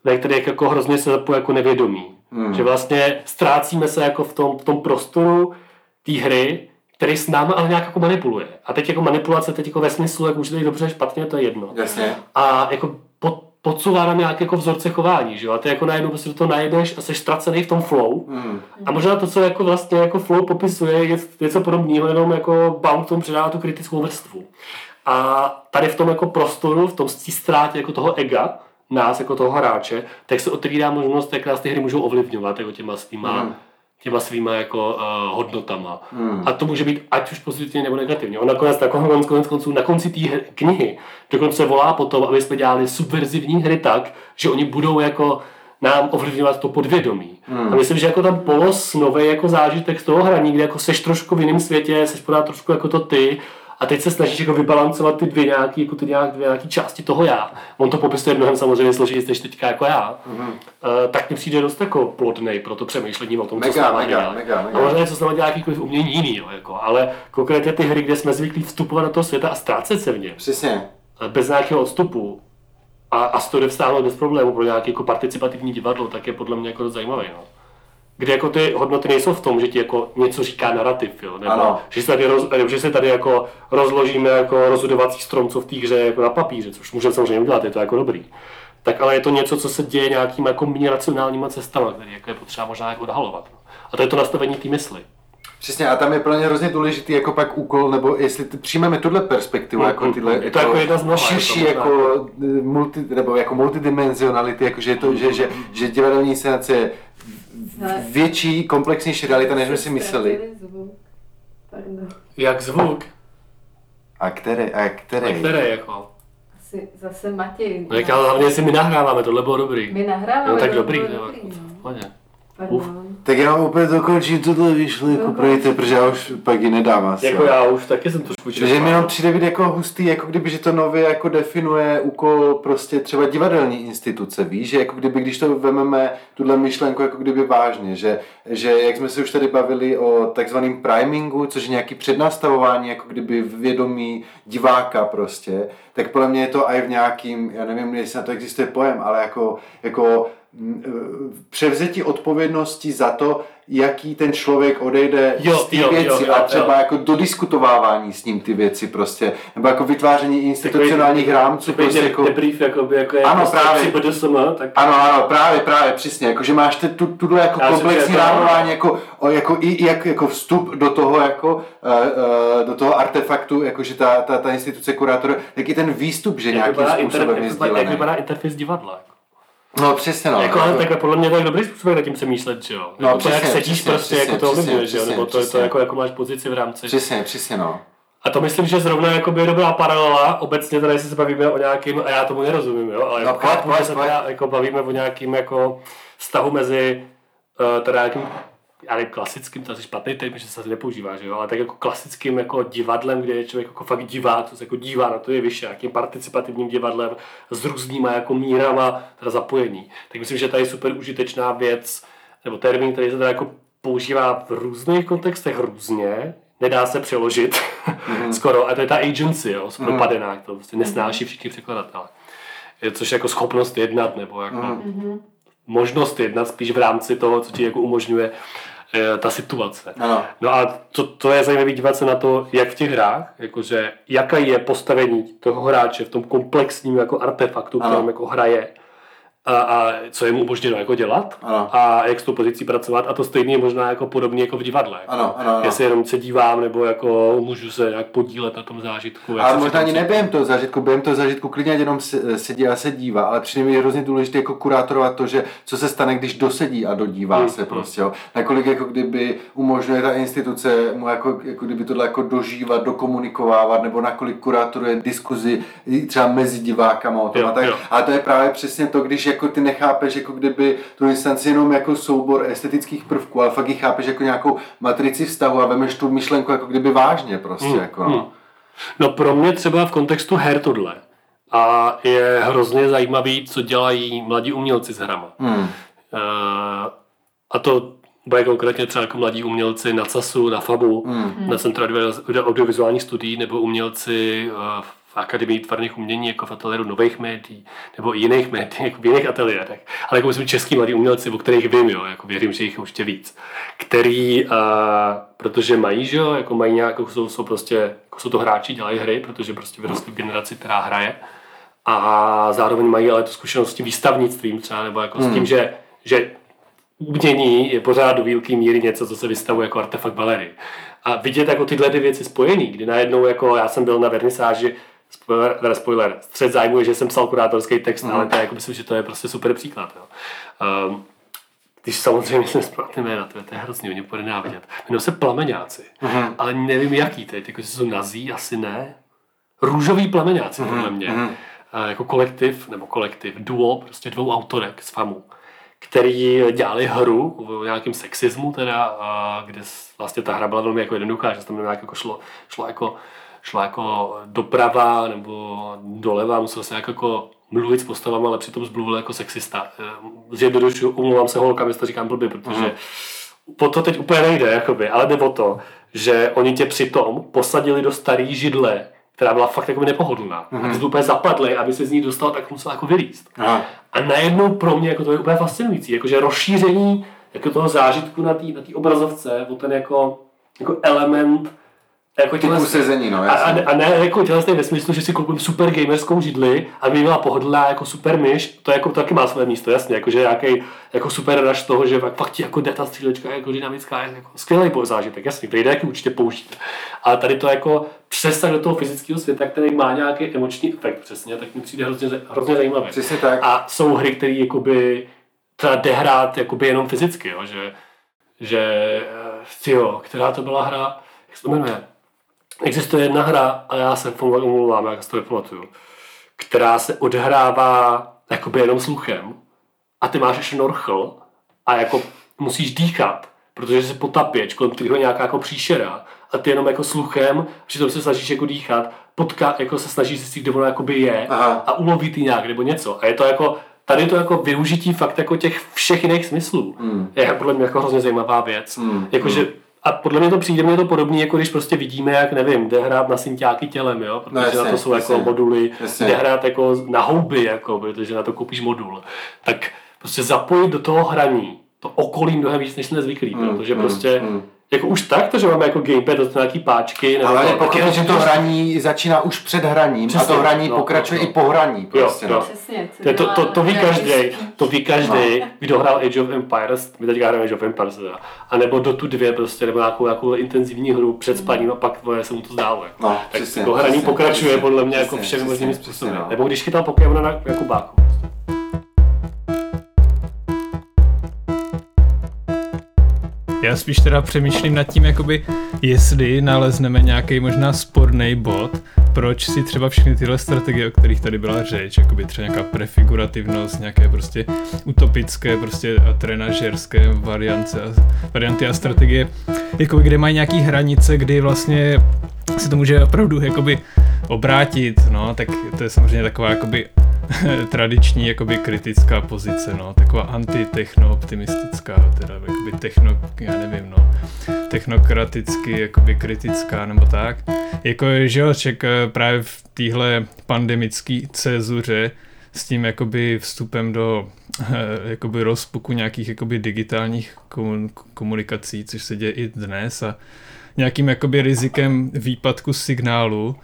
ve kterých jako hrozně se zapojí jako nevědomí. Hmm. Že vlastně ztrácíme se jako v tom, v tom prostoru té hry, který s námi ale nějak jako manipuluje. A teď jako manipulace, teď jako ve smyslu, jak může být dobře, špatně, to je jedno. Jasně. A jako pod, podsouvá nám nějaké jako vzorce chování, že jo? A ty jako najednou prostě do toho najedeš a jsi ztracený v tom flow. Mm. A možná to, co jako vlastně jako flow popisuje, je něco- podobného, jenom jako Baum k tomu přidává tu kritickou vrstvu. A tady v tom jako prostoru, v tom té ztrátě jako toho ega, nás jako toho hráče, tak se otevírá možnost, jak nás ty hry můžou ovlivňovat jako těma svýma, Mm. Těma svýma jako uh, hodnotama. Mm. A to může být ať už pozitivně nebo negativně. On nakonec, nakonec, konec konců, na konci té knihy dokonce volá po tom, aby jsme dělali subverzivní hry tak, že oni budou jako nám ovlivňovat to podvědomí. Hmm. A myslím, že jako tam polos nový jako zážitek z toho hraní, kde jako seš trošku v jiném světě, seš pořád trošku jako to ty, a teď se snažíš jako vybalancovat ty dvě nějaký, jako ty nějak, dvě nějaký části toho já. On to popisuje mnohem samozřejmě složitěji než teďka jako já. Mm-hmm. Uh, tak mi přijde dost jako plodnej pro to přemýšlení o tom, co Mega, s náma mega, dělá. mega, mega. A možná něco s náma dělá jakýkoliv umění jiný, jo, jako, ale konkrétně ty hry, kde jsme zvyklí vstupovat do toho světa a ztrácet se v něm, Přesně. bez nějakého odstupu a, a z toho jde vstáhnout bez problému pro nějaké jako participativní divadlo, tak je podle mě jako dost zajímavý. No. Kde jako ty hodnoty nejsou v tom, že ti jako něco říká narrativ, jo? nebo Ano. že se tady, roz, nebo že se tady jako rozložíme jako rozhodovací strom, co v té hře jako na papíře, což můžeme samozřejmě udělat, je to jako dobrý. Tak ale je to něco, co se děje nějakýma jako méně racionálníma cestama, které jako je potřeba možná jako odhalovat. No. A to je to nastavení té mysli. Přesně, a tam je pro ně hrozně důležitý jako pak úkol, nebo jestli ty přijmeme tuhle perspektivu, Mm, jako mm, tyhle, je to jako jedna z mnoha, širší, je to jako, multi, nebo jako multidimenzionality, jako že, je to, že, že, že divadelní inscenace je větší, komplexnější realita, než jsme si mysleli. Zvuk. Pardon. Jak zvuk, A které, a které? a které jako. Asi zase Matěj. No jak ale hlavně si my nahráváme, tohle bylo dobrý. My nahráváme. No tak dobrý, dobrý, jako no. Pardon. Tak já úplně dokončím tohle vyšli, kuprejte, protože já už pak ji nedám asi. Jako já už taky jsem trošku Že mi jenom přijde být jako hustý, jako kdyby, že to nově jako definuje úkol prostě třeba divadelní instituce, víš, že jako kdyby, když to vememe tuhle myšlenku jako kdyby vážně, že, že jak jsme se už tady bavili o takzvaném primingu, což je nějaký přednastavování jako kdyby vědomí diváka prostě, tak podle mě je to i v nějakým, já nevím, jestli na to existuje pojem, ale jako, jako převzetí odpovědnosti za to, jaký ten člověk odejde Jo, z té jo, věci jo, jo, a třeba jo. jako dodiskutovávání s ním ty věci prostě, nebo jako vytváření institucionálních rámců Takový prostě de- jako... debrief, jakoby, jako je Ano, prostě právě. BDSM, tak Ano, ano, právě, právě, přesně, jako, že máš te, tu, tuhle jako Já komplexní to- rámování, jako, o, jako, i, jak, jako vstup do toho, jako, uh, uh, do toho artefaktu, jako, že ta, ta, ta instituce kurátora, tak i ten výstup, že jak nějakým inter, způsobem je jak, vypadá, jak sdílený. vypadá interface divadla. Jako. No, přesně, no. jako, ale takhle podle mě to je dobrý způsob, jak nad tím přemýšlet, že jo? No, Jako to, jak přesně, sedíš přesně, prostě, přesně, jako to přesně, ovlivňuje, že jo? přesně, Nebo to je to, přesně. jako, jako máš pozici v rámci. Přesně, přesně, no. A to myslím, že zrovna jakoby je dobrá paralela, obecně teda, jestli se bavíme o nějakým, a já tomu nerozumím, jo, ale No, jako, pojď, pojď, se teda jako bavíme o nějakým jako vztahu mezi uh, teda nějakým já nevím, klasickým, to je asi špatný termín, že se asi nepoužívá, že jo, ale tak jako klasickým jako divadlem, kde je člověk jako fakt divák, co se jako dívá na to je vyšší, nějakým participativním divadlem s různýma jako mírama teda zapojení. Tak myslím, že tady je super užitečná věc, nebo termín, který se teda jako používá v různých kontextech různě, nedá se přeložit (laughs) skoro, a to je ta agency, jo, s propadená, to prostě nesnáší všichni překladatelé. Je, což je jako schopnost jednat, nebo jako možnost jednat spíš v rámci toho, co ti jako umožňuje ta situace. Ano. No a to, to je zajímavé dívat se na to, jak v těch hrách, jakože jaké je postavení toho hráče v tom komplexním jako artefaktu, Ano. kterým jako hraje a, a co je mu umožněno jako dělat Ano. a jak s tou pozicí pracovat a to stejně je možná jako podobně jako v divadle. Ano, ano, ano. Jestli jenom se dívám, nebo jako můžu se nějak podílet na tom zážitku. jak Ale možná ani neběhem toho zážitku, během toho zážitku klidně jenom se- sedí a se dívá, ale přijde mi hrozně důležité jako kurátorovat to, že co se stane, když dosedí a dodívá Hmm, se prostě, jo. Nakolik jako kdyby umožňuje ta instituce mu jako, jako kdyby tohle jako dožívat, dokomunikovávat, nebo nakolik kurátoruje diskuzi třeba mezi divákama o tom Jo, a tak. jo. Ale to je právě přesně to, když jako ty nechápeš jako kdyby tu instanci jenom jako soubor estetických prvků, ale fakt ji chápeš jako nějakou matrici vztahu a vemeš tu myšlenku jako kdyby vážně prostě, Hmm, jako no. hmm. No pro mě třeba v kontextu her tohle. A je hrozně zajímavý, co dělají mladí umělci s hrama. Hmm. Eh, a to bude konkrétně třeba jako mladí umělci na CASu, na FABu, Hmm. na Centru audio- audiovizuálních studií, nebo umělci eh, v Akademii tvarných umění, jako v ateliéru nových médií, nebo i jiných médií, jako v jiných ateliérech. Ale jako myslím český mladí umělci, o kterých vím, jo, jako věřím, že jich je určitě víc. Který, uh, protože mají, že jo, jako mají nějak, jako jsou, jsou prostě, jako jsou to hráči, dělají hry, protože prostě vyrostli v generaci, která hraje. A zároveň mají ale tu zkušenost s tím výstavnictvím třeba, nebo jako s tím, že, že umění je pořád do velké míry něco, co se vystavuje jako artefakt galerii. A vidět jako tyhle dvě věci spojený, kdy najednou jako já jsem byl na vernisáži, spoiler, teda spoiler, střed zájmu je, že jsem psal kurátorský text, ale to je, jako myslím, že to je prostě super příklad. Jo. Um, když samozřejmě jsem správně jména, to je, to je hrozný, oni bude nenávidět. Jmenují se plameňáci, ale nevím jaký teď, jako jsou nazí, asi ne. Růžový plameňáci, podle mě. A jako kolektiv, nebo kolektiv, duo, prostě dvou autorek z FAMu, který dělali hru o nějakém sexismu, teda, kde vlastně ta hra byla velmi jako jednoduchá, že se tam nějak jako šlo, šlo jako šlo jako doprava nebo doleva, musel se nějak jako mluvit s postavama, ale přitom zmluvil jako sexista. Eh, Zjednodušuju, umlouvám se holkám, jestli to říkám blbě, protože po to teď úplně nejde, jakoby, ale jde o to, že oni tě přitom posadili do starý židle, která byla fakt jako nepohodlná. Mm-hmm. A ty jsi úplně zapadli, aby se z ní dostal, tak musel jako vylíst. Aha. A najednou pro mě jako to je úplně fascinující, jakože rozšíření jako toho zážitku na té na obrazovce, o ten jako, jako element jako Typu těhle- sezení, no, a, a, a, ne jako těhle ve smyslu, že si koupím super gamerskou židli, aby mi byla pohodlná jako super myš, to jako to taky má své místo, jasně, jakože nějaký jako super rush toho, že fakt, fakt ti jako jde ta střílečka jako dynamická, jako skvělý zážitek, jasně, který jde určitě použít. Ale tady to jako přesah do toho fyzického světa, který má nějaký emoční efekt přesně, tak mi přijde hrozně, hrozně zajímavý. Přesně tak. A jsou hry, které jakoby třeba jde hrát jakoby jenom fyzicky, jo? že, že eh, jo, která to byla hra, jak se to jmenuje? Existuje jedna hra, a já se omlouvám, jak si to nepamatuju, která se odhrává jakoby jenom sluchem a ty máš šnorchl a jako musíš dýchat, protože se potapěč, kolem kterého je nějaká jako příšera a ty jenom jako sluchem, přitom se snažíš jako dýchat, potká, jako se snažíš zjistit, kde ono jakoby je Aha. a uloví ty nějak nebo něco. A je to jako, tady to jako využití fakt jako těch všech jiných smyslů. Hmm. Je podle mě jako hrozně zajímavá věc. Mm, Jakože, a podle mě to přijde mě to podobné, jako když prostě vidíme, jak nevím, jde hrát na synťáky tělem, jo? protože No, jasně, na to jsou jako jasně. moduly, Jasně. jde hrát jako na houby, jako, protože na to koupíš modul. Tak prostě zapojit do toho hraní to okolí mnohem víc, než jsme zvyklí, Mm, protože mm, prostě mm. Jako už tak, to, že máme jako gamepad, to nějaký páčky, nebo Ale to, je pochybně, že to hraní začíná už před hraním Přesně, a to hraní no, pokračuje no, i po hraní. Prostě, jo. no. Přesně. To, to, to, to ví každý, to ví každý, kdo hrál Age of Empires, my teďka hrajeme Age of Empires, teda. a nebo do tu dvě prostě, nebo nějakou, nějakou intenzivní hru před spaním a pak vole, se mu to zdálo. Jako. No, tak přesně, to hraní přesně, pokračuje přesně, podle mě jako přesně, všemi přesně, možnými způsoby. no. Nebo když chytal Pokémona na Jakubáku. Já spíš teda přemýšlím nad tím, jakoby, jestli nalezneme nějaký možná sporný bod, proč si třeba všechny tyhle strategie, o kterých tady byla řeč, jakoby třeba nějaká prefigurativnost, nějaké prostě utopické, prostě a trenažerské variance a, varianty a strategie, jakoby, kde mají nějaký hranice, kdy vlastně se to může opravdu jakoby obrátit, no, tak to je samozřejmě taková jakoby (laughs) tradiční jakoby kritická pozice, no, taková antitechno-optimistická, teda jakoby techno, já nevím, no, technokraticky jakoby kritická nebo tak. Jako, že jo, ček, eh, právě v téhle pandemické cezuře s tím jakoby vstupem do eh, jakoby rozpuku nějakých jakoby digitálních komun- komunikací, což se děje i dnes a nějakým jakoby rizikem výpadku signálu,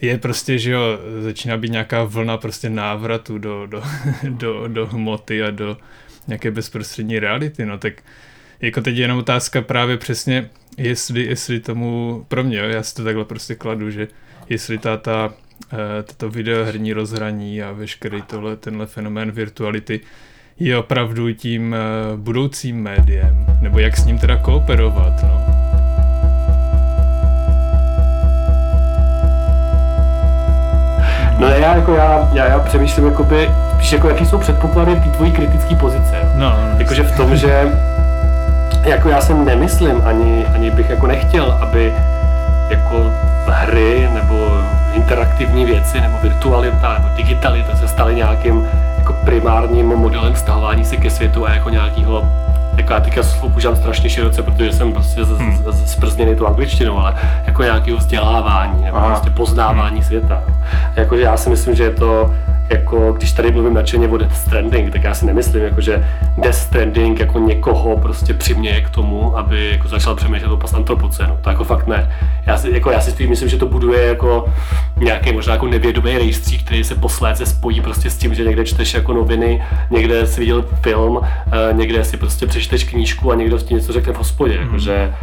je prostě, že jo, začíná být nějaká vlna prostě návratu do, do, (laughs) do, do hmoty a do nějaké bezprostřední reality, no tak jako teď je jenom otázka právě přesně, jestli, jestli tomu, pro mě, jo, já si to takhle prostě kladu, že jestli ta, ta, eh, tato videoherní rozhraní a veškerý tohle, tenhle fenomén virtuality je opravdu tím eh, budoucím médiem, nebo jak s ním teda kooperovat, no. No já jako já, já, já přemýšlím jakoby, spíš jako jaký jsou předpoklady té tvojí kritické pozice. jo. No, no, Jakože v tom, že jako já si nemyslím, ani, ani bych jako nechtěl, aby jako hry nebo interaktivní věci nebo virtualita nebo digitalita se staly nějakým jako primárním modelem vztahování se ke světu a jako nějakého jako já teďka slovo používám strašně široce, protože jsem prostě z, z, z, zprzněný tu angličtinou, ale jako nějakého vzdělávání nebo Aha. prostě poznávání světa. Jakože já si myslím, že je to jako, když tady mluvím nadšeně o Death Stranding, tak já si nemyslím, jako, že Death Stranding jako někoho prostě přiměje k tomu, aby jako začal přemýšlet o antropocenu. To jako fakt ne. Já si, jako, já si spíš myslím, že to buduje jako nějaký možná jako nevědomý rejstřík, který se posléze spojí prostě s tím, že někde čteš jako noviny, někde si viděl film, eh, někde si prostě přečteš knížku a někdo ti něco řekne v hospodě. Jako, že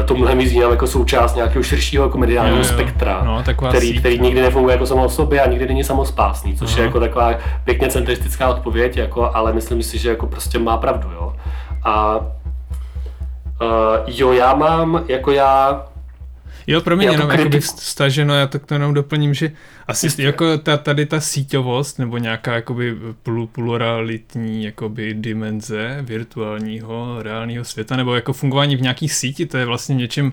eh, to mnohem víc jako součást nějakého širšího jako mediálního Jo, jo. spektra, No, který, síť, který no. nikdy nefunguje jako samo o sobě a nikdy není samospásný, což Aha. je jako taková pěkně centristická odpověď, jako, ale myslím si, že jako prostě má pravdu, jo. A Uh, jo, já mám, jako já, Jo, pro mě Já tu jenom jakoby staženo, já tak to jenom doplním, že asi Jistě. jako ta, tady ta síťovost nebo nějaká jakoby plu- pluralitní jakoby dimenze virtuálního, reálného světa nebo jako fungování v nějaký síti, to je vlastně něčem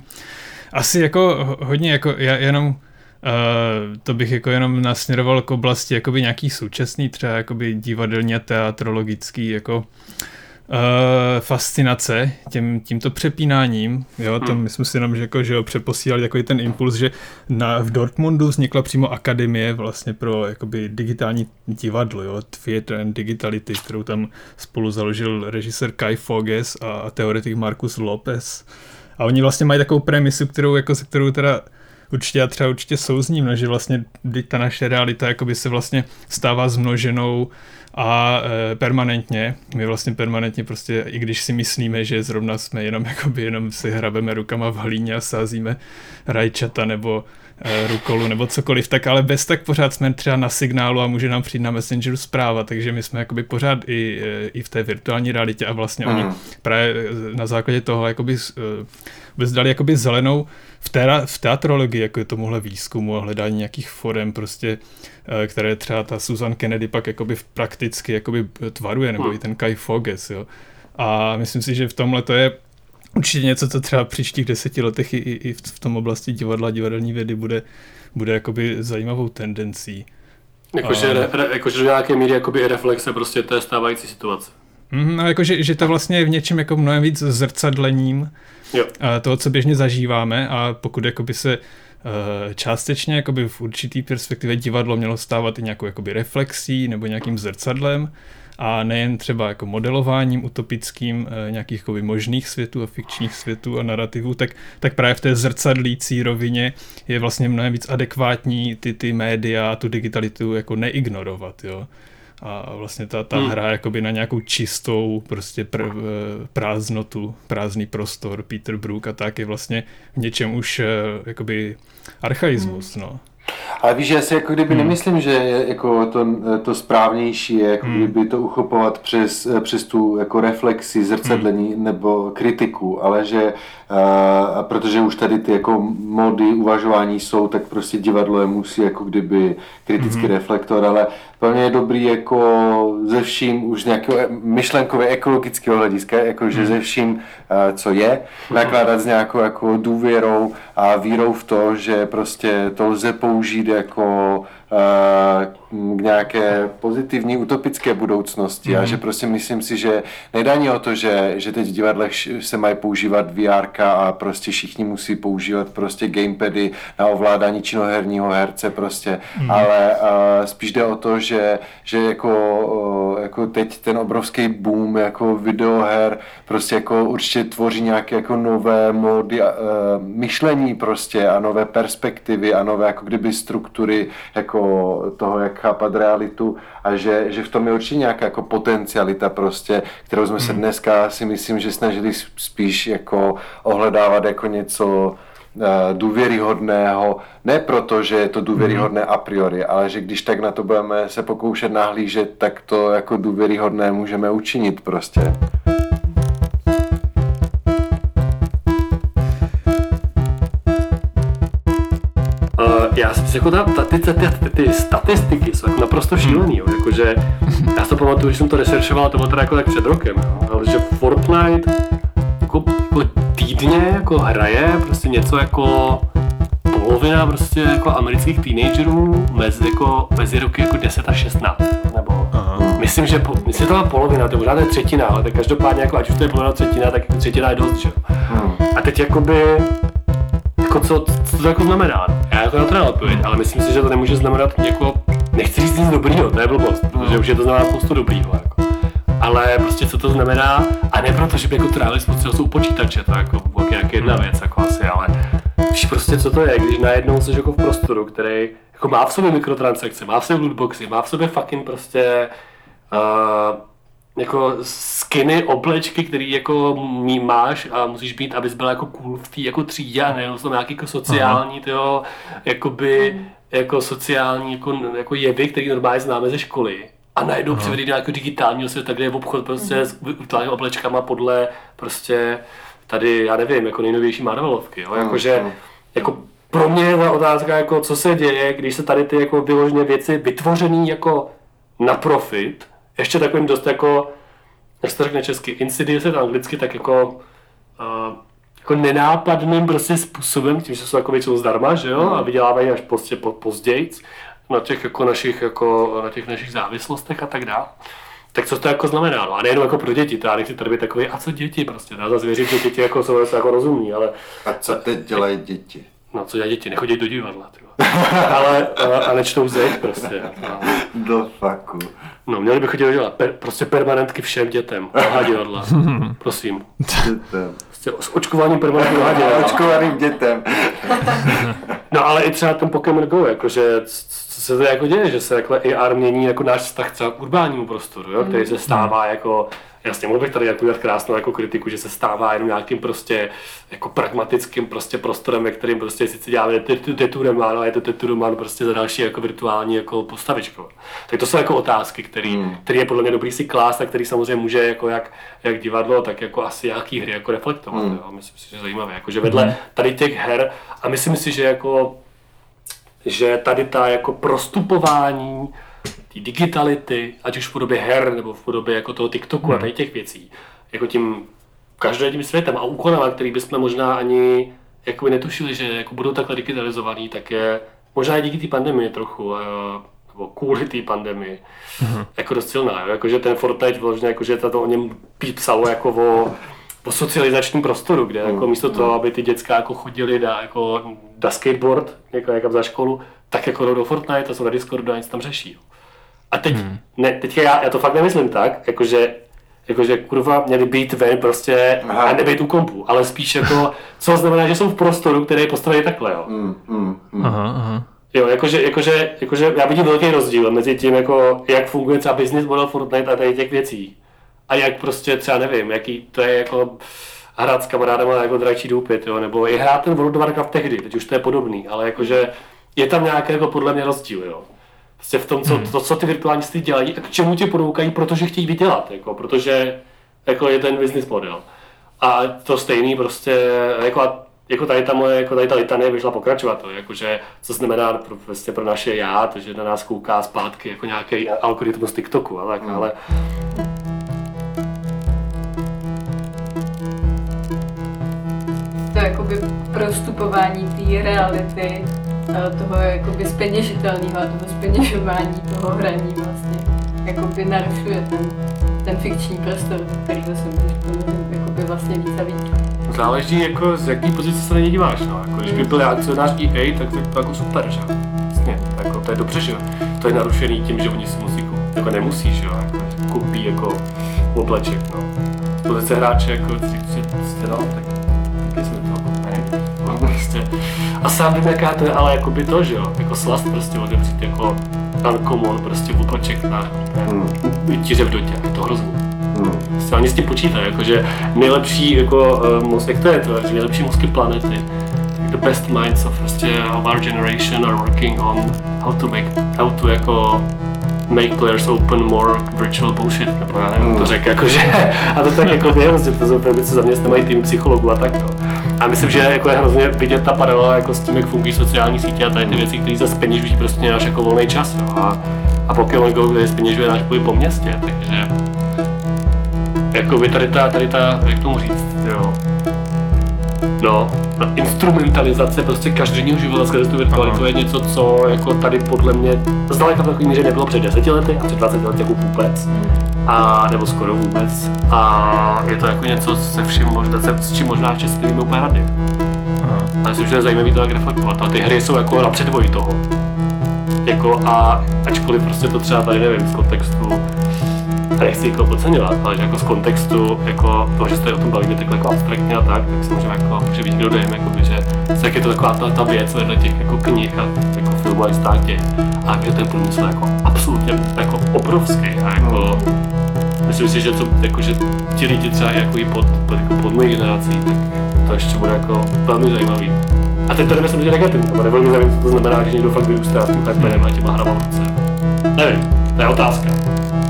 asi jako ho- hodně jako já jenom uh, to bych jako jenom nasměroval k oblasti jakoby nějaký současný třeba jakoby divadelně teatrologický jako uh, fascinace tím, tímto přepínáním. Jo, to Hmm. my jsme si jenom že, jako, že jo, přeposílali takový ten impuls, že na, v Dortmundu vznikla přímo akademie vlastně pro jakoby digitální divadlo, jo, Theater and Digitality, kterou tam spolu založil režisér Kai Foges a, teoretik Marcus Lopez. A oni vlastně mají takovou premisu, kterou, jako, se kterou teda určitě já třeba určitě souzním, no, že vlastně teď ta naše realita jakoby se vlastně stává zmnoženou a e, permanentně. My vlastně permanentně prostě, i když si myslíme, že zrovna jsme jenom (laughs) jakoby jenom si hrabeme rukama v hlíně a sázíme rajčata nebo e, rukolu nebo cokoliv, tak ale bez tak pořád jsme třeba na signálu a může nám přijít na Messengeru zpráva, takže my jsme jakoby pořád i, e, i v té virtuální realitě a vlastně oni Hmm. právě e, na základě toho jakoby e, vůbec dali jakoby zelenou v, té, v teatrologii, jako je tomuhle výzkumu a hledání nějakých forem prostě, eh, které třeba ta Susan Kennedy pak jakoby v prakticky jakoby tvaruje, nebo Hmm. i ten Kai Foges, jo. A myslím si, že v tomhle to je určitě něco, co třeba v příštích deseti letech i, i, i v, v tom oblasti divadla, divadelní vědy bude, bude jakoby zajímavou tendencí. jakože, A- re, re, jakože do nějaké míry jakoby i reflexe prostě té stávající situace. Mhm, a jakože, že to vlastně je v něčem jako mnohem víc zrcadlením Jo. a toho, co běžně zažíváme a pokud jakoby se eh, částečně jakoby v určitý perspektivě divadlo mělo stávat i nějakou jakoby reflexí nebo nějakým zrcadlem a nejen třeba jako modelováním utopickým e, nějakých jako možných světů a fikčních světů a narrativů, tak, tak právě v té zrcadlící rovině je vlastně mnohem víc adekvátní ty, ty média, tu digitalitu jako neignorovat, jo a vlastně ta, ta hmm. hra jakoby na nějakou čistou prostě pr, eh, prázdnotu, prázdný prostor, Peter Brook a tak je vlastně v něčem už eh, jakoby archaismus, hmm. no. Ale víš, já si jako kdyby hmm. nemyslím, že jako to, to správnější je jako hmm. kdyby to uchopovat přes, přes tu jako reflexi, zrcadlení hmm. nebo kritiku, ale že uh, protože už tady ty jako mody uvažování jsou, tak prostě divadlo je musí jako kdyby kritický hmm. reflektor, ale plně je dobrý jako ze vším už nějakého myšlenkově ekologického hlediska, jako že ze vším, uh, co je, nakládat s nějakou jako důvěrou a vírou v to, že prostě to lze použít jako k nějaké pozitivní utopické budoucnosti mm. a že prostě myslím si, že nejde ani o to, že, že teď v divadlech se mají používat VR a prostě všichni musí používat prostě gamepady na ovládání činoherního herce prostě, mm. ale uh, spíš jde o to, že, že jako, uh, jako teď ten obrovský boom jako videoher prostě jako určitě tvoří nějaké jako nové mody uh, myšlení prostě a nové perspektivy a nové jako kdyby struktury jako toho, jak chápat realitu a že, že v tom je určitě nějaká jako potencialita prostě, kterou jsme se hmm. dneska si myslím, že snažili spíš jako ohledávat jako něco eh, důvěryhodného, ne proto, že je to důvěryhodné hmm. a priori, ale že když tak na to budeme se pokoušet nahlížet, tak to jako důvěryhodné můžeme učinit prostě. Já si jako ta, ta, ty, ty, ty, ty, statistiky jsou jako naprosto šílený, jo. Jakože, já si pamatuju, že jsem to researchoval, to bylo teda jako tak před rokem, jo. ale že Fortnite jako, jako týdně jako hraje prostě něco jako polovina prostě jako amerických teenagerů mezi, jako, mezi roky jako 10 a 16, nebo Aha. myslím, že po, myslím, že to má polovina, to je možná třetina, ale tak každopádně jako, ať už to je polovina třetina, tak jako třetina je dost, že? Hmm. A teď jakoby jako co, co to jako znamená? Já jako na to neodpověď, ale myslím si, že to nemůže znamenat jako, nechci říct nic dobrýho, to je blbost, protože už je to znamená spoustu dobrýho. Jako. Ale prostě co to znamená, a ne proto, že by jako trávili spoustu času u počítače, to jako, jako jedna věc, jako asi, ale víš prostě co to je, když najednou jsi jako v prostoru, který jako má v sobě mikrotransakce, má v sobě lootboxy, má v sobě fucking prostě uh, jako skiny, oblečky, který jako mý máš a musíš být, abys byl jako cool v té jako třídě a nejenom jsou nějaký jako sociální, tyjo, jakoby, jako sociální jako, jako jevy, který normálně známe ze školy. A najednou přivedli do nějakého digitálního světa, kde je v obchod prostě s virtuálními oblečkama podle prostě tady, já nevím, jako nejnovější Marvelovky, jo, jakože, jako pro mě je ta otázka, jako co se děje, když se tady ty jako vyložené věci vytvořený jako na profit, ještě takovým dost jako, jak se to řekne česky, insidious anglicky, tak jako, uh, jako nenápadným prostě způsobem, tím, že jsou jako většinou zdarma, že jo, a vydělávají až prostě po, později na těch jako našich, jako, na těch našich závislostech a tak dále. Tak co to jako znamená? No a nejenom jako pro děti, to já nechci tady být takový, a co děti prostě, já zase věřím, že děti jako jsou jako rozumní, ale... A co teď dělají děti? No co dělají děti, nechodí do divadla, ale a, a nečtou zeď prostě. No. (laughs) Do faku. No, měli bychom dělat dělat per, prostě permanentky všem dětem. Aha, divadla. (laughs) Prosím. Dětem. Prostě s očkováním permanentky aha, divadla. Očkovaným dětem. (laughs) no ale i třeba ten Pokémon Go, jakože co se to jako děje, že se jako AR mění jako náš vztah třeba k urbánímu prostoru, jo, který se stává jako Jasně, mohl bych tady jako udělat krásnou jako kritiku, že se stává jenom nějakým prostě jako pragmatickým prostě prostorem, ve kterým prostě sice děláme teturemán, ale je to teturemán prostě za další jako virtuální jako postavičko. Tak to jsou jako otázky, které hmm. který je podle mě dobrý si klást a který samozřejmě může jako jak, jak divadlo, tak jako asi nějaký hry jako reflektovat. Hmm. Jo. Myslím si, že je zajímavé. Jako, že vedle hmm. tady těch her a myslím si, že jako že tady ta jako prostupování té digitality, ať už v podobě her nebo v podobě jako toho TikToku hmm. a tady těch věcí, jako tím každým světem a úkonama, který bychom možná ani jako netušili, že jako budou takhle digitalizovaný, tak je možná i díky té pandemii trochu, nebo kvůli té pandemii, hmm. jako dost silná. Jakože ten Fortnite vlastně, jakože to o něm psalo jako o, o socializačním prostoru, kde jako místo toho, aby ty děcka jako chodili na, jako, na skateboard, jako, jako za školu, tak jako do Fortnite a jsou na Discordu a nic tam řeší. Jo. A teď, hmm. ne, teď já, já to fakt nemyslím tak, jakože jakože kurva měli být ven prostě Aha. a nebýt u kompu, ale spíš jako, co znamená, že jsou v prostoru, který je postavený takhle, jo. Mm, mm, mm. Aha, aha. Jo, jakože, jakože, jakože já vidím velký rozdíl mezi tím, jako, jak funguje třeba business model Fortnite a tady těch věcí. A jak prostě třeba nevím, jaký to je jako hrát s kamarádem jako dračí doupit, jo, nebo i hrát ten World of Warcraft tehdy, teď už to je podobný, ale jakože je tam nějaký jako podle mě rozdíl, jo. Prostě v tom, co, hmm. to, co ty virtuální dělají a k čemu tě podoukají, protože chtějí vydělat, jako, protože jako je ten business model. A to stejný prostě, jako, jako tady ta moje, jako tady ta litanie vyšla pokračovat, to, jakože, co znamená pro, prostě pro naše já, to, že na nás kouká zpátky jako nějaký algoritmus TikToku, ale, hmm. ale to jakoby prostupování té reality toho jakoby speněžitelného a toho speněžování toho hraní vlastně jakoby narušuje ten, ten fikční prostor, který se můžeš jakoby vlastně víc a víc. Záleží jako z jaký pozice se na ně díváš, no. Jako, když by byl akcionář EA, tak to je to jako super, že? Vlastně, jako, to je dobře, že to je narušený tím, že oni si musí koupit, jako nemusí, že jo, jako, koupí jako obleček, no. Z pozice hráče, jako, si, si, si, no, tak taky jsme to, ne, no, prostě, a sám vím, jaká to je, ale jako by to, že jo, jako slast prostě odevřít jako uncommon, prostě vůpaček na hmm. v dotě, je to hrozný. Hmm. Prostě oni s tím počítají, jakože nejlepší, jako, uh, jak to je to, že nejlepší mozky planety, the best minds of prostě of our generation are working on how to make, how to jako make players open more virtual bullshit, nebo já nevím, hmm. to řekl, jakože, (laughs) a to tak jako věc, že to jsou ty, co zaměstnávají tým psychologů a tak. A myslím, že jako je hrozně vidět ta paralela jako s tím, jak fungují sociální sítě a tady ty věci, které se speněžují prostě náš jako volný čas. Jo. A, a Pokémon Go, kde speněžuje náš po městě, takže jako by tady ta, tady ta, jak tomu říct, jo. No, instrumentalizace prostě každodenního života skrze tu virtualitu je něco, co jako tady podle mě zdaleka v takový míře nebylo před deseti lety a před 20 lety jako vůbec a nebo skoro vůbec. A je to jako něco, se vším možná, se, s čím možná česky víme úplně rady. A myslím, že je zajímavý to jak reflektovat. A ty hry jsou jako na předvoji toho. Jako a ačkoliv prostě to třeba tady nevím z kontextu a nechci jako podceňovat, ale že jako z kontextu jako toho, že se o tom bavíme takhle jako abstraktně a tak, tak si můžeme jako, může být kdo dejme, jako, že jak je to taková ta, ta věc vedle těch jako knih a jako filmů a státě. A že ten průmysl je jako absolutně jako obrovský a jako myslím si, že, to, jako, že ti lidi třeba jako i pod, pod, jako pod mojí generací, tak to ještě bude jako velmi zajímavý. A teď tady myslím, že negativní, to bude velmi zajímavé, co to znamená, že někdo fakt vyrůstá tím hyperem a těma hrama v ruce. Nevím, to je otázka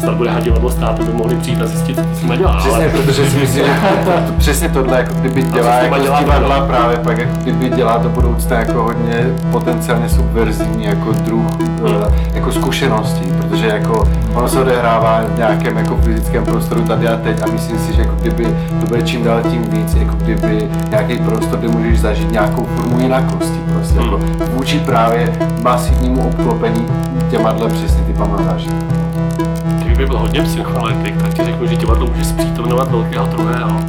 snad bude divadlo stát, by mohli přijít a zjistit, co jsme dělali. Přesně, ale... protože si myslím, že to, přesně tohle, jako kdyby dělá jako dělá divadla dělá. právě pak, jako kdyby dělá do budoucna jako hodně potenciálně subverzivní jako druh, hmm. jako zkušeností, protože jako ono se odehrává v nějakém jako fyzickém prostoru tady a teď a myslím si, že jako kdyby to bude čím dál tím víc, jako kdyby nějaký prostor, kde můžeš zažít nějakou formu jinakosti, prostě hmm. jako vůči právě masivnímu obklopení těma přesně zážitků kdyby byl hodně psychoanalytik, tak ti řeknu, že divadlo může zpřítomňovat velkého druhého.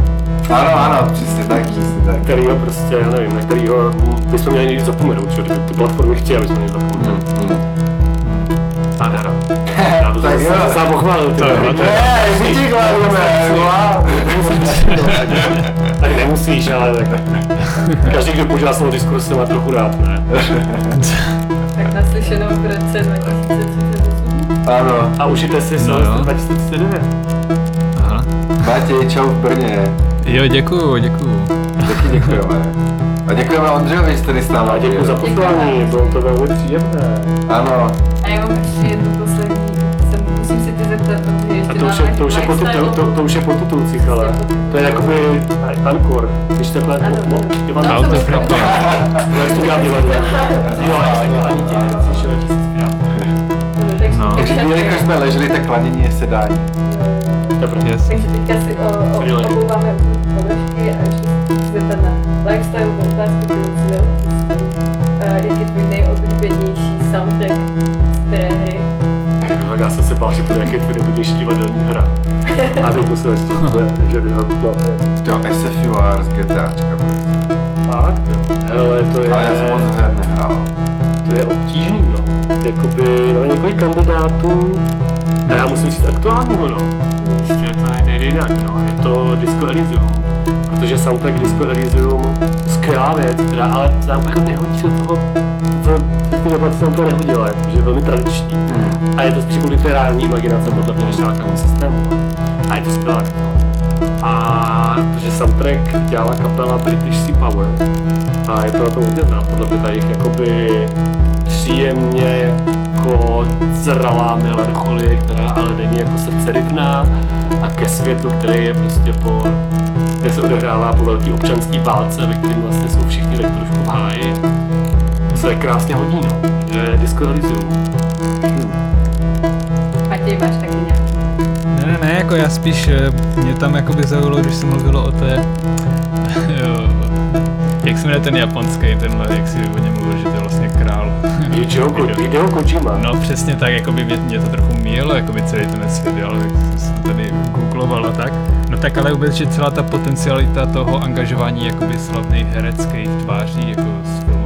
Ano, ano, přesně tak, přesně tak. Kterýho prostě, já nevím, na kterýho bychom měli někdy zapomenout, že kdyby ty platformy chtěli, aby jsme měli zapomenout. Mm, mm. Nádhera. (laughs) Já to tak zase sám pochválil. To je, my ti chválíme, Tak nemusíš, ale tak. (laughs) Každý, kdo používá slovo diskurs, má trochu rád, ne? tak naslyšenou v roce 2030. Ano. A užijte si Silvestr 2009. Aha. Matěj, čau v Brně. Jo, děkuju, děkuju. Taky děkujeme. A děkujeme Ondřejovi, že jste s náma. A děkuji za pozvání, bylo to velmi příjemné. Ano. A já mám ještě jednu poslední, jsem, musím si ty zeptat, protože ještě a to už, je, to, už je po, to, to, to, už je po titulcích, ale to je jakoby ankor, když takhle, ano, no, divadlo. No, to je pravda. To dělám divadlo. Jo, ani tě, slyšel tisíc No. Takže jelikož jsme leželi, tak klanění je sedání. Dobře. Yes. Takže teďka si o, o, obouváme površky a ještě se zeptat na lifestyle, otázku, kterou si dal Jak je tvůj nejoblíbenější soundtrack z té hry? Já jsem se bál, že to nějaký tvůj nejoblíbenější divadelní hra. A to se ještě že by to To SFUR z GTAčka. Fakt? Hele, to je... Ale já jsem moc her nehrál. To je obtížný, no jakoby na několik kandidátů a já musím říct aktuálního, no. Prostě to nejde jinak, no. Je to Disco Elysium. Protože soundtrack Disco Elysium, skvělá věc, která ale nám jako nehodí do toho, co ty doba se nám to nehodilo, protože je velmi tradiční. A je to spíš jako literární imaginace podle mě, než nějakému systému. A je to skvělé. A protože soundtrack dělala kapela British Sea Power a je to na tom hodně znát, podle mě ta jejich jakoby příjemně jako zralá melancholie, která ale není jako srdcerivná a ke světu, který je prostě po, kde se odehrává po velký občanský válce, ve kterém vlastně jsou všichni tak trošku v háji. To je krásně hodí, no. Je Disco Elysium. Matěj, máš taky nějaký? Ne, ne, ne, jako já spíš, eh, mě tam jakoby zaujalo, když se mluvilo o té, (laughs) jo, jak se jmenuje ten japonský, tenhle, jak si o něm mluvil, že to. Ko- Hideo Kojima. No přesně tak, jako by mě, mě to trochu míjelo, jako by celý ten svět, jo, ale jsem tady googloval a tak. No tak ale vůbec, že celá ta potencialita toho angažování jakoby slavných hereckých tváří, jako z filmového